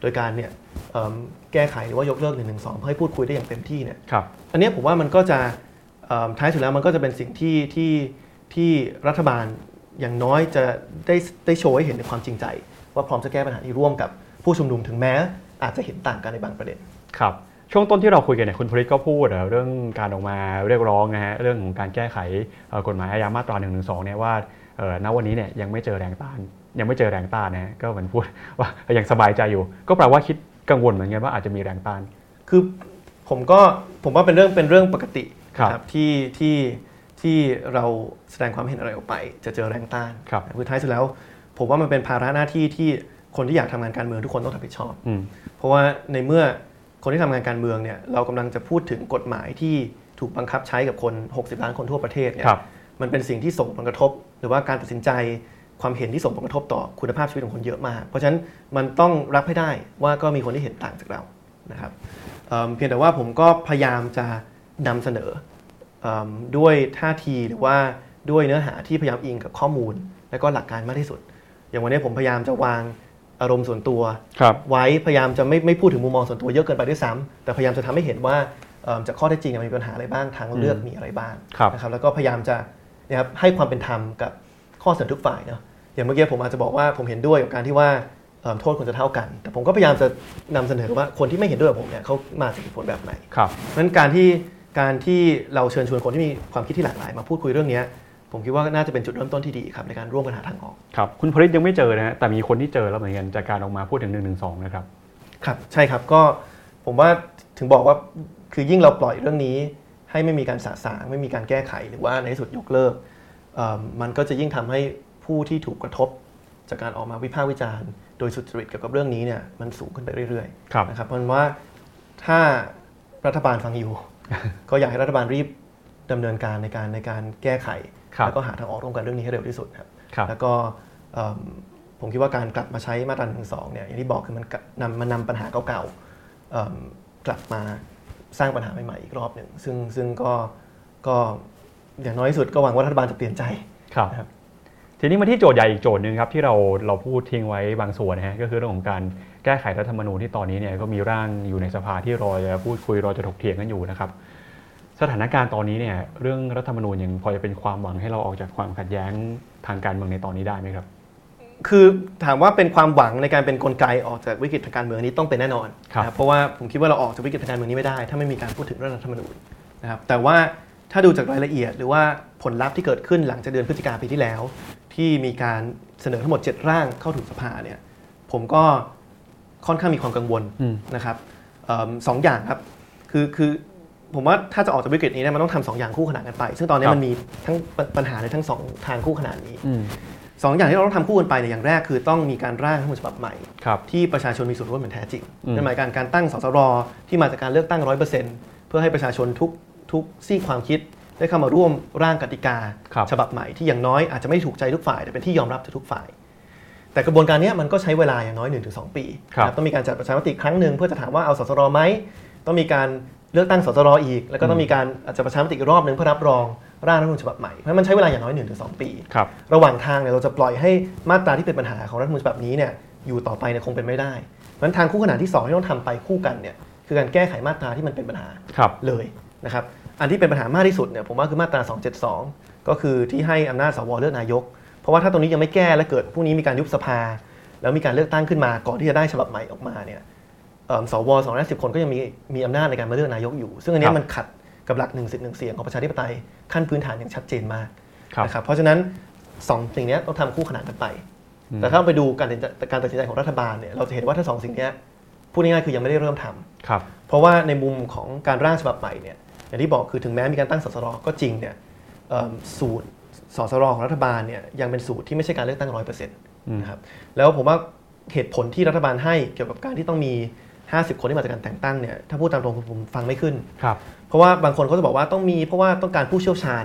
โดยการเนี่ยเอิ่มแก้ไขหรือว่ายกเลิก1นึเพื่อให้พูดคุยได้อย่างเต็มที่เนี่ยครับอันเนี้ยผมว่ามันก็จะเอิ่ม ท้ายสุดแล้วมันก็จะเป็นสิ่งที่ที่ที่รัฐบาลอย่างน้อยจะได้ได้โชว์ให้เห็นในความจริงใจ ว่าพร้อมจะแก้ปัญหานี้ร่วมกับผู้ชุมนุมถึงแม้ อาจจะเห็นต่างกันในบางประเด็นครับช่วงต้นที่เราคุยกันเนี่ยคุณพลิตก็พูดเอ่อเรื่องการออกมาเรียกร้องนะฮะเรื่องของการแก้ไขเอ่อกฎหมายอาญามาตรา1นึเนี่ยว่าเอ่อณวันนี้เนี่ยยังไม่เจอแรงต้านยังไม่เจอแรงต้านนะฮะก็เหมือนพูดว่ายังสบายใจอยู่ ก็แปลว่าคิดกังวลเหมือนกันว่าอาจจะมีแรงต้าน คือผมก็ผมว่าเป็นเรื่องเป็นเรื่องปกติ ครับนะที่ที่ที่เราแสดงความเห็นอะไรออกไป จะเจอแรงต้านครับคือท้ายสุดแล้ว ผมว่ามันเป็นภาระหน้าที่ที่คนที่อยากทำงานการเมืองทุกคนต้องรับผิดชอบอืมเพราะว่าในเมื่อคนที่ทำงานการเมืองเนี่ยเรากำลังจะพูดถึงกฎหมายที่ถูกบังคับใช้กับคน 60 ล้านคนทั่วประเทศเนี่ยครับมันเป็นสิ่งที่ส่งผลกระทบ หรือว่าการตัดสินใจความเห็นที่ส่งผลกระทบต่อคุณภาพชีวิตของคนเยอะมาก เพราะฉะนั้นมันต้องรับให้ได้ว่าก็มีคนที่เห็นต่างจากเรานะครับเอิ่มเพียงแต่ว่าผมก็พยายามจะ นำเสนอเอมด้วยท่าทีหรือว่าด้วยเนื้อหาที่พยายามอิงกับข้อมูล และก็หลักการมากที่สุด อย่างวันนี้ผมพยายามจะวางอารมณ์ส่วนตัวครับไว้พยายามจะไม่ไม่พูดถึงมุมมองส่วนตัวเยอะเกินไปด้วยซ้ำแต่พยายามจะทำให้เห็นว่าเอิ่มจากข้อเท็จจริงมันมีปัญหาอะไรบ้างทางเลือกอืมมีอะไรบ้างครับนะครับแล้วก็พยายามจะนะครับให้ความเป็นธรรมกับข้อเสนอทุกฝ่ายเนาะอย่างเมื่อกี้ผมอาจจะบอกว่าผมเห็นด้วยกับการที่ว่าเอิ่มโทษควรจะเท่ากัน แต่ผมก็พยายามจะนำเสนอว่าคนที่ไม่เห็นด้วยกับผมเนี่ยเขามาจากเหตุผลแบบไหนครับเพราะฉะนั้นการที่ การที่เราเชิญชวนคนที่มีความคิดที่หลากหลาย มาพูดคุยเรื่องเนี้ยผมคิดว่าน่าจะเป็นจุดเริ่มต้นที่ดีครับในการร่วมกันหาทางออกครับคุณพริตยังไม่เจอนะฮะแต่มีคนที่เจอแล้วเหมือนกันจากการออกมาพูดถึง1นึนะครับครับใช่ครับก็ผมว่าถึงบอกว่าคือยิ่งเราปล่อยเรื่องนี้ ให้ไม่มีการสะสางไม่มีการแก้ไขหรือว่าในที่สุดยกเลิกเอ่อมันก็จะยิ่งทำให้ผู้ที่ถูกกระทบ จากการออกมาวิพากษ์วิจารณ์โดยสุจริตเกี่ยวกับเรื่องนี้เนี่ยมันสูงขึ้นไปเรื่อยครับๆนะครับเพราะฉะนั้นว่าถ้ารัฐบาลฟังอยู่ ก็อยากให้รัฐบาลรีบดำเนินการในการในการแก้ไขครับแล้วก็หาทางออกร่วมกันเรื่องนี้ให้เร็วที่สุดครับครับแล้วก็เอิ่มผมคิดว่าการกลับมาใช้มาตราหนึ่งสองเนี่ยอย่างที่บอกคือมันกะนำมันนำปัญหาเก่าๆเอิ่มกลับมาสร้างปัญหาใหม่ๆอีกรอบหนึ่งซึ่งซึ่งก็ก็อย่างน้อยที่สุดก็หวังว่ารัฐบาลจะเปลี่ยนใจครับนะครับทีนี้มาที่โจทย์ใหญ่อีกโจทย์หนึ่งครับที่เราเราพูดทิ้งไว้บางส่วนนะฮะก็คือเรื่องของการ แก้ไขรัฐธรรมนูญที่ตอนนี้เนี่ยก็มีร่างอยู่ในสภาที่รอจะพูดคุยรอจะถกเถียงกันอยู่นะครับ สถานการณ์ตอนนี้เนี่ยเรื่องรัฐธรรมนูญยังพอจะเป็นความหวังให้เราออกจากความขัดแย้งทางการเมืองในตอนนี้ได้ไหมครับ คือถามว่าเป็นความหวังในการเป็นกลไกออกจากวิกฤตทางการเมืองนี้ต้องเป็นแน่นอนครับนะเพราะว่าผมคิดว่าเราออกจากวิกฤตทางการเมืองนี้ไม่ได้ ถ้าไม่มีการพูดถึงเรื่องรัฐธรรมนูญนะครับแต่ว่าถ้าดูจากรายละเอียดหรือว่าผลลัพธ์ที่เกิดขึ้นหลังจากเดือนพฤศจิกาปีที่แล้ว ที่มีการเสนอทั้งหมด 7 ร่างเข้าถึงสภาเนี่ยผมก็ ค่อนข้างมีความกังวลอืมนะครับเอิ่มสองอย่างครับคือคือผมว่าถ้าจะออกจากวิกฤตนี้เนี่ยมันต้องทำสองอย่างคู่ขนานกันไป ซึ่งตอนนี้ครับมันมีทั้งปัญปัญหาในทั้งสองทางคู่ขนานนี้อืมสองอย่างที่เราต้องทำคู่กันไปเนี่ยอย่างแรกคือต้องมีการร่างรัฐธรรมนูญฉบับใหม่ครับที่ประชาชนมีส่วนร่วมอย่างแท้จริงอืมนั่นหมายการการตั้งสสรที่มาจากการเลือกตั้งร้อยเปอร์เซ็นต์เพื่อให้ประชาชนทุกทุกซีกความคิดได้เข้ามาร่วมร่างกติกาครับฉบับใหม่ที่อย่างน้อยอาจจะไม่ถูกใจทุกฝ่ายแต่เป็นที่ยอมรับจากทุกฝ่าย แต่กระบวนการเนี้ยมันก็ใช้เวลาอย่างน้อย 1-2 ปีครับนะต้องมีการจัดประชามติครั้งหนึ่งเพื่อจะถามว่าเอาสสรไหมต้องมีการเลือกตั้งสสรอีก แล้วก็ต้องมีการอาจจะประชามติอีกรอบหนึ่งเพื่อรับรองร่างรัฐธรรมนูญฉบับใหม่เพราะฉะนั้นมันใช้เวลาอย่างน้อย 1-2 ปีครับระหว่างทางเนี่ยเราจะปล่อยให้มาตราที่เป็นปัญหาของรัฐธรรมนูญฉบับนี้เนี่ยอยู่ต่อไปเนี่ยคงเป็นไม่ได้เพราะฉะนั้นทางคู่ขนานที่สองที่ต้องทำไปคู่กันเนี่ยคือการแก้ไขมาตราที่มันเป็นปัญหาครับเลยนะครับอันที่เป็นปัญหามากที่สุดเนี่ยผมว่าคือมาตรา 272 ก็คือที่ให้อำนาจสวเลือกนายก เพราะว่าถ้าตรงนี้ยังไม่แก้และเกิดพรุ่งนี้มีการยุบสภา แล้วมีการเลือกตั้งขึ้นมาก่อนที่จะได้ฉบับใหม่ออกมาเนี่ยเอิ่มสว210คนก็ยังมีมีอำนาจในการมาเลือกนายกอยู่ ซึ่งอันเนี้คยรับมันขัดกับหลักหนึ่งสิทธิ์หนึ่งเสียงของประชาธิปไตยขั้นพื้นฐานอย่างชัดเจนมากครับนะครับเพราะฉะนั้นสองสิ่งเนี้ยต้องทำคู่ขนานกันไป แต่ถ้าเราไปดูการตัดสินใจการตัดสินใจของรัฐบาลเนี่ยเราจะเห็นว่าถ้าสองสิ่งเนี้ยพูดง่ายๆคือยังไม่ได้เริ่มทำครับเพราะว่าในมุมของการร่างฉบับใหม่เนี่ยอย่างที่บอกคือถึงแม้มีการตั้งสสรก็จริงเนี่ยเอิ่มสูตร สสรของรัฐบาลเนี่ยยังเป็นสูตรที่ไม่ใช่การเลือกตั้งร้อยเปอร์เซ็นต์อืมนะครับแล้วผมว่าเหตุผลที่รัฐบาลให้เกี่ยวกับการที่ต้องมี 50 คนที่มาจากการแต่งตั้งเนี่ยถ้าพูดตามตรงผมฟังไม่ขึ้นครับเพราะว่าบางคนเขาจะบอกว่าต้องมีเพราะว่าต้องการผู้เชี่ยวชาญ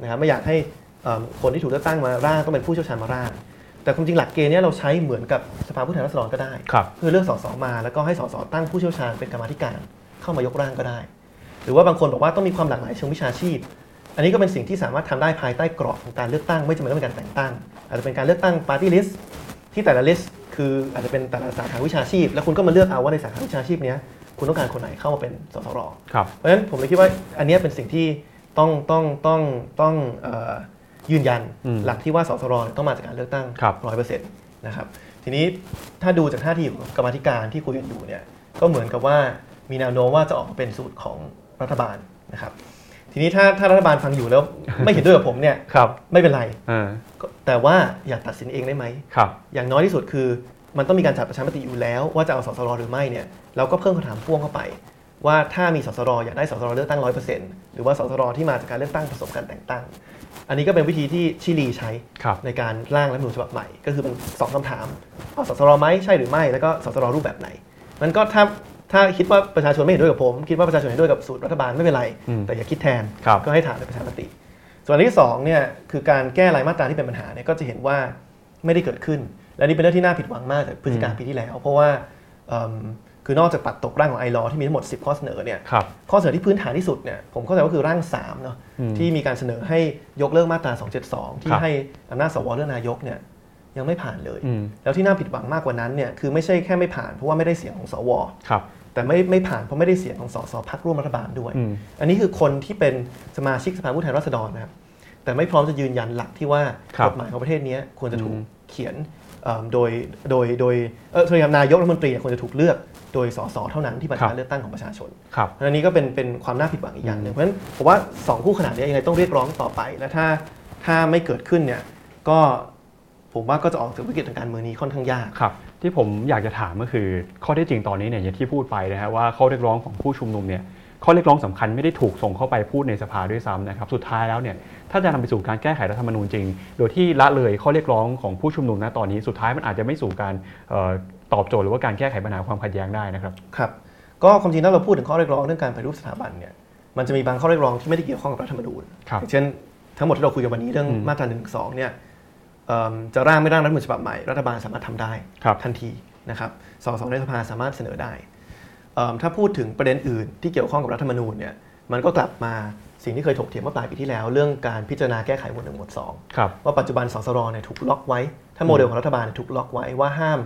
นะครับไม่อยากให้เอิ่มคนที่ถูกเลือกตั้งมาร่างต้องเป็นผู้เชี่ยวชาญมาร่าง แต่ความจริงหลักเกณฑ์เนี้เราใช้เหมือนกับสภาผู้แทนราษฎรก็ได้ครับคือเลือกสสมา แล้วก็ให้สสตั้งผู้เชี่ยวชาญเป็นกรรมาธิการเข้ามายกร่างก็ได้ หรือว่าบางคนบอกว่าต้องมีความหลากหลายเชิงวิชาชีพ อันนี้ก็เป็นสิ่งที่สามารถทำได้ภายใต้กรอบของการเลือกตั้ง ไม่จำเป็นต้องเป็นการแต่งตั้ง อาจจะเป็นการเลือกตั้งปาร์ตี้ลิสต์ที่แต่ละลิสต์คืออาจจะเป็นแต่ละสาขาวิชาชีพ แล้วคุณก็มาเลือกเอาว่าในสาขาวิชาชีพเนี้ยคุณต้องการคนไหนเข้ามาเป็นสสรครับเพราะฉะนั้นผมเลยคิดว่าอันเนี้ยเป็นสิ่งที่ต้องต้องต้องต้องเอ่อยืนยันอืมหลักที่ว่าสสรต้องมาจากการเลือกตั้งครับร้อยเปอร์เซ็นต์นะครับทีนี้ถ้าดูจากท่าทีของกรรมาธิการที่คุยกันอยู่เนี่ยก็เหมือนกับว่ามีแนวโน้มว่าจะออกมาเป็นสูตรของรัฐบาลนะครับ ทีนี้ถ้าถ้ารัฐบาลฟังอยู่แล้วไม่เห็นด้วยกับผมเนี่ยครับไม่เป็นไรอ่าก็แต่ว่าอย่าตัดสินเองได้ไหมครับอย่างน้อยที่สุดคือ มันต้องมีการจัดประชามติอยู่แล้ว ว่าจะเอาสสรหรือไม่เนี่ยเราก็เพิ่มคำถามพ่วงเข้าไป ว่าถ้ามีสสรอยากได้สสรเลือกตั้งร้อยเปอร์เซ็นต์หรือว่าสสรที่มาจากการเลือกตั้งผสมการแต่งตั้ง อันนี้ก็เป็นวิธีที่ชิลีใช้ครับในการร่างรัฐธรรมนูญฉบับใหม่ ก็คือเป็นสองคำถามเอาสสรไหมใช่หรือไม่แล้วก็สสรรูปแบบไหนมันก็ถ้า ถ้าคิดว่าประชาชนไม่เห็นด้วยกับผม คิดว่าประชาชนเห็นด้วยกับสูตรรัฐบาลไม่เป็นไรอืมแต่อย่าคิดแทนครับก็ให้ถามในประชามติ ส่วนอันที่สองเนี่ยคือการแก้รายมาตราที่เป็นปัญหาเนี่ยก็จะเห็นว่าไม่ได้เกิดขึ้น และนี่เป็นเรื่องที่น่าผิดหวังมากจากพฤศจิกาปีที่แล้ว เพราะว่าเอิ่มคือนอกจากปัดตกร่างของไอรอที่มีทั้งหมด 10 ข้อเสนอเนี่ยครับข้อเสนอที่พื้นฐานที่สุดเนี่ยผมเข้าใจว่าคือร่าง3เนาะอืมที่มีการเสนอให้ยกเลิกมาตรา 272 ที่ครับให้อำนาจสวเลือกนายกเนี่ยยังไม่ผ่านเลยอืมแล้วที่น่าผิดหวังมากกว่านั้นเนี่ยคือไม่ใช่แค่ไม่ผ่านเพราะว่าไม่ได้เสียงของสวครับ แต่ไม่ไม่ผ่านเพราะไม่ได้เสียงของสสพักร่วมรัฐบาลด้วยอืมอันนี้คือคนที่เป็นสมาชิกสภาผู้แทนราษฎรนะครับแต่ไม่พร้อมจะยืนยันหลักที่ว่าครับกฎหมายของประเทศนี้ควรจะถูกอืมเขียนเอิ่มโดยโดยโดยเออโดยนายกรัฐมนตรีเนี่ยควรจะถูกเลือกโดยสสเท่านั้นที่ผ่านครับการเลือกตั้งของประชาชนครับอันนี้ก็เป็นเป็นความน่าผิดหวังอีกอย่างหนึ่งเพราะฉะนั้นผมว่าสองคู่ขนาดนี้ยังไงต้องเรียกร้องต่อไป และถ้าถ้าไม่เกิดขึ้นเนี่ยก็ผมว่าก็จะออกจากวิกฤตทางการเมืองนี้ค่อนข้างยากครับ ที่ผมอยากจะถามก็คือ ข้อเท็จจริงตอนนี้เนี่ยอย่างที่พูดไปนะฮะว่าข้อเรียกร้องของผู้ชุมนุมเนี่ยข้อเรียกร้องสำคัญไม่ได้ถูกส่งเข้าไปพูดในสภาด้วยซ้ำนะครับสุดท้ายแล้วเนี่ยถ้าจะนำไปสู่การแก้ไขรัฐธรรมนูญจริง โดยที่ละเลยข้อเรียกร้องของผู้ชุมนุมณตอนนี้สุดท้ายมันอาจจะไม่สู่การเอ่อตอบโจทย์หรือว่าการแก้ไขปัญหาความขัดแย้งได้นะครับครับก็ความจริงถ้าเราพูดถึงข้อเรียกร้องเรื่องการปฏิรูปสถาบันเนี่ยมันจะมีบางข้อเรียกร้องที่ไม่ได้เกี่ยวข้องกับรัฐธรรมนูญครับอย่างเช่น ทั้งหมดที่เราคุยกันวันนี้เรื่องอืมมาตรา1นึเนี่ยเอิ่ม จะร่างไม่ร่างรัฐธรรมนูญฉบับใหม่รัฐบาลสามารถทำได้ครับทันทีนะครับสสในสภาสามารถเสนอได้เอิ่มถ้าพูดถึงประเด็นอื่นที่เกี่ยวข้องกับรัฐธรรมนูญเนี่ยมันก็กลับมาสิ่งที่เคยถกเถียงเมื่อปลายปีที่แล้ว เรื่องการพิจารณาแก้ไขหมวดหนึ่งหมวดสองครับว่าปัจจุบันสสรเนี่ยถูกล็อกไว้ ถ้าโมเดลของรัฐบาลเนี่ยถูกล็อกไว้ว่าห้าม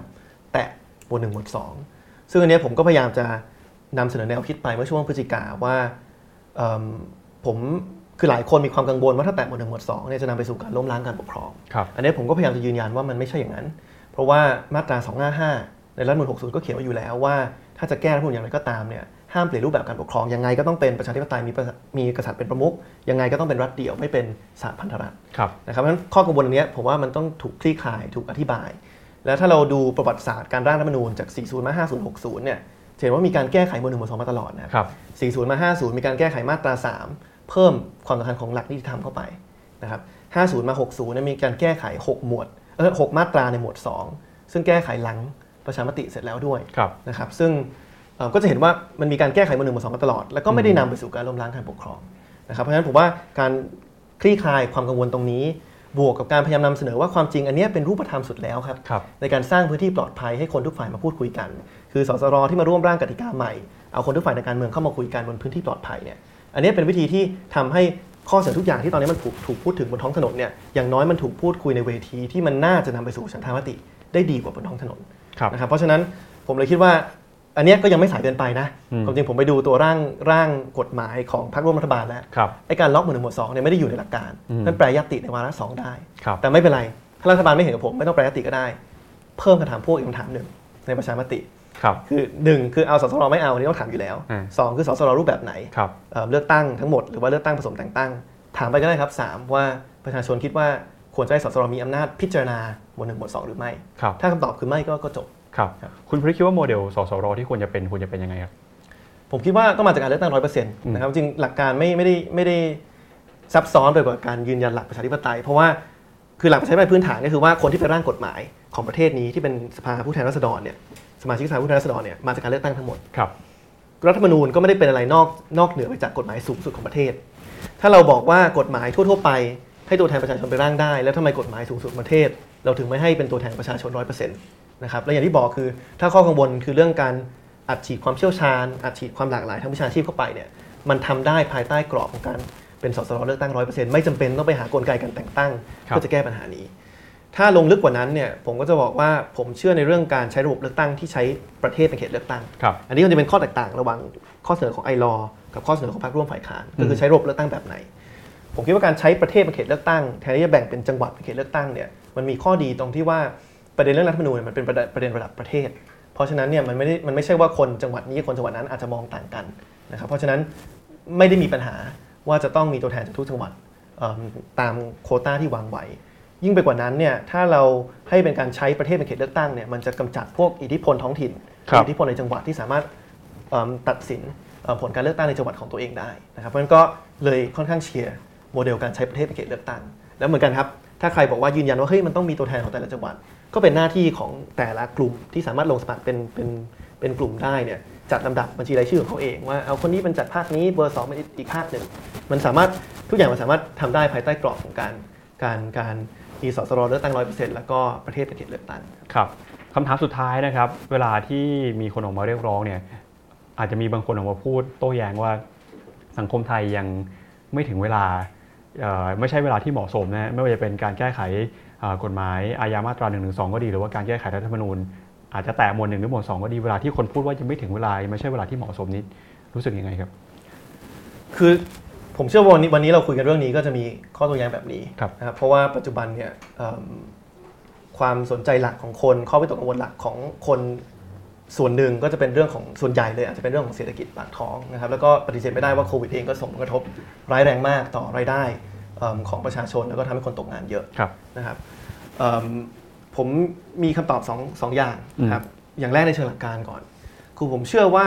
แตะหมวดหนึ่งหมวดสองซึ่งอันเนี้ยผมก็พยายามจะนำเสนอแนวคิดไปเมื่อช่วงพฤศจิกาว่าเอิ่มผม คือหลายคนมีความกังวลว่าถ้าแตะหมวดหนึ่งหมวดสองเนี่ยจะนำไปสู่การล้มล้างการปกครองครับอันนี้ผมก็พยายามจะยืนยันว่ามันไม่ใช่อย่างนั้น เพราะว่ามาตรา 255 ในรัฐธรรมนูล60 ก็เขียนไว้อยู่แล้วว่า ถ้าจะแก้รัฐธรรมนูลอย่างไรก็ตามเนี่ยห้ามเปลี่ยนรูปแบบการปกครองยังไงก็ต้องเป็นประชาธิปไตยมีประมีกษัตริย์เป็นประมุขยังไงก็ต้องเป็นรัฐเดี่ยวไม่เป็นสหพันธรัฐครับนะครับเพราะฉะนั้นข้อกังวลอันเนี้ยผมว่ามันต้องถูกคลี่คลายถูกอธิบาย แล้วถ้าเราดูประวัติศาสตร์การร่างรัฐธรรมนูญจาก 40 มา 50 60 เนี่ยจะเห็นว่ามีการแก้ไขหมวดหนึ่งหมวดสองมาตลอดนะครับครับ40 มา 50 มีการแก้ไขมาตรา 3 เพิ่มความสำคัญของหลักนิติธรรมเข้าไปนะครับ50 มา 60เนี่ยมีการแก้ไข 6 หมวดเออ6มาตราในหมวด 2 ซึ่งแก้ไขหลังประชามติเสร็จแล้วด้วยครับนะครับซึ่งเอ่อก็จะเห็นว่ามันมีการแก้ไขหมวดหนึ่งหมวดสองมาตลอด แล้วก็ไม่ได้นำไปสู่การล้มล้างการปกครองนะครับเพราะฉะนั้นผมว่าการคลี่คลายความกังวลตรงนี้ บวกกับการพยายามนำเสนอว่าความจริงอันเนี้ยเป็นรูปธรรมสุดแล้วครับครับในการสร้างพื้นที่ปลอดภัยให้คนทุกฝ่ายมาพูดคุยกัน คือสสรที่มาร่วมร่างกติกาใหม่เอาคนทุกฝ่ายในการเมืองเข้ามาคุยกันบนพื้นที่ปลอดภัยเนี่ย อันนี้เป็นวิธีที่ทำให้ข้อเสนอทุกอย่างที่ตอนนี้มันถูกถูกพูดถึงบนท้องถนนเนี่ยอย่างน้อยมันถูกพูดคุยในเวทีที่มันน่าจะนำไปสู่ฉันทามติได้ดีกว่าบนท้องถนนครับนะครับเพราะฉะนั้นผมเลยคิดว่าอันเนี้ยก็ยังไม่สายเกินไปนะอืมความจริงผมไปดูตัวร่างร่างกฎหมายของพรรคร่วมรัฐบาลแล้วครับไอ้การล็อกหมวดหนึ่งหมวดสองเนี่ยไม่ได้อยู่ในหลักการอืมนั่นแปรยติในวาระสองได้ครับแต่ไม่เป็นไร ถ้ารัฐบาลไม่เห็นกับผมไม่ต้องแปรยติก็ได้ เพิ่มคำถามพ่วงอีกคำถามหนึ่งในประชามติ ครับคือหนึ่งคือเอาสสรไม่เอาอันนี้ต้องถามอยู่แล้วอ่าสองคือสสรรูปแบบไหนครับเอ่อเลือกตั้งทั้งหมดหรือว่าเลือกตั้งผสมแต่งตั้ง ถามไปก็ได้ครับสามว่าประชาชนคิดว่าควรจะให้สสรมีอำนาจพิจารณาหมวดหนึ่งหมวดสองหรือไม่ครับถ้าคำตอบคือไม่ก็ก็จบครับครับคุณพริคิดว่าโมเดลสสรที่ควรจะเป็นควรจะเป็นยังไงครับผมคิดว่าต้องมาจากการเลือกตั้งร้อยเปอร์เซ็นต์อืมนะครับจริงหลักการไม่ไม่ได้ไม่ได้ซับซ้อนไปกว่าการยืนยันหลักประชาธิปไตย เพราะว่าคือหลักประชาธิปไตยพื้นฐานก็คือว่าคนที่ไปร่างกฎหมายของประเทศนี้ที่เป็นสภาผู้แทนราษฎรเนี่ย สมาชิกสภาผู้แทนราษฎรเนี่ยมาจากการเลือกตั้งทั้งหมดครับรัฐธรรมนูญก็ไม่ได้เป็นอะไรนอกนอกเหนือไปจากกฎหมายสูงสุดของประเทศ ถ้าเราบอกว่ากฎหมายทั่ว ๆ ไป ให้ตัวแทนประชาชนไปร่างได้ แล้วทำไมกฎหมายสูงสุดของประเทศ เราถึงไม่ให้เป็นตัวแทนประชาชนร้อยเปอร์เซ็นต์นะครับและอย่างที่บอกคือถ้าข้อกังวลคือเรื่องการอัดฉีดความเชี่ยวชาญอัดฉีดความหลากหลายทางวิชาชีพเข้าไปเนี่ยมันทำได้ภายใต้กรอบของการเป็นสสรเลือกตั้งร้อยเปอร์เซ็นต์ไม่จำเป็นต้องไปหากลไกการแต่งตั้งครับเพื่อจะแก้ปัญหานี้ ถ้าลงลึกกว่านั้นเนี่ยผมก็จะบอกว่าผมเชื่อในเรื่องการใช้ระบบเลือกตั้งที่ใช้ประเทศเป็นเขตเลือกตั้งครับอันนี้ก็จะเป็นข้อแตกต่างระหว่างข้อเสนอของไอรอกับข้อเสนอของพรรคร่วมฝ่ายค้านก็คือใช้ระบบเลือกตั้งแบบไหน ผมคิดว่าการใช้ประเทศเป็นเขตเลือกตั้งแทนที่จะแบ่งเป็นจังหวัดเป็นเขตเลือกตั้งเนี่ยมันมีข้อดีตรงที่ว่าประเด็นเรื่องรัฐธรรมนูญเนี่ยมันเป็นประเด็นประเด็นระดับประเทศ เพราะฉะนั้นเนี่ยมันไม่ได้มันไม่ใช่ว่าคนจังหวัดนี้กับคนจังหวัดนั้นอาจจะมองต่างกันนะครับเพราะฉะนั้นไม่ได้มีปัญหาว่าจะต้องมีตัวแทนจากทุกจังหวัดเอิ่มตามโควต้าที่วางไว้ ยิ่งไปกว่านั้นเนี่ยถ้าเราให้เป็นการใช้ประเทศเป็นเขตเลือกตั้งเนี่ยมันจะกำจัดพวกอิทธิพลท้องถิ่นครับอิทธิพลในจังหวัดที่สามารถเอิ่มตัดสินเอ่อผลการเลือกตั้งในจังหวัดของตัวเองได้นะครับเพราะฉะนั้นก็เลยค่อนข้างเชียร์โมเดลการใช้ประเทศเป็นเขตเลือกตั้ง แล้วเหมือนกันครับถ้าใครบอกว่ายืนยันว่าเฮ้ยมันต้องมีตัวแทนของแต่ละจังหวัด ก็เป็นหน้าที่ของแต่ละกลุ่มที่สามารถลงสมัครเป็นเป็นเป็นกลุ่มได้เนี่ยจัดลำดับบัญชีรายชื่อของเขาเองว่าเอาคนนี้เป็นจัดภาคนี้เบอร์สองเป็นอีกภาคหนึ่งมันสามารถทุกอย่างมันสามารถทำได้ภายใต้กรอบของการการการ มีสสรเลือกตั้งร้อยเปอร์เซ็นต์แล้วก็ประเทศเป็นเขตเลือกตั้งครับคำถามสุดท้ายนะครับ เวลาที่มีคนออกมาเรียกร้องเนี่ยอาจจะมีบางคนออกมาพูดโต้แย้งว่าสังคมไทยยังไม่ถึงเวลาเอ่อไม่ใช่เวลาที่เหมาะสมนะไม่ว่าจะเป็นการแก้ไขเอ่อกฎหมายอาญามาตรา1นึก็ดี หรือว่าการแก้ไขรัฐธรรมนูญ อาจจะแตะหมวดหนึ่งหรือหมวดสองก็ดีเวลาที่คนพูดว่ายังไม่ถึงเวลายังไม่ใช่เวลาที่เหมาะสมนี้รู้สึกยังไงครับ คือ ผมเชื่อว่าวันนี้วันนี้เราคุยกันเรื่องนี้ก็จะมีข้อโตัวอย่างแบบนี้ครับนะครับเพราะว่าปัจจุบันเนี่ยเอิ่มความสนใจหลักของคนข้อวิตกกังวลหลักของคนส่วนหนึ่งก็จะเป็นเรื่องของส่วนใหญ่เลยอาจจะเป็นเรื่องของเศรษฐกิจปากท้องนะครับแล้วก็ปฏิเสธไม่ได้ว่าโควิดเองก็ส่งผลกระทบร้ายแรงมากต่อรายได้เอิ่มของประชาชนแล้วก็ทำให้คนตกงานเยอะครับนะครับเอิ่มผมมีคำตอบสองสองอย่างนะครับอย่างแรกในเชิงหลักการก่อนคือผมเชื่อว่า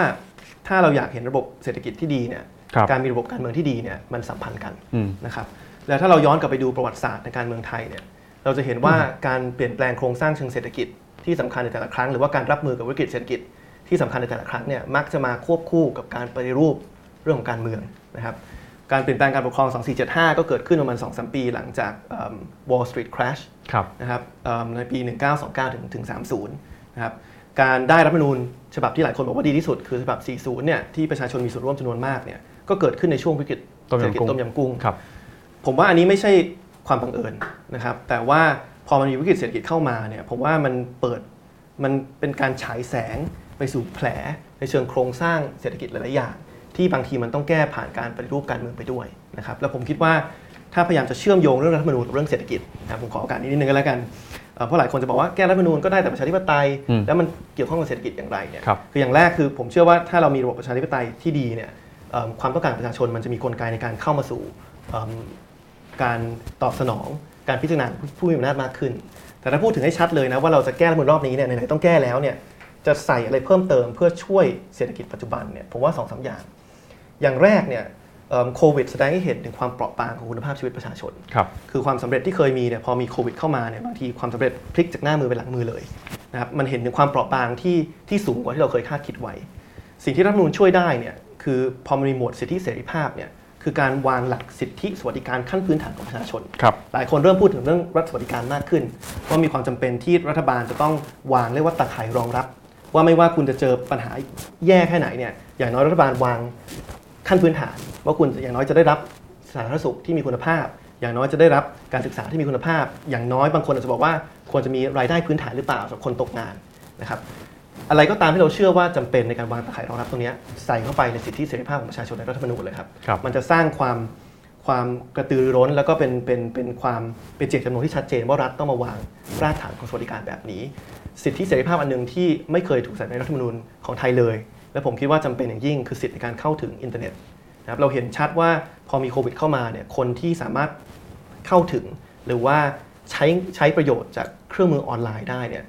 ถ้าเราอยากเห็นระบบเศรษฐกิจที่ดีเนี่ยครับ การมีระบบการเมืองที่ดีเนี่ยมันสัมพันธ์กันอืมนะครับแล้วถ้าเราย้อนกลับไปดูประวัติศาสตร์ในการเมืองไทยเนี่ยเราจะเห็นว่าการเปลี่ยนแปลงโครงสร้างเชิงเศรษฐกิจที่สำคัญในแต่ละครั้งหรือว่าการรับมือกับวิกฤตเศรษฐกิจที่สำคัญในแต่ละครั้งเนี่ยมักจะมาควบคู่กับการปฏิรูปเรื่องของการเมืองนะครับการเปลี่ยนแปลงการปกครอง 2475 ก็เกิดขึ้นประมาณ 2-3 ปีหลังจากเอิ่ม Wall Street Crash ครับนะครับเอิ่มในปี 1929 ถึงถึง30 นะครับ การได้รัฐธรรมนูญฉบับที่หลายคนบอกว่าดีที่สุดคือฉบับ 40 เนี่ยที่ประชาชนมีส่วนร่วมจำนวนมากเนี่ย ก็เกิดขึ้นในช่วงวิกฤตต้มยำเศรษฐกิจกุ้งต้มยำกุ้งครับผมว่าอันนี้ไม่ใช่ความบังเอิญนะครับ แต่ว่าพอมันมีวิกฤตเศรษฐกิจเข้ามาเนี่ยผมว่ามันเปิดมันเป็นการฉายแสงไปสู่แผลในเชิงโครงสร้างเศรษฐกิจหลายๆอย่าง ที่บางทีมันต้องแก้ผ่านการปฏิรูปการเมืองไปด้วยนะครับแล้วผมคิดว่าถ้าพยายามจะเชื่อมโยงเรื่องรัฐธรรมนูญกับเรื่องเศรษฐกิจนะครับผมขอโอกาสนี้นิดนึงก็แล้วกันเอ่อเพราะหลายคนจะบอกว่าแก้รัฐธรรมนูญก็ได้แต่ประชาธิปไตยอืมแล้วมันเกี่ยวข้องกับเศรษฐกิจอย่างไรเนี่ยครับคืออย่างแรกคือผมเชื่อว่าถ้าเรามีระบบประชาธิปไตยที่ดีเนี่ยเอิ่ม ความต้องการของประชาชนมันจะมีกลไกในการเข้ามาสู่เอิ่มการตอบสนอง การพิจารณาของผู้มีอำนาจมากขึ้น แต่ถ้าพูดถึงให้ชัดเลยนะว่าเราจะแก้รัฐธรรมนูญรอบนี้เนี่ยไหนๆต้องแก้แล้วเนี่ยจะใส่อะไรเพิ่มเติมเพื่อช่วยเศรษฐกิจปัจจุบันเนี่ยผมว่าสองสามอย่าง อย่างแรกเนี่ยเอิ่มโควิดแสดงให้เห็นถึงความเปราะบางของคุณภาพชีวิตประชาชนครับคือความสำเร็จที่เคยมีเนี่ยพอมีโควิดเข้ามาเนี่ยบางทีความสำเร็จพลิกจากหน้ามือเป็นหลังมือเลยนะครับมันเห็นถึงความเปราะบางที่ที่สูงกว่าที่เราเคยคาดคิดไว้ สิ่งที่รัฐธรรมนูญช่วยได้เนี่ย คือพอมันมีหมวดสิทธิเสรีภาพเนี่ยคือการวางหลักสิทธิสวัสดิการขั้นพื้นฐานของประชาชนครับหลายคนเริ่มพูดถึงเรื่องรัฐสวัสดิการมากขึ้น ว่ามีความจำเป็นที่รัฐบาลจะต้องวางเรียกว่าตะข่ายรองรับ ว่าไม่ว่าคุณจะเจอปัญหาแย่แค่ไหนเนี่ยอย่างน้อยรัฐบาลวางขั้นพื้นฐาน ว่าคุณอย่างน้อยจะได้รับสาธารณสุขที่มีคุณภาพ อย่างน้อยจะได้รับการศึกษาที่มีคุณภาพ อย่างน้อยบางคนอาจจะบอกว่าควรจะมีรายได้พื้นฐานหรือเปล่าสำหรับคนตกงานนะครับ อะไรก็ตามที่เราเชื่อว่าจำเป็นในการวางตะข่ายรองรับตรงเนี้ยใส่เข้าไปในสิทธิเสรีภาพของประชาชนในรัฐธรรมนูญเลยครับครับมันจะสร้างความความกระตือรือร้น แล้วก็เป็นเป็นเป็นความเป็นเจตจำนงที่ชัดเจนว่ารัฐต้องมาวางรากฐานของสวัสดิการแบบนี้ สิทธิเสรีภาพอันหนึ่งที่ไม่เคยถูกใส่ในรัฐธรรมนูญของไทยเลย และผมคิดว่าจำเป็นอย่างยิ่งคือสิทธิในการเข้าถึงอินเทอร์เน็ตนะครับเราเห็นชัดว่าพอมีโควิดเข้ามาเนี่ยคนที่สามารถเข้าถึง หรือว่าใช้ใช้ประโยชน์จากเครื่องมือออนไลน์ได้เนี่ย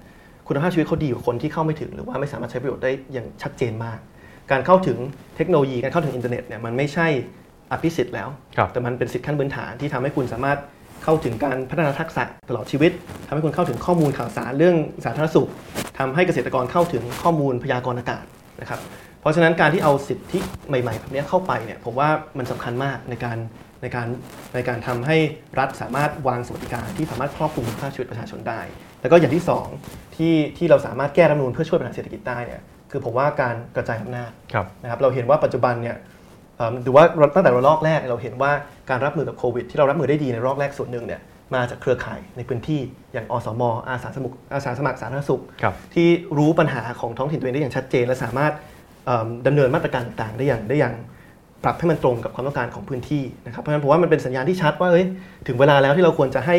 คุณภาพชีวิตเขาดีกว่าคนที่เข้าไม่ถึง หรือว่าไม่สามารถใช้ประโยชน์ได้อย่างชัดเจนมาก การเข้าถึงเทคโนโลยีการเข้าถึงอินเทอร์เน็ตเนี่ยมันไม่ใช่อภิสิทธิ์แล้วครับแต่มันเป็นสิทธิขั้นพื้นฐานที่ทำให้คุณสามารถเข้าถึงการพัฒนาทักษะตลอดชีวิตทำให้คุณเข้าถึงข้อมูลข่าวสารเรื่องสาธารณสุขทำให้เกษตรกรเข้าถึงข้อมูลพยากรณ์อากาศนะครับเพราะฉะนั้นการที่เอาสิทธิใหม่ๆแบบนี้เข้าไปเนี่ยผมว่ามันสำคัญมากในการในการในการทำให้รัฐสามารถวางสวัสดิการที่สามารถครอบคลุมคุณภาพชีวิตประชาชนได้ แล้วก็อย่างที่สองที่ที่เราสามารถแก้รัฐธรรมนูญเพื่อช่วยปัญหาเศรษฐกิจได้เนี่ยคือผมว่าการกระจายอำนาจครับนะครับเราเห็นว่าปัจจุบันเนี่ยเอิ่มหรือว่าตั้งแต่ระลอกแรกเราเห็นว่าการรับมือกับโควิด ที่เรารับมือได้ดีในระลอกแรกส่วนหนึ่งเนี่ยมาจากเครือข่ายในพื้นที่อย่างอสมอาสาสมัครอาสาสมัครสาธารณสุขครับที่รู้ปัญหาของท้องถิ่นตัวเองได้อย่างชัดเจน และสามารถเอิ่มดำเนินมาตรการต่างๆ ได้อย่างได้อย่างปรับให้มันตรงกับความต้องการของพื้นที่นะครับเพราะฉะนั้นผมว่ามันเป็นสัญญาณที่ชัดว่าเอ้ยถึงเวลาแล้วที่เราควรจะให้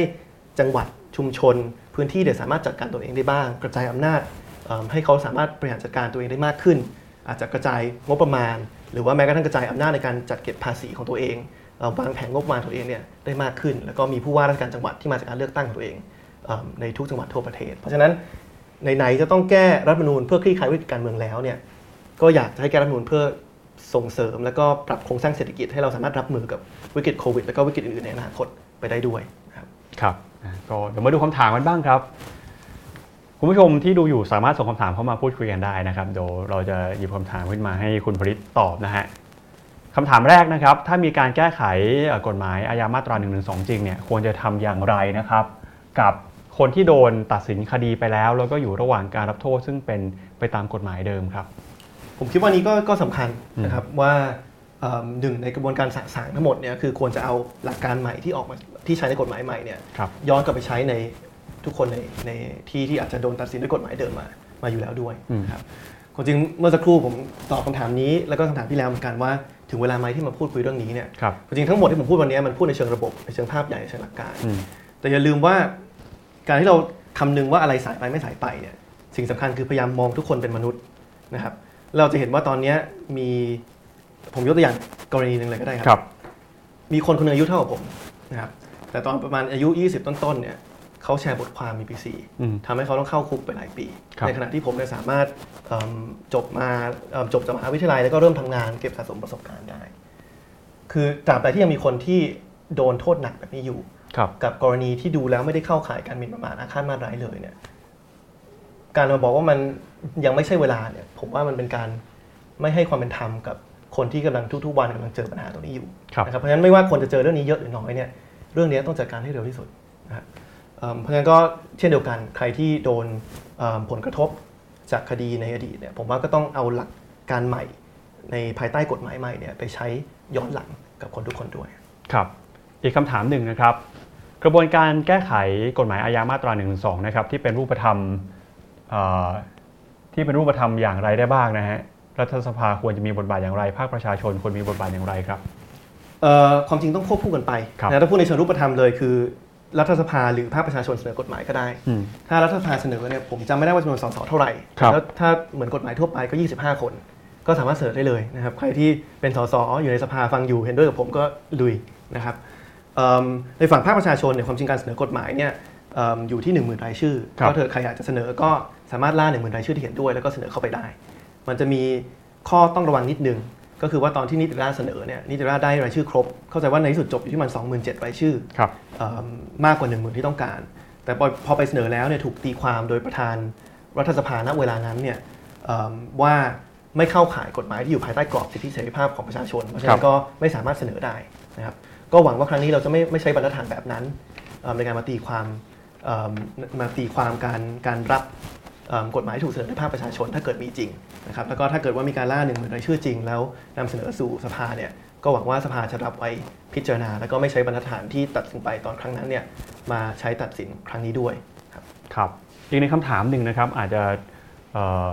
จังหวัดชุมชน พื้นที่เดี๋ยวสามารถจัดการตัวเองได้บ้าง กระจายอำนาจให้เขาสามารถบริหารจัดการตัวเองได้มากขึ้น อาจจะกระจายงบประมาณ หรือว่าแม้กระทั่งกระจายอำนาจในการจัดเก็บภาษีของตัวเองวางแผนงบประมาณตัวเองเนี่ยได้มากขึ้น แล้วก็มีผู้ว่าราชการจังหวัดที่มาจากการเลือกตั้งของตัวเองในทุกจังหวัดทั่วประเทศ เพราะฉะนั้นไหนๆจะต้องแก้รัฐธรรมนูญเพื่อคลี่คลายวิกฤตการเมืองแล้วเนี่ยก็อยากจะให้แก้รัฐธรรมนูญเพื่อส่งเสริม แล้วก็ปรับโครงสร้างเศรษฐกิจให้เราสามารถรับมือกับวิกฤตโควิด แล้วก็วิกฤตอื่นๆในอนาคตไปได้ด้วยครับครับ ก็เดี๋ยวมาดูคำถามกันบ้างครับคุณผู้ชมที่ดูอยู่สามารถส่งคำถามเข้ามาพูดคุยกันได้นะครับเดี๋ยวเราจะหยิบคำถามขึ้นมาให้คุณผลิตตอบนะฮะคำถามแรกนะครับ ถ้ามีการแก้ไขเอ่อกฎหมายอาญามาตรา1นึจริงเนี่ยควรจะทำอย่างไรนะครับ กับคนที่โดนตัดสินคดีไปแล้ว แล้วก็อยู่ระหว่างการรับโทษซึ่งเป็นไปตามกฎหมายเดิมครับ ผมคิดว่านี้ก็ก็สำคัญนะครับว่าเอิ่มหนึ่งในกระบวนการสะสางทั้งหมดเนี่ยคือควรจะเอาหลักการใหม่ที่ออกมา ที่ใช้ในกฎหมายใหม่เนี่ยครับย้อนกลับไปใช้ในทุกคนในในที่ที่อาจจะโดนตัดสินด้วยกฎหมายเดิมมามาอยู่แล้วด้วยอืมนะครับความจริงเมื่อสักครู่ผมตอบคำถามนี้ แล้วก็คำถามที่แล้วเหมือนกันว่าถึงเวลาไหมที่มาพูดคุยเรื่องนี้เนี่ยครับความจริงทั้งหมดที่ผมพูดวันนี้มันพูดในเชิงระบบในเชิงภาพใหญ่ในเชิงหลักการอืมแต่อย่าลืมว่าการที่เราคำนึงว่าอะไรสายไปไม่สายไปเนี่ยสิ่งสำคัญคือพยายามมองทุกคนเป็นมนุษย์นะครับ เราจะเห็นว่าตอนเนี้ยมีผมยกตัวอย่างกรณีหนึ่งเลยก็ได้ครับครับมีคนคนหนึงอายุเท่ากับผมนะครับ แต่ตอนประมาณอายุ 20 ต้นๆเนี่ยเขาแชร์บทความมีปีสี่อืมทำให้เขาต้องเข้าคุกไปหลายปีครับในขณะที่ผมเนี่ยสามารถเอิ่มจบมาเอิ่มจบจากมหาวิทยาลัยแล้วก็เริ่มทำงานเก็บสะสมประสบการณ์ได้ คือตราบใดที่ยังมีคนที่โดนโทษหนักแบบนี้อยู่ครับกับกรณีที่ดูแล้วไม่ได้เข้าข่ายการหมิ่นประมาทอาฆาตมาตร้ายเลยเนี่ย การมาบอกว่ามันยังไม่ใช่เวลาเนี่ย ผมว่ามันเป็นการไม่ให้ความเป็นธรรมกับคนที่กำลังทุกๆวันกำลังเจอปัญหาตรงนี้อยู่ครับนะครับเพราะฉะนั้นไม่ว่าคนจะเจอเรื่องนี้เยอะหรือน้อยเนี่ย เรื่องนี้ต้องจัดการให้เร็วที่สุดนะครับเพราะฉะนั้นก็เช่นเดียวกันใครที่โดนผลกระทบจากคดีในอดีตเนี่ยผมว่าก็ต้องเอาหลักการใหม่ในภายใต้กฎหมายใหม่เนี่ยไปใช้ย้อนหลังกับคนทุกคนด้วย ครับ อีกคำถามหนึ่งนะครับ กระบวนการแก้ไขกฎหมายอาญามาตรา1นึนะครับที่เป็นรูปธรรมที่เป็นรูปธรรมอย่างไรได้บ้างนะฮะรัฐสภาควรจะมีบทบาทอย่างไร ภาคประชาชนควรมีบทบาทอย่างไรครับ ความจริงต้องควบคู่กันไปครับนะถ้าพูดในเชิงรูปธรรมเลยคือรัฐสภาหรือภาคประชาชนเสนอกฎหมายก็ได้อืมถ้ารัฐสภาเสนอเนี่ยผมจำไม่ได้ว่าจำนวนสสเท่าไหร่ครับแล้วถ้าเหมือนกฎหมายทั่วไปก็ 25 คน ก็สามารถเสนอได้เลยนะครับ ใครที่เป็นสสอยู่ในสภาฟังอยู่เห็นด้วยกับผมก็ลุยนะครับเอิ่มในฝั่งภาคประชาชนเนี่ยความจริงการเสนอกฎหมายเนี่ยเอิ่มอยู่ที่ 1 0,000 รายชื่อครับก็เถอะใครอยากจะเสนอก็สามารถล่า 1 0,000 รายชื่อที่เห็นด้วย แล้วก็เสนอเข้าไปได้ มันจะมีข้อต้องระวังนิดนึง ก็คือว่าตอนที่นิติราษฎร์เสนอเนี่ยนิติราษฎร์ได้รายชื่อครบ เข้าใจว่าในที่สุดจบอยู่ที่มัน 27,000รายชื่อครับเอิ่มมากกว่า 1 0,000 ที่ต้องการ แต่พอพอไปเสนอแล้วเนี่ยถูกตีความโดยประธานรัฐสภาณเวลานั้นเนี่ยเอิ่มว่าไม่เข้าข่ายกฎหมายที่อยู่ภายใต้กรอบสิทธิเสรีภาพของประชาชน เพราะฉะนั้นก็ไม่สามารถเสนอได้นะครับก็หวังว่าครั้งนี้เราจะไม่ไม่ใช้บรรทัดฐานแบบนั้นเอิ่มในการมาตีความเอิ่มมาตีความการการรับเอิ่ม กฎหมายที่ถูกเสนอในภาคประชาชนถ้าเกิดมีจริงนะครับแล้วก็ถ้าเกิดว่ามีการล่าหนึ่งหมื่นรายชื่อจริง แล้วนำเสนอสู่สภาเนี่ยก็หวังว่าสภาจะรับไว้พิจารณา แล้วก็ไม่ใช้บรรทัดฐานที่ตัดสินไปตอนครั้งนั้นเนี่ยมาใช้ตัดสินครั้งนี้ด้วยครับครับอีกในคำถามหนึ่งนะครับอาจจะเอ่อ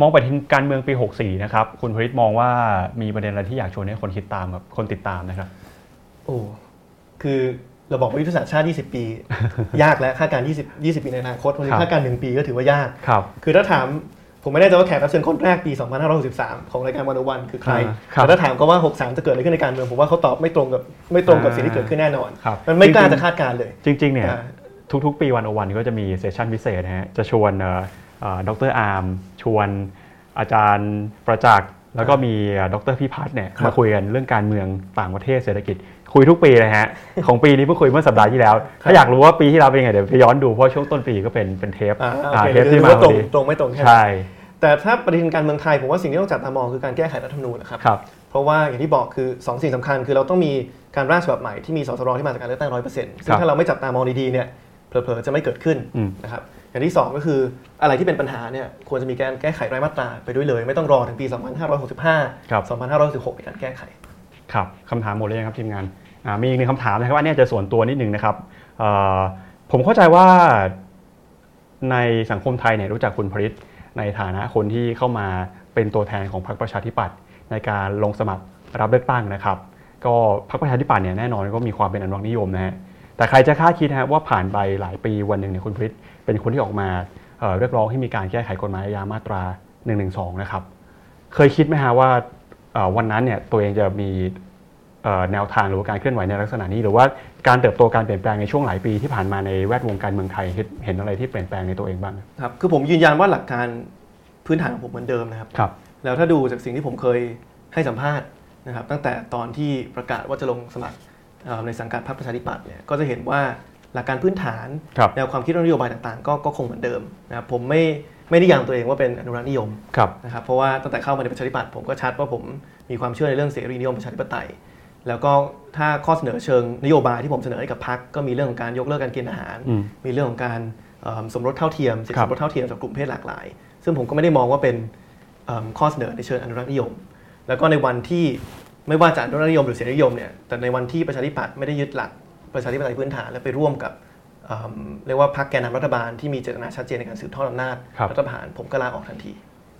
มองไปที่การเมืองปี 64 นะครับ คุณพริตมองว่ามีประเด็นอะไรที่อยากชวนให้คนคิดตามครับคนติดตามนะครับ โอ้คือ เราบอกว่ายุทธศาสตร์ชาติ 20 ปี ยากแล้วคาดการณ์20 20 ปีในอนาคตวันคนี้รับคาดการณ์1ปีก็ถือว่ายากครับคือถ้าถามผมไม่แน่ใจว่าแขกรับเชิญคนแรกปี 2563 ของรายการวันวันคือใครอ่าครับแต่ถ้าถามก็ว่า 63 จะเกิดอะไรขึ้นในการเมืองผมว่าเขาตอบไม่ตรงกับไม่ตรงกับสิ่งที่เกิดขึ้นแน่นอนครับมันไม่กล้าจริงๆจะคาดการณ์เลย จริง ๆ เนี่ยอ่าทุกๆ ปีวันโอวันก็จะมีเซสชันพิเศษนะฮะจะชวนเอ่อเอ่อดรอาร์มชวนอาจารย์ประจักษ์ แล้วก็มีดรพิพัฒน์เนี่ยครับมาคุยกันเรื่องการเมืองต่างประเทศเศรษฐกิจ คุยทุกปีเลยฮะ ของปีนี้เพิ่งคุยเมื่อสัปดาห์ที่แล้ว ถ้าอยากรู้ว่าปีที่แล้วเป็นยังไงเดี๋ยวไปย้อนดูเพราะช่วงต้นปีก็เป็นเป็นเทปอ่าโออ่าเคเทปหรืที่อมาว่าพตรองดีตรงไม่ตรงแค่นั้นใช่แต่ถ้าประเด็นการเมืองไทยผมว่าสิ่งที่ต้องจับตามองคือการแก้ไขรัฐธรรมนูญนะครับครับเพราะว่าอย่างที่บอกคือ2สิ่งสำคัญคือเราต้องมีการร่างฉบับใหม่ที่มีสสรที่มาจากการเลือกตั้งร้อยเปอร์เซ็นต์ซึ่ครังบถ้าเราไม่จับตามองดีๆเนี่ยเผลอๆจะไม่เกิดขึ้นอืมนะครับ อย่างที่ 2 ก็คืออะไรที่เป็นปัญหาเนี่ยควรจะมีการแก้ไขรายมาตราไปด้วยเลย ไม่ต้องรอถึงปี 2565ครับ2566ในการแก้ไข ครับคำถามหมดเลยงครับทีมงานอ่ามีอีกหนึ่งคำถามนะครับอันนี้อาจจะส่วนตัวนิดนึงนะครับเอ่อผมเข้าใจว่าในสังคมไทยเนี่ยรู้จักคุณพริตในฐานะคนที่เข้ามาเป็นตัวแทนของพรรคประชาธิปัตย์ในการลงสมัครรับเลือกตั้งนะครับ ก็พรรคประชาธิปัตย์เนี่ยแน่นอนก็มีความเป็นอนุรักษ์นิยมนะฮะแต่ใครจะคาดคิดนะฮะว่าผ่านไปหลายปีวันหนึ่งเนี่ยคุณพริต เป็นคนที่ออกมาเเรียกร้องให้มีการแก้ไขกฎหมายอาญามาตรา1นึนะครับ เคยคิดไหมฮะว่าวันนั้นเนี่ยตัวเองจะมีแนวทางหรือการเคลื่อนไหวในลักษณะนี้ หรือว่าการเติบโตการเปลี่ยนแปลงในช่วงหลายปีที่ผ่านมาในแวดวงการเมืองไทยเห็นอะไรที่เปลี่ยนแปลงในตัวเองบ้างครับคือผมยืนยันว่าหลักการพื้นฐานของผมเหมือนเดิมนะครับครับ แล้วถ้าดูจากสิ่งที่ผมเคยให้สัมภาษณ์นะครับ ตั้งแต่ตอนที่ประกาศว่าจะลงสมัครในสังกัดพรรคประชาธิปัตย์เนี่ยก็จะเห็นว่า หลักการพื้นฐานครับแนวความคิดและนโยบายต่างๆ ก็ก็คงเหมือนเดิมนะครับผมไม่ไม่ได้ยามตัวเองว่าเป็นอนุรักษ์นิยมครับนะครับเพราะว่าตั้งแต่เข้ามาในประชาธิปัตย์ผมก็ชัดว่าผมมีความเชื่อในเรื่องเสรีนิยมประชาธิปไตย แล้วก็ถ้าข้อเสนอเชิงนโยบายที่ผมเสนอให้กับพรรคก็มีเรื่องของการยกเลิกการเกณฑ์อาหารอืมมีเรื่องของการเอิ่มสมรสเท่าเทียมสิทธิครัสบมรสเท่าเทียมสำหรับกลุ่มเพศหลากหลาย ซึ่งผมก็ไม่ได้มองว่าเป็นเอิ่มข้อเสนอในเชิงอนุรักษ์นิยม แล้วก็ในวันที่ไม่ว่าจะอนุรักษ์นิยมหรือเสรีนิยมเนี่ยแต่ในวันที่ประชาธิปัตย์ไม่ได้ยึดหลัก ประชาธิปไตยพื้นฐานและไปร่วมกับเอิ่มเรียกว่าพรรคแกนนำรัฐบาลที่มีเจตนาชัดเจนในการสืบทอดอำนาจครับรัฐประหารผมก็ลาออกทันที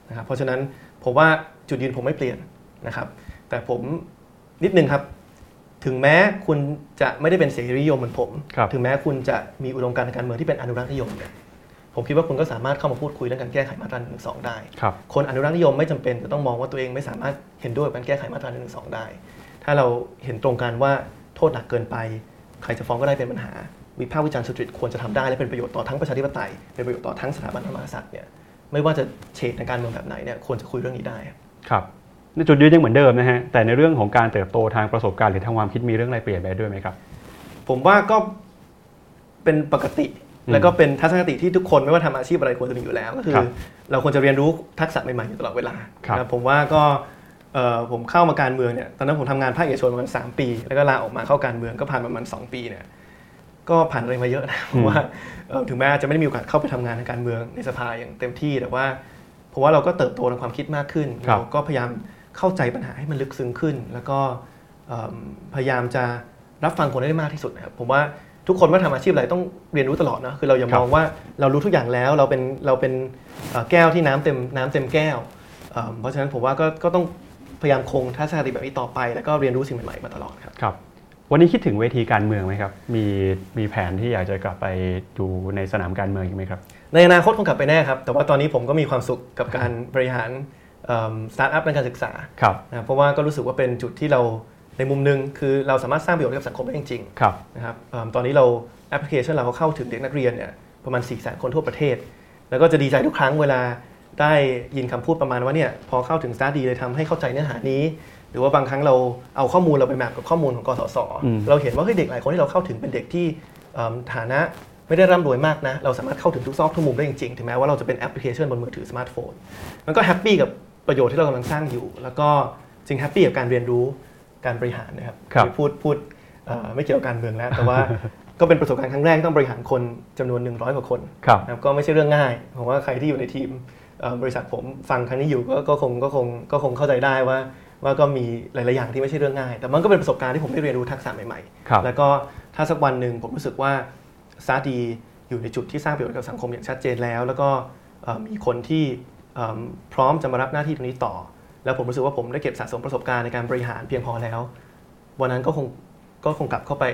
นะครับเพราะฉะนั้นผมว่าจุดยืนผมไม่เปลี่ยนนะครับ แต่ผมนิดนึงครับ ถึงแม้คุณจะไม่ได้เป็นเสรีนิยมเหมือนผมครับถึงแม้คุณจะมีอุดมการณ์ทางการเมืองที่เป็นอนุรักษ์นิยมเนี่ยผมคิดว่าคุณก็สามารถเข้ามาพูดคุยเรื่องการแก้ไขมาตรา1นึได้ครับคนอนุรักษ์นิยมไม่จำเป็นจะต้องมองว่าตัวเองไม่สามารถเห็นด้วยกับการแก้ไขมาตรา1นึได้ ถ้าเราเห็นตรงกันว่าโทษหนักเกินไป ใครจะฟ้องก็ได้เป็นปัญหา วิพากษ์วิจารณ์สุจริตควรจะทำได้และเป็นประโยชน์ต่อทั้งประชาธิปไตยเป็นประโยชน์ต่อทั้งสถาบันพระมหากษัตริย์เนี่ยไม่ว่าจะเฉดในการเมืองแบบไหนเนี่ยควรจะคุยเรื่องนี้ได้ครับในจุดยืนยังเหมือนเดิมนะฮะแต่ในเรื่องของการเติบโตทางประสบการณ์หรือทางความคิดมีเรื่องอะไรเปลี่ยนไปด้วยไหมครับ ผมว่าก็เป็นปกติอืมแล้วก็เป็นทัศนคติที่ทุกคนไม่ว่าทำอาชีพอะไรควรจะมีอยู่แล้วก็คือครับเราควรจะเรียนรู้ทักษะใหม่ๆอยู่ตลอดเวลาครับนะผมว่าก็เอ่อ ผมเข้ามาการเมืองเนี่ยตอนนั้นผมทำงานภาคเอกชนประมาณสามปี แล้วก็ลาออกมาเข้าการเมืองก็ผ่านประมาณสองปีเนี่ยก็ผ่านอะไรมาเยอะนะผมว่าเอ่อถึงแม้อาจจะไม่ได้มีโอกาสเข้าไปทำงานทางการเมืองในสภาอย่างเต็มที่แต่ว่าผมว่าเราก็เติบโตทางความคิดมากขึ้นครับเราก็พยายามเข้าใจปัญหาให้มันลึกซึ้งขึ้น แล้วก็เอิ่มพยายามจะรับฟังคนได้มากที่สุดนะครับผมว่าทุกคนว่าทำอาชีพอะไรต้องเรียนรู้ตลอดนะคือเราอย่าครัมบองว่าเรารู้ทุกอย่างแล้วเราเป็นเราเป็นเอ่อแก้วที่น้ำเต็มน้ำเต็มแก้วเอิ่มเพราะฉะนั้นผมว่าก็ก็ต้อง พยายามคงทัศนคติแบบนี้ต่อไป แล้วก็เรียนรู้สิ่งใหม่ๆมาตลอดครับครับ วันนี้คิดถึงเวทีการเมืองไหมครับ มีมีแผนที่อยากจะกลับไปดูในสนามการเมืองอีกไหมครับ ในอนาคตคงกลับไปแน่ครับ แต่ว่าตอนนี้ผมก็มีความสุขกับการบริหารสตาร์ทอัพในการศึกษาครับนะครับเพราะว่าก็รู้สึกว่าเป็นจุดที่เราในมุมหนึ่งคือเราสามารถสร้างประโยชน์ให้กับสังคมได้จริงครับๆนะครับเอิ่มตอนนี้เราแอปพลิเคชันเราเข้าถึงเด็กนักเรียนเนี่ยประมาณ4 0 0 0 0คนทั่วประเทศ แล้วก็จะดีใจทุกครั้งเวลา ได้ยินคำพูดประมาณว่าเนี่ยพอเข้าถึง StartDee เลยทำให้เข้าใจเนื้อหานี้ หรือว่าบางครั้งเราเอาข้อมูลเราไป map กับข้อมูลของกสศอืมเราเห็นว่าเฮ้ยเด็กหลายคนที่เราเข้าถึงเป็นเด็กที่เอิ่มฐานะไม่ได้ร่ำรวยมากนะ เราสามารถเข้าถึงทุกซอกทุกมุมได้จริงๆ ถึงแม้ว่าเราจะเป็นแอปพลิเคชันบนมือถือสมาร์ทโฟน มันก็แฮปปี้กับประโยชน์ที่เรากำลังสร้างอยู่ แล้วก็จริงแฮปปี้กับการเรียนรู้การบริหารนะครับครับพูดพูดเอ่อไม่เกี่ยวกับการเมืองแล้ว แต่ว่าก็เป็นประสบการณ์ครั้งแรกที่ต้องบริหารคนจำนวน100กว่าคนครับนะครับก็ไม่ใช่เรื่องง่ายผมว่าใครที่อยู่ในทีมเอ่อ บริษัทผมฟังครั้งนี้อยู่ก็ก็คงก็คงก็คงเข้าใจได้ว่าว่าก็มีหลาย ๆ อย่างที่ไม่ใช่เรื่องง่าย แต่มันก็เป็นประสบการณ์ที่ผมได้เรียนรู้ทักษะใหม่ครับๆแล้วก็ถ้าสักวันหนึ่งผมรู้สึกว่าซาดีอยู่ในจุดที่สร้างประโยชน์กับสังคมอย่างชัดเจนแล้ว แล้วก็เอ่อมีคนที่เอิ่มพร้อมจะมารับหน้าที่ตรงนี้ต่อ แล้วผมรู้สึกว่าผมได้เก็บสะสมประสบการณ์ในการบริหารเพียงพอแล้ว วันนั้นก็คงก็คงกลับเข้าไป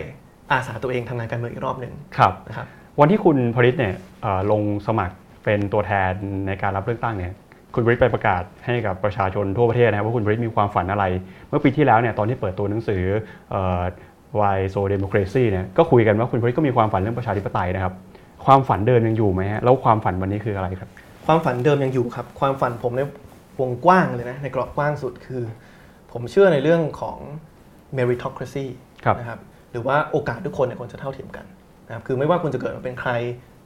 อาสาตัวเองทำงานการเมืองอีกรอบหนึ่งครับนะครับวันที่คุณพริตเนี่ยเอ่อลงสมัคร เป็นตัวแทนในการรับเลือกตั้งเนี่ยคุณพริตไปประกาศให้กับประชาชนทั่วประเทศนะครับว่าคุณพริตมีความฝันอะไร เมื่อปีที่แล้วเนี่ยตอนที่เปิดตัวหนังสือเอ่อ Why So Democracy เนี่ยก็คุยกันว่าคุณพริตก็มีความฝันเรื่องประชาธิปไตยนะครับ ความฝันเดิมยังอยู่ไหมฮะแล้วความฝันวันนี้คืออะไรครับ ความฝันเดิมยังอยู่ครับ ความฝันผมในวงกว้างเลยนะในกรอบกว้างสุดคือ ผมเชื่อในเรื่องของ meritocracy ครับนะครับหรือว่าโอกาสทุกคนเนี่ยควรจะเท่าเทียมกันนะครับคือไม่ว่าคุณจะเกิดมาเป็นใคร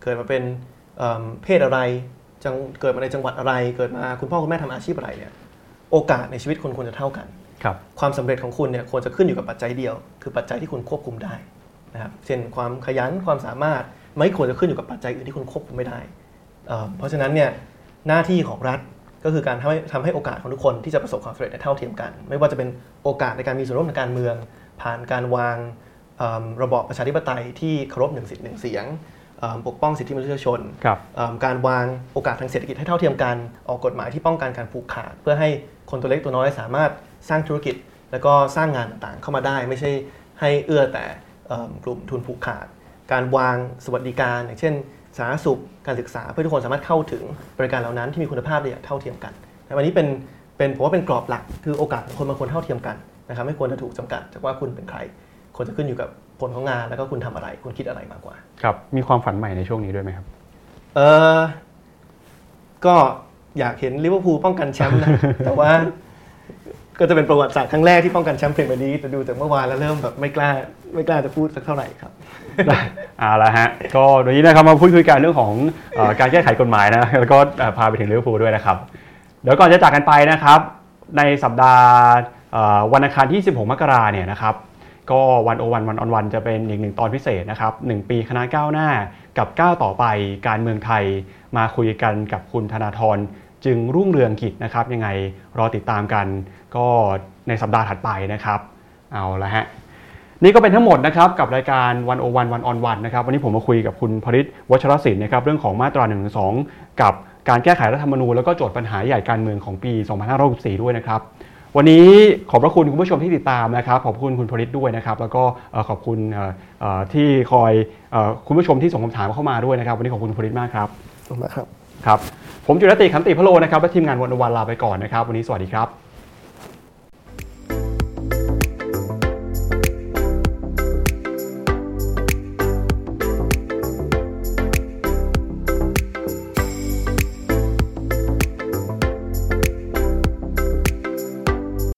เกิดมาเป็น เอิ่มเพศอะไรจังเกิดมาในจังหวัดอะไร เกิดมาคุณพ่อคุณแม่ทำอาชีพอะไรเนี่ยโอกาสในชีวิตคุณควรจะเท่ากันครับความสำเร็จของคุณเนี่ยควรจะขึ้นอยู่กับปัจจัยเดียว คือปัจจัยที่คุณควบคุมได้นะครับเช่นความขยันความสามารถไม่ควรจะขึ้นอยู่กับปัจจัยอื่นที่คุณควบคุมไม่ได้เอ่อเพราะฉะนั้นเนี่ยหน้าที่ของรัฐก็คือการทำให้ทำให้โอกาสของทุกคนที่จะประสบความสำเร็จเนี่ยเท่าเทียมกัน ไม่ว่าจะเป็นโอกาสในการมีส่วนร่วมในการเมือง ผ่านการวางเอิ่มระบอบประชาธิปไตยที่เคารพหนึ่งสิทธิ์หนึ่งเสียงเอิ่ม ปกป้องสิทธิมนุษยชนครับเอิ่มการวางโอกาสทางเศรษฐกิจให้เท่าเทียมกัน ออกกฎหมายที่ป้องกันการผูกขาด เพื่อให้คนตัวเล็กตัวน้อยสามารถสร้างธุรกิจ แล้วก็สร้างงานต่างๆเข้ามาได้ ไม่ใช่ให้เอื้อแต่เอิ่มกลุ่มทุนผูกขาด การวางสวัสดิการ อย่างเช่น สาธารณสุขการศึกษาเพื่อทุกคนสามารถเข้าถึงบริการเหล่านั้นที่มีคุณภาพได้อย่างเท่าเทียมกันและวันนี้เป็นเป็นผมว่าเป็นกรอบหลักคือโอกาสของคนบางคนเท่าเทียมกันนะครับไม่ควรจะถูกจำกัดจากว่าคุณเป็นใครควรจะขึ้นอยู่กับ ผลของงานแล้วก็คุณทำอะไร คุณคิดอะไรมากกว่า ครับ มีความฝันใหม่ในช่วงนี้ด้วยไหมครับ เออก็อยากเห็นลิเวอร์พูลป้องกันแชมป์นะแต่ว่า ก็จะเป็นประวัติศาสตร์ครั้งแรกที่ป้องกันแชมป์พรีเมียร์ลีกแต่ดูจากเมื่อวานแล้วเริ่มแบบไม่กล้า ไม่กล้าจะพูดสักเท่าไหร่ครับได้เอาละฮะก็วันนี้นะครับมาพูดคุยกันเรื่องของเออการแก้ไขกฎหมายนะแล้วก็เอ่อพาไปถึงลิเวอร์พูลด้วยนะครับเดี๋ยวก่อนจะจากกันไปนะครับ ในสัปดาห์เอ่อวันอังคารที่ 16 มกราเนี่ยนะครับ ก็วันโอวันวันออนวันจะเป็นอีกหนึ่งตอนพิเศษนะครับหนึ่งปีคณะก้าวหน้ากับก้าวต่อไปการเมืองไทย มาคุยกันกับคุณธนาธรจึงรุ่งเรืองกิจนะครับ ยังไงรอติดตามกัน ก็ในสัปดาห์ถัดไปนะครับ เอาละฮะนี่ก็เป็นทั้งหมดนะครับกับรายการวันโอวันวันออนวันนะครับวันนี้ผมมาคุยกับคุณพริศวัชรศิลป์นะครับเรื่องของมาตรา1นึกับการแก้ไขรัฐธรรมนูญแล้วก็โจทย์ปัญหาใหญ่การเมืองของปี 2564 ด้วยนะครับ วันนี้ขอบพระคุณคุณผู้ชมที่ติดตามนะครับขอบคุณคุณพลิตด้วยนะครับ แล้วก็เอ่อขอบคุณเอ่อเอ่อที่คอยเอ่อคุณผู้ชมที่ส่งคำถามเข้ามาด้วยนะครับ วันนี้ขอบคุณคุณพลิตมากครับขอบคุณมากครับครับ ผมจุรติขันติพะโลนะครับและทีมงานวันวันลาไปก่อนนะครับ วันนี้สวัสดีครับ